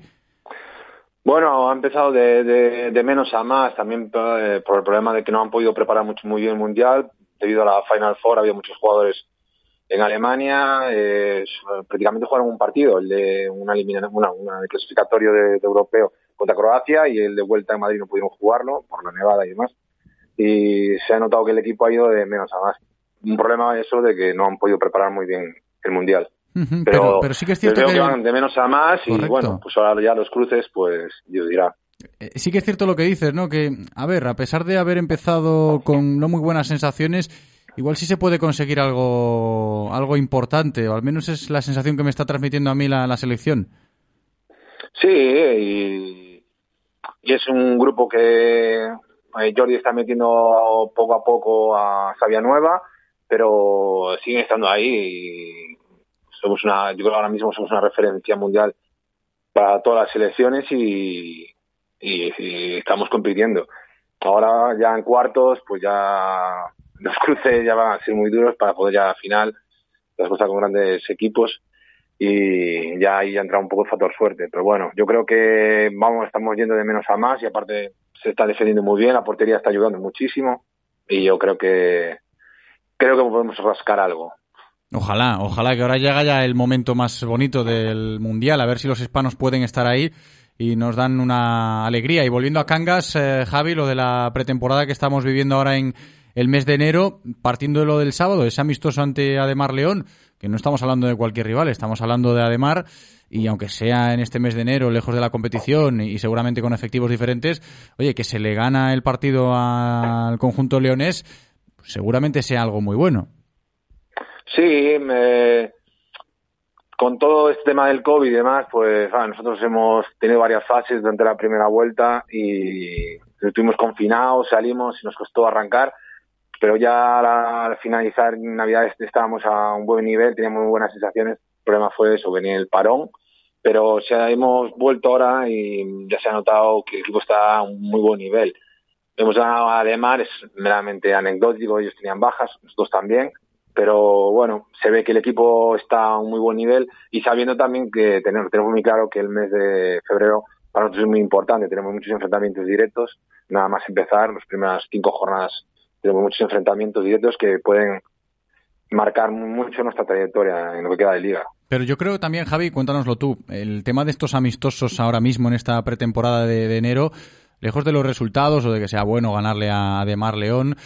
Bueno, ha empezado de, de, menos a más, también eh, por el problema de que no han podido preparar mucho, muy bien el Mundial, debido a la Final Four había muchos jugadores en Alemania, eh, prácticamente jugaron un partido, el de una una, una de clasificatorio de, europeo contra Croacia y el de vuelta en Madrid no pudieron jugarlo por la nevada y demás. Y se ha notado que el equipo ha ido de menos a más. Un problema es eso de que no han podido preparar muy bien el Mundial. Pero, pero, pero sí que es cierto que... que van de menos a más y bueno, pues ahora ya los cruces, pues Dios dirá. Eh, Sí que es cierto lo que dices, ¿no? Que, a ver, a pesar de haber empezado con no muy buenas sensaciones, igual sí se puede conseguir algo, algo importante, o al menos es la sensación que me está transmitiendo a mí la, la selección. Sí, y, y es un grupo que eh, Jordi está metiendo poco a poco a Sabia Nueva, pero siguen estando ahí y somos una, yo creo que ahora mismo somos una referencia mundial para todas las selecciones y, y- estamos compitiendo. Ahora ya en cuartos, pues ya los cruces ya van a ser muy duros para poder ya a final, las cosas con grandes equipos y ya ahí entra un poco el factor suerte. Pero bueno, yo creo que vamos, estamos yendo de menos a más y aparte se está defendiendo muy bien, la portería está ayudando muchísimo y yo creo que creo que podemos rascar algo. Ojalá, ojalá que ahora llega ya el momento más bonito del Mundial, a ver si los hispanos pueden estar ahí y nos dan una alegría. Y volviendo a Cangas, eh, Javi, lo de la pretemporada que estamos viviendo ahora en el mes de enero, partiendo de lo del sábado, ese amistoso ante Ademar León, que no estamos hablando de cualquier rival, estamos hablando de Ademar, y aunque sea en este mes de enero, lejos de la competición y seguramente con efectivos diferentes, oye, que se le gana el partido al conjunto leonés, seguramente sea algo muy bueno. Sí, me- con todo este tema del COVID y demás, pues ah, nosotros hemos tenido varias fases durante la primera vuelta y estuvimos confinados, salimos y nos costó arrancar, pero ya al finalizar Navidades estábamos a un buen nivel, teníamos muy buenas sensaciones. El problema fue eso, venía el parón, pero o hemos vuelto ahora y ya se ha notado que el equipo está a un muy buen nivel. Hemos ganado a Ademar, es meramente anecdótico, ellos tenían bajas, nosotros también, pero bueno, se ve que el equipo está a un muy buen nivel y sabiendo también que tenemos, tenemos muy claro que el mes de febrero para nosotros es muy importante, tenemos muchos enfrentamientos directos, nada más empezar, las primeras cinco jornadas tenemos muchos enfrentamientos directos que pueden marcar mucho nuestra trayectoria en lo que queda de liga. Pero yo creo también, Javi, cuéntanoslo tú, el tema de estos amistosos ahora mismo en esta pretemporada de, enero, lejos de los resultados o de que sea bueno ganarle a Ademar León,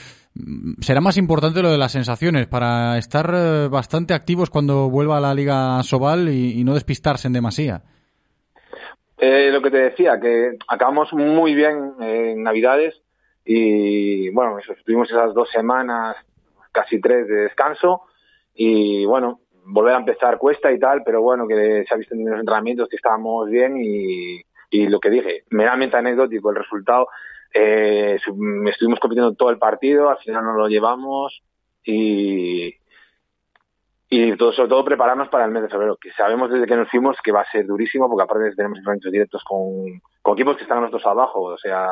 será más importante lo de las sensaciones para estar eh, bastante activos cuando vuelva a la Liga Sobal y, no despistarse en demasía. Eh, lo que te decía, que acabamos muy bien en Navidades y bueno, tuvimos esas dos semanas, casi tres de descanso y bueno, volver a empezar cuesta y tal, pero bueno, que se ha visto en los entrenamientos que estábamos bien y lo que dije, meramente anecdótico el resultado, eh, estuvimos compitiendo todo el partido, al final nos lo llevamos y, y todo, sobre todo prepararnos para el mes de febrero, que sabemos desde que nos fuimos que va a ser durísimo, porque aparte tenemos enfrentamientos directos con, con equipos que están nosotros abajo, o sea,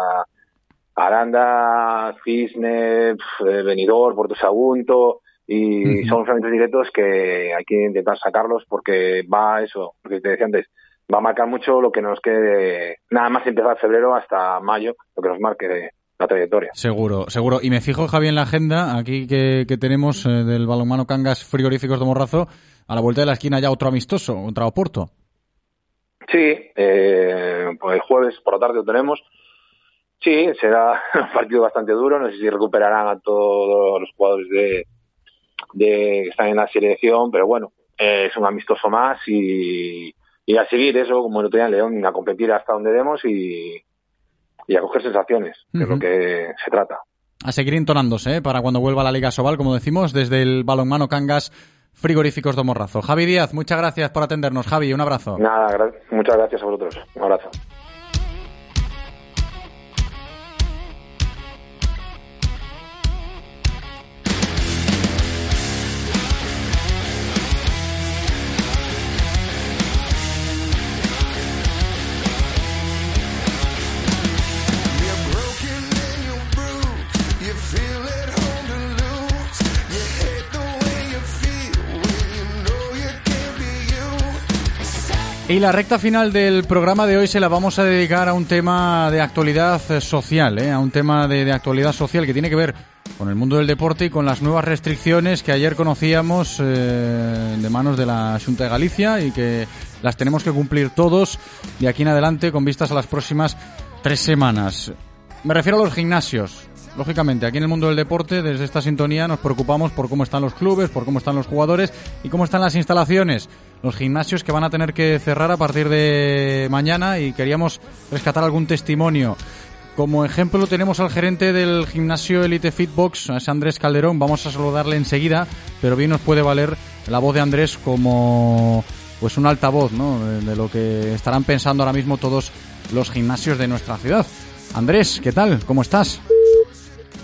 Aranda, Cisne, eh, Benidorm, Puerto Sagunto, y son enfrentamientos directos que hay que intentar sacarlos porque va a eso, lo que te decía antes, va a marcar mucho lo que nos quede, nada más empezar febrero hasta mayo, lo que nos marque la trayectoria. Seguro, seguro. Y me fijo, Javi, en la agenda, aquí que, que tenemos eh, del balonmano Cangas Frigoríficos de Morrazo, a la vuelta de la esquina ya otro amistoso contra Oporto. Sí, eh, pues el jueves por la tarde lo tenemos. Sí, será un partido bastante duro. No sé si recuperarán a todos los jugadores de, de que están en la selección, pero bueno, eh, es un amistoso más y, y a seguir eso, como el otro día en León, a competir hasta donde demos y, y a coger sensaciones, que es lo que se trata. A seguir entonándose, ¿eh? para cuando vuelva la Liga Sobal, como decimos, desde el balonmano Cangas Frigoríficos de Morrazo. Javi Díaz, muchas gracias por atendernos. Javi, un abrazo. Nada, gra- muchas gracias a vosotros. Un abrazo. Y la recta final del programa de hoy se la vamos a dedicar a un tema de actualidad eh, social, ¿eh? a un tema de, actualidad social que tiene que ver con el mundo del deporte y con las nuevas restricciones que ayer conocíamos eh, de manos de la Junta de Galicia y que las tenemos que cumplir todos de aquí en adelante con vistas a las próximas tres semanas. Me refiero a los gimnasios. Lógicamente, aquí en el mundo del deporte, desde esta sintonía, nos preocupamos por cómo están los clubes, por cómo están los jugadores y cómo están las instalaciones. Los gimnasios que van a tener que cerrar a partir de mañana y queríamos rescatar algún testimonio. Como ejemplo tenemos al gerente del gimnasio Elite Fitbox, es Andrés Calderón. Vamos a saludarle enseguida, pero bien nos puede valer la voz de Andrés como pues un altavoz, ¿no? De, lo que estarán pensando ahora mismo todos los gimnasios de nuestra ciudad. Andrés, ¿qué tal? ¿Cómo estás?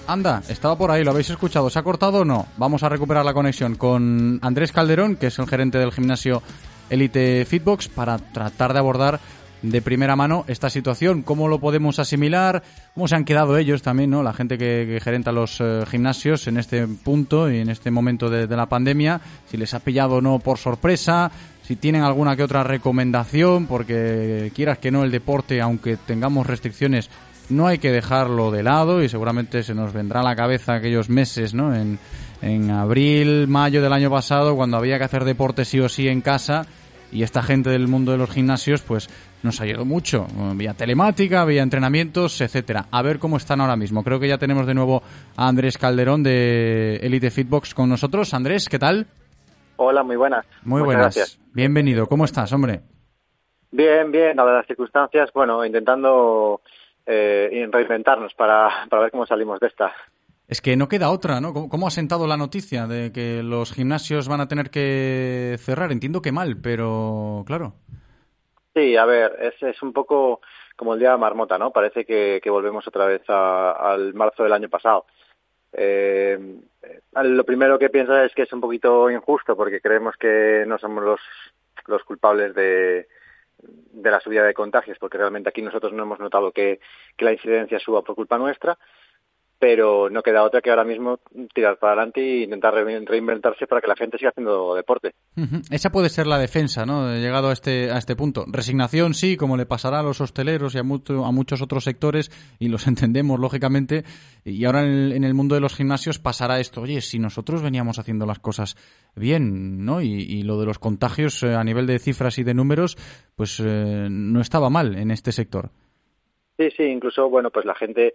Anda, estaba por ahí, ¿lo habéis escuchado? ¿Se ha cortado o no? Vamos a recuperar la conexión con Andrés Calderón, que es el gerente del gimnasio Elite Fitbox, para tratar de abordar de primera mano esta situación, cómo lo podemos asimilar, cómo se han quedado ellos también, ¿no? La gente que, gerenta los eh, gimnasios en este punto y en este momento de, de la pandemia, si les ha pillado o no por sorpresa, si tienen alguna que otra recomendación, porque quieras que no el deporte, aunque tengamos restricciones, no hay que dejarlo de lado y seguramente se nos vendrá a la cabeza aquellos meses, ¿no? En, en abril, mayo del año pasado, cuando había que hacer deporte sí o sí en casa y esta gente del mundo de los gimnasios, pues nos ayudó mucho, vía telemática, vía entrenamientos, etcétera. A ver cómo están ahora mismo. Creo que ya tenemos de nuevo a Andrés Calderón de Elite Fitbox con nosotros. Andrés, ¿qué tal? Hola, muy buenas. Muy Muchas buenas. gracias. Bienvenido. ¿Cómo estás, hombre? Bien, bien, dadas las circunstancias, bueno, intentando eh, reinventarnos para, para ver cómo salimos de esta. Es que no queda otra, ¿no? ¿Cómo, ha sentado la noticia de que los gimnasios van a tener que cerrar? Entiendo que mal, pero claro. Sí, a ver, es, es un poco como el día de marmota, ¿no? Parece que, que volvemos otra vez a- al marzo del año pasado. Eh, lo primero que pienso es que es un poquito injusto porque creemos que no somos los, los culpables de, de la subida de contagios, porque realmente aquí nosotros no hemos notado que, la incidencia suba por culpa nuestra, pero no queda otra que ahora mismo tirar para adelante e intentar re- reinventarse para que la gente siga haciendo deporte. Esa puede ser la defensa, ¿no? Llegado a este, a este punto. Resignación, sí, como le pasará a los hosteleros y a, mucho- a muchos otros sectores, y los entendemos, lógicamente. Y ahora en el, en el mundo de los gimnasios pasará esto. Oye, si nosotros veníamos haciendo las cosas bien, ¿no? Y, y lo de los contagios eh, a nivel de cifras y de números, pues eh, no estaba mal en este sector. Sí, sí, incluso, bueno, pues la gente,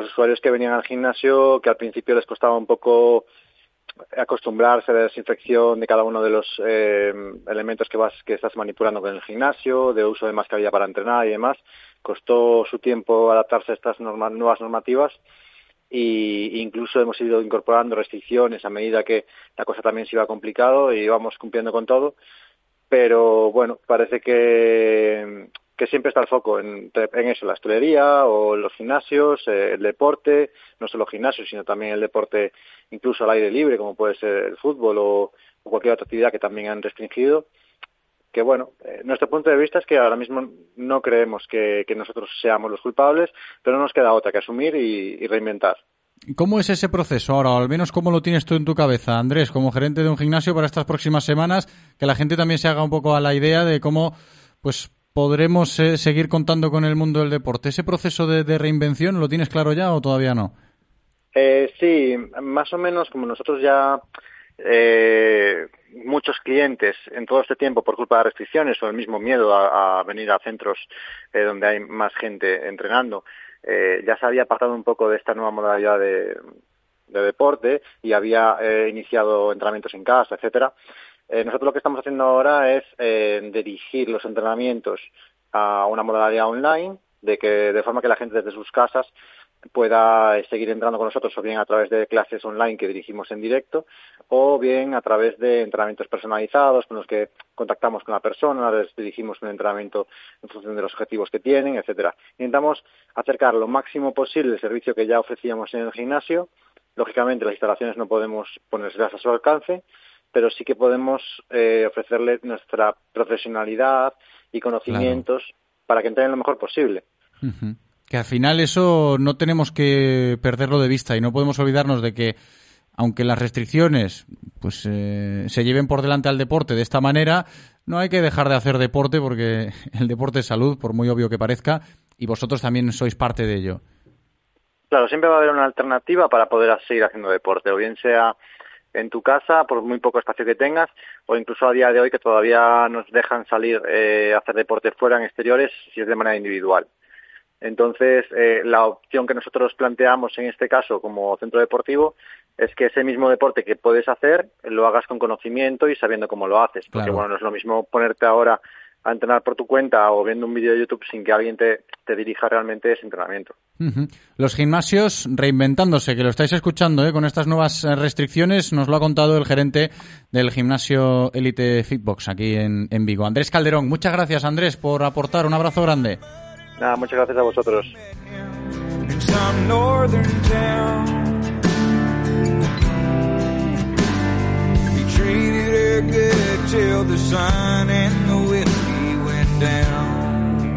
los usuarios que venían al gimnasio, que al principio les costaba un poco acostumbrarse a la desinfección de cada uno de los eh, elementos que vas que estás manipulando con el gimnasio, de uso de mascarilla para entrenar y demás, costó su tiempo adaptarse a estas norma- nuevas normativas y incluso hemos ido incorporando restricciones a medida que la cosa también se iba complicado y íbamos cumpliendo con todo. Pero bueno, parece que, que siempre está el foco en, en eso, la hostelería o los gimnasios, eh, el deporte, no solo gimnasios, sino también el deporte incluso al aire libre, como puede ser el fútbol o, o cualquier otra actividad que también han restringido. Que bueno, eh, nuestro punto de vista es que ahora mismo no creemos que, que nosotros seamos los culpables, pero no nos queda otra que asumir y, y reinventar. ¿Cómo es ese proceso ahora? O al menos, ¿cómo lo tienes tú en tu cabeza, Andrés, como gerente de un gimnasio para estas próximas semanas? Que la gente también se haga un poco a la idea de cómo pues podremos eh, seguir contando con el mundo del deporte. ¿Ese proceso de, reinvención lo tienes claro ya o todavía no? Eh, sí, más o menos como nosotros ya eh, muchos clientes en todo este tiempo por culpa de restricciones o el mismo miedo a, a venir a centros eh, donde hay más gente entrenando, eh, ya se había apartado un poco de esta nueva modalidad de, de deporte y había eh, iniciado entrenamientos en casa, etcétera. Eh, nosotros lo que estamos haciendo ahora es eh, dirigir los entrenamientos a una modalidad online, de que de forma que la gente desde sus casas pueda eh, seguir entrando con nosotros o bien a través de clases online que dirigimos en directo o bien a través de entrenamientos personalizados con los que contactamos con la persona, les dirigimos un entrenamiento en función de los objetivos que tienen, etcétera. Intentamos acercar lo máximo posible el servicio que ya ofrecíamos en el gimnasio. Lógicamente las instalaciones no podemos ponerlas a su alcance, pero sí que podemos eh, ofrecerles nuestra profesionalidad y conocimientos para que entren lo mejor posible. Que al final eso no tenemos que perderlo de vista y no podemos olvidarnos de que aunque las restricciones pues eh, se lleven por delante al deporte de esta manera, no hay que dejar de hacer deporte porque el deporte es salud, por muy obvio que parezca, y vosotros también sois parte de ello. Claro, siempre va a haber una alternativa para poder seguir haciendo deporte, o bien sea en tu casa, por muy poco espacio que tengas, o incluso a día de hoy que todavía nos dejan salir eh, a hacer deporte fuera en exteriores si es de manera individual. Entonces, eh, la opción que nosotros planteamos en este caso como centro deportivo es que ese mismo deporte que puedes hacer lo hagas con conocimiento y sabiendo cómo lo haces. Porque, Claro. bueno, no es lo mismo ponerte ahora a entrenar por tu cuenta o viendo un vídeo de YouTube sin que alguien te, te dirija realmente ese entrenamiento. Los gimnasios reinventándose, que lo estáis escuchando ¿eh? con estas nuevas eh, restricciones, nos lo ha contado el gerente del gimnasio Elite Fitbox aquí en, en Vigo. Andrés Calderón, muchas gracias Andrés por aportar, un abrazo grande. Nada, muchas gracias a vosotros. in some northern town. We treated her good till the sun and the whiskey went down.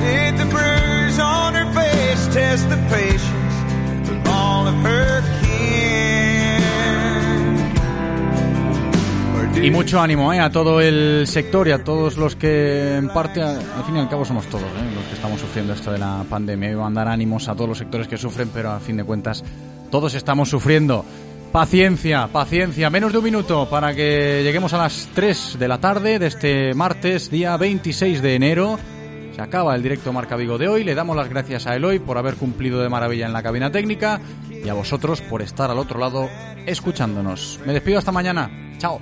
Did the bruise on her face test the patience of all of her? Y mucho ánimo ¿eh? a todo el sector y a todos los que en parte, al fin y al cabo somos todos ¿eh? los que estamos sufriendo esto de la pandemia. Van a dar ánimos a todos los sectores que sufren, pero a fin de cuentas todos estamos sufriendo. Paciencia, paciencia. Menos de un minuto para que lleguemos a las 3 de la tarde de este martes, día 26 de enero. Se acaba el directo Marca Vigo de hoy. Le damos las gracias a Eloy por haber cumplido de maravilla en la cabina técnica y a vosotros por estar al otro lado escuchándonos. Me despido hasta mañana. Chao.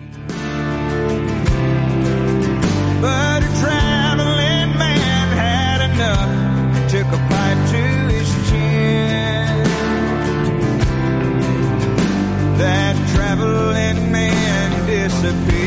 traveling man disappeared.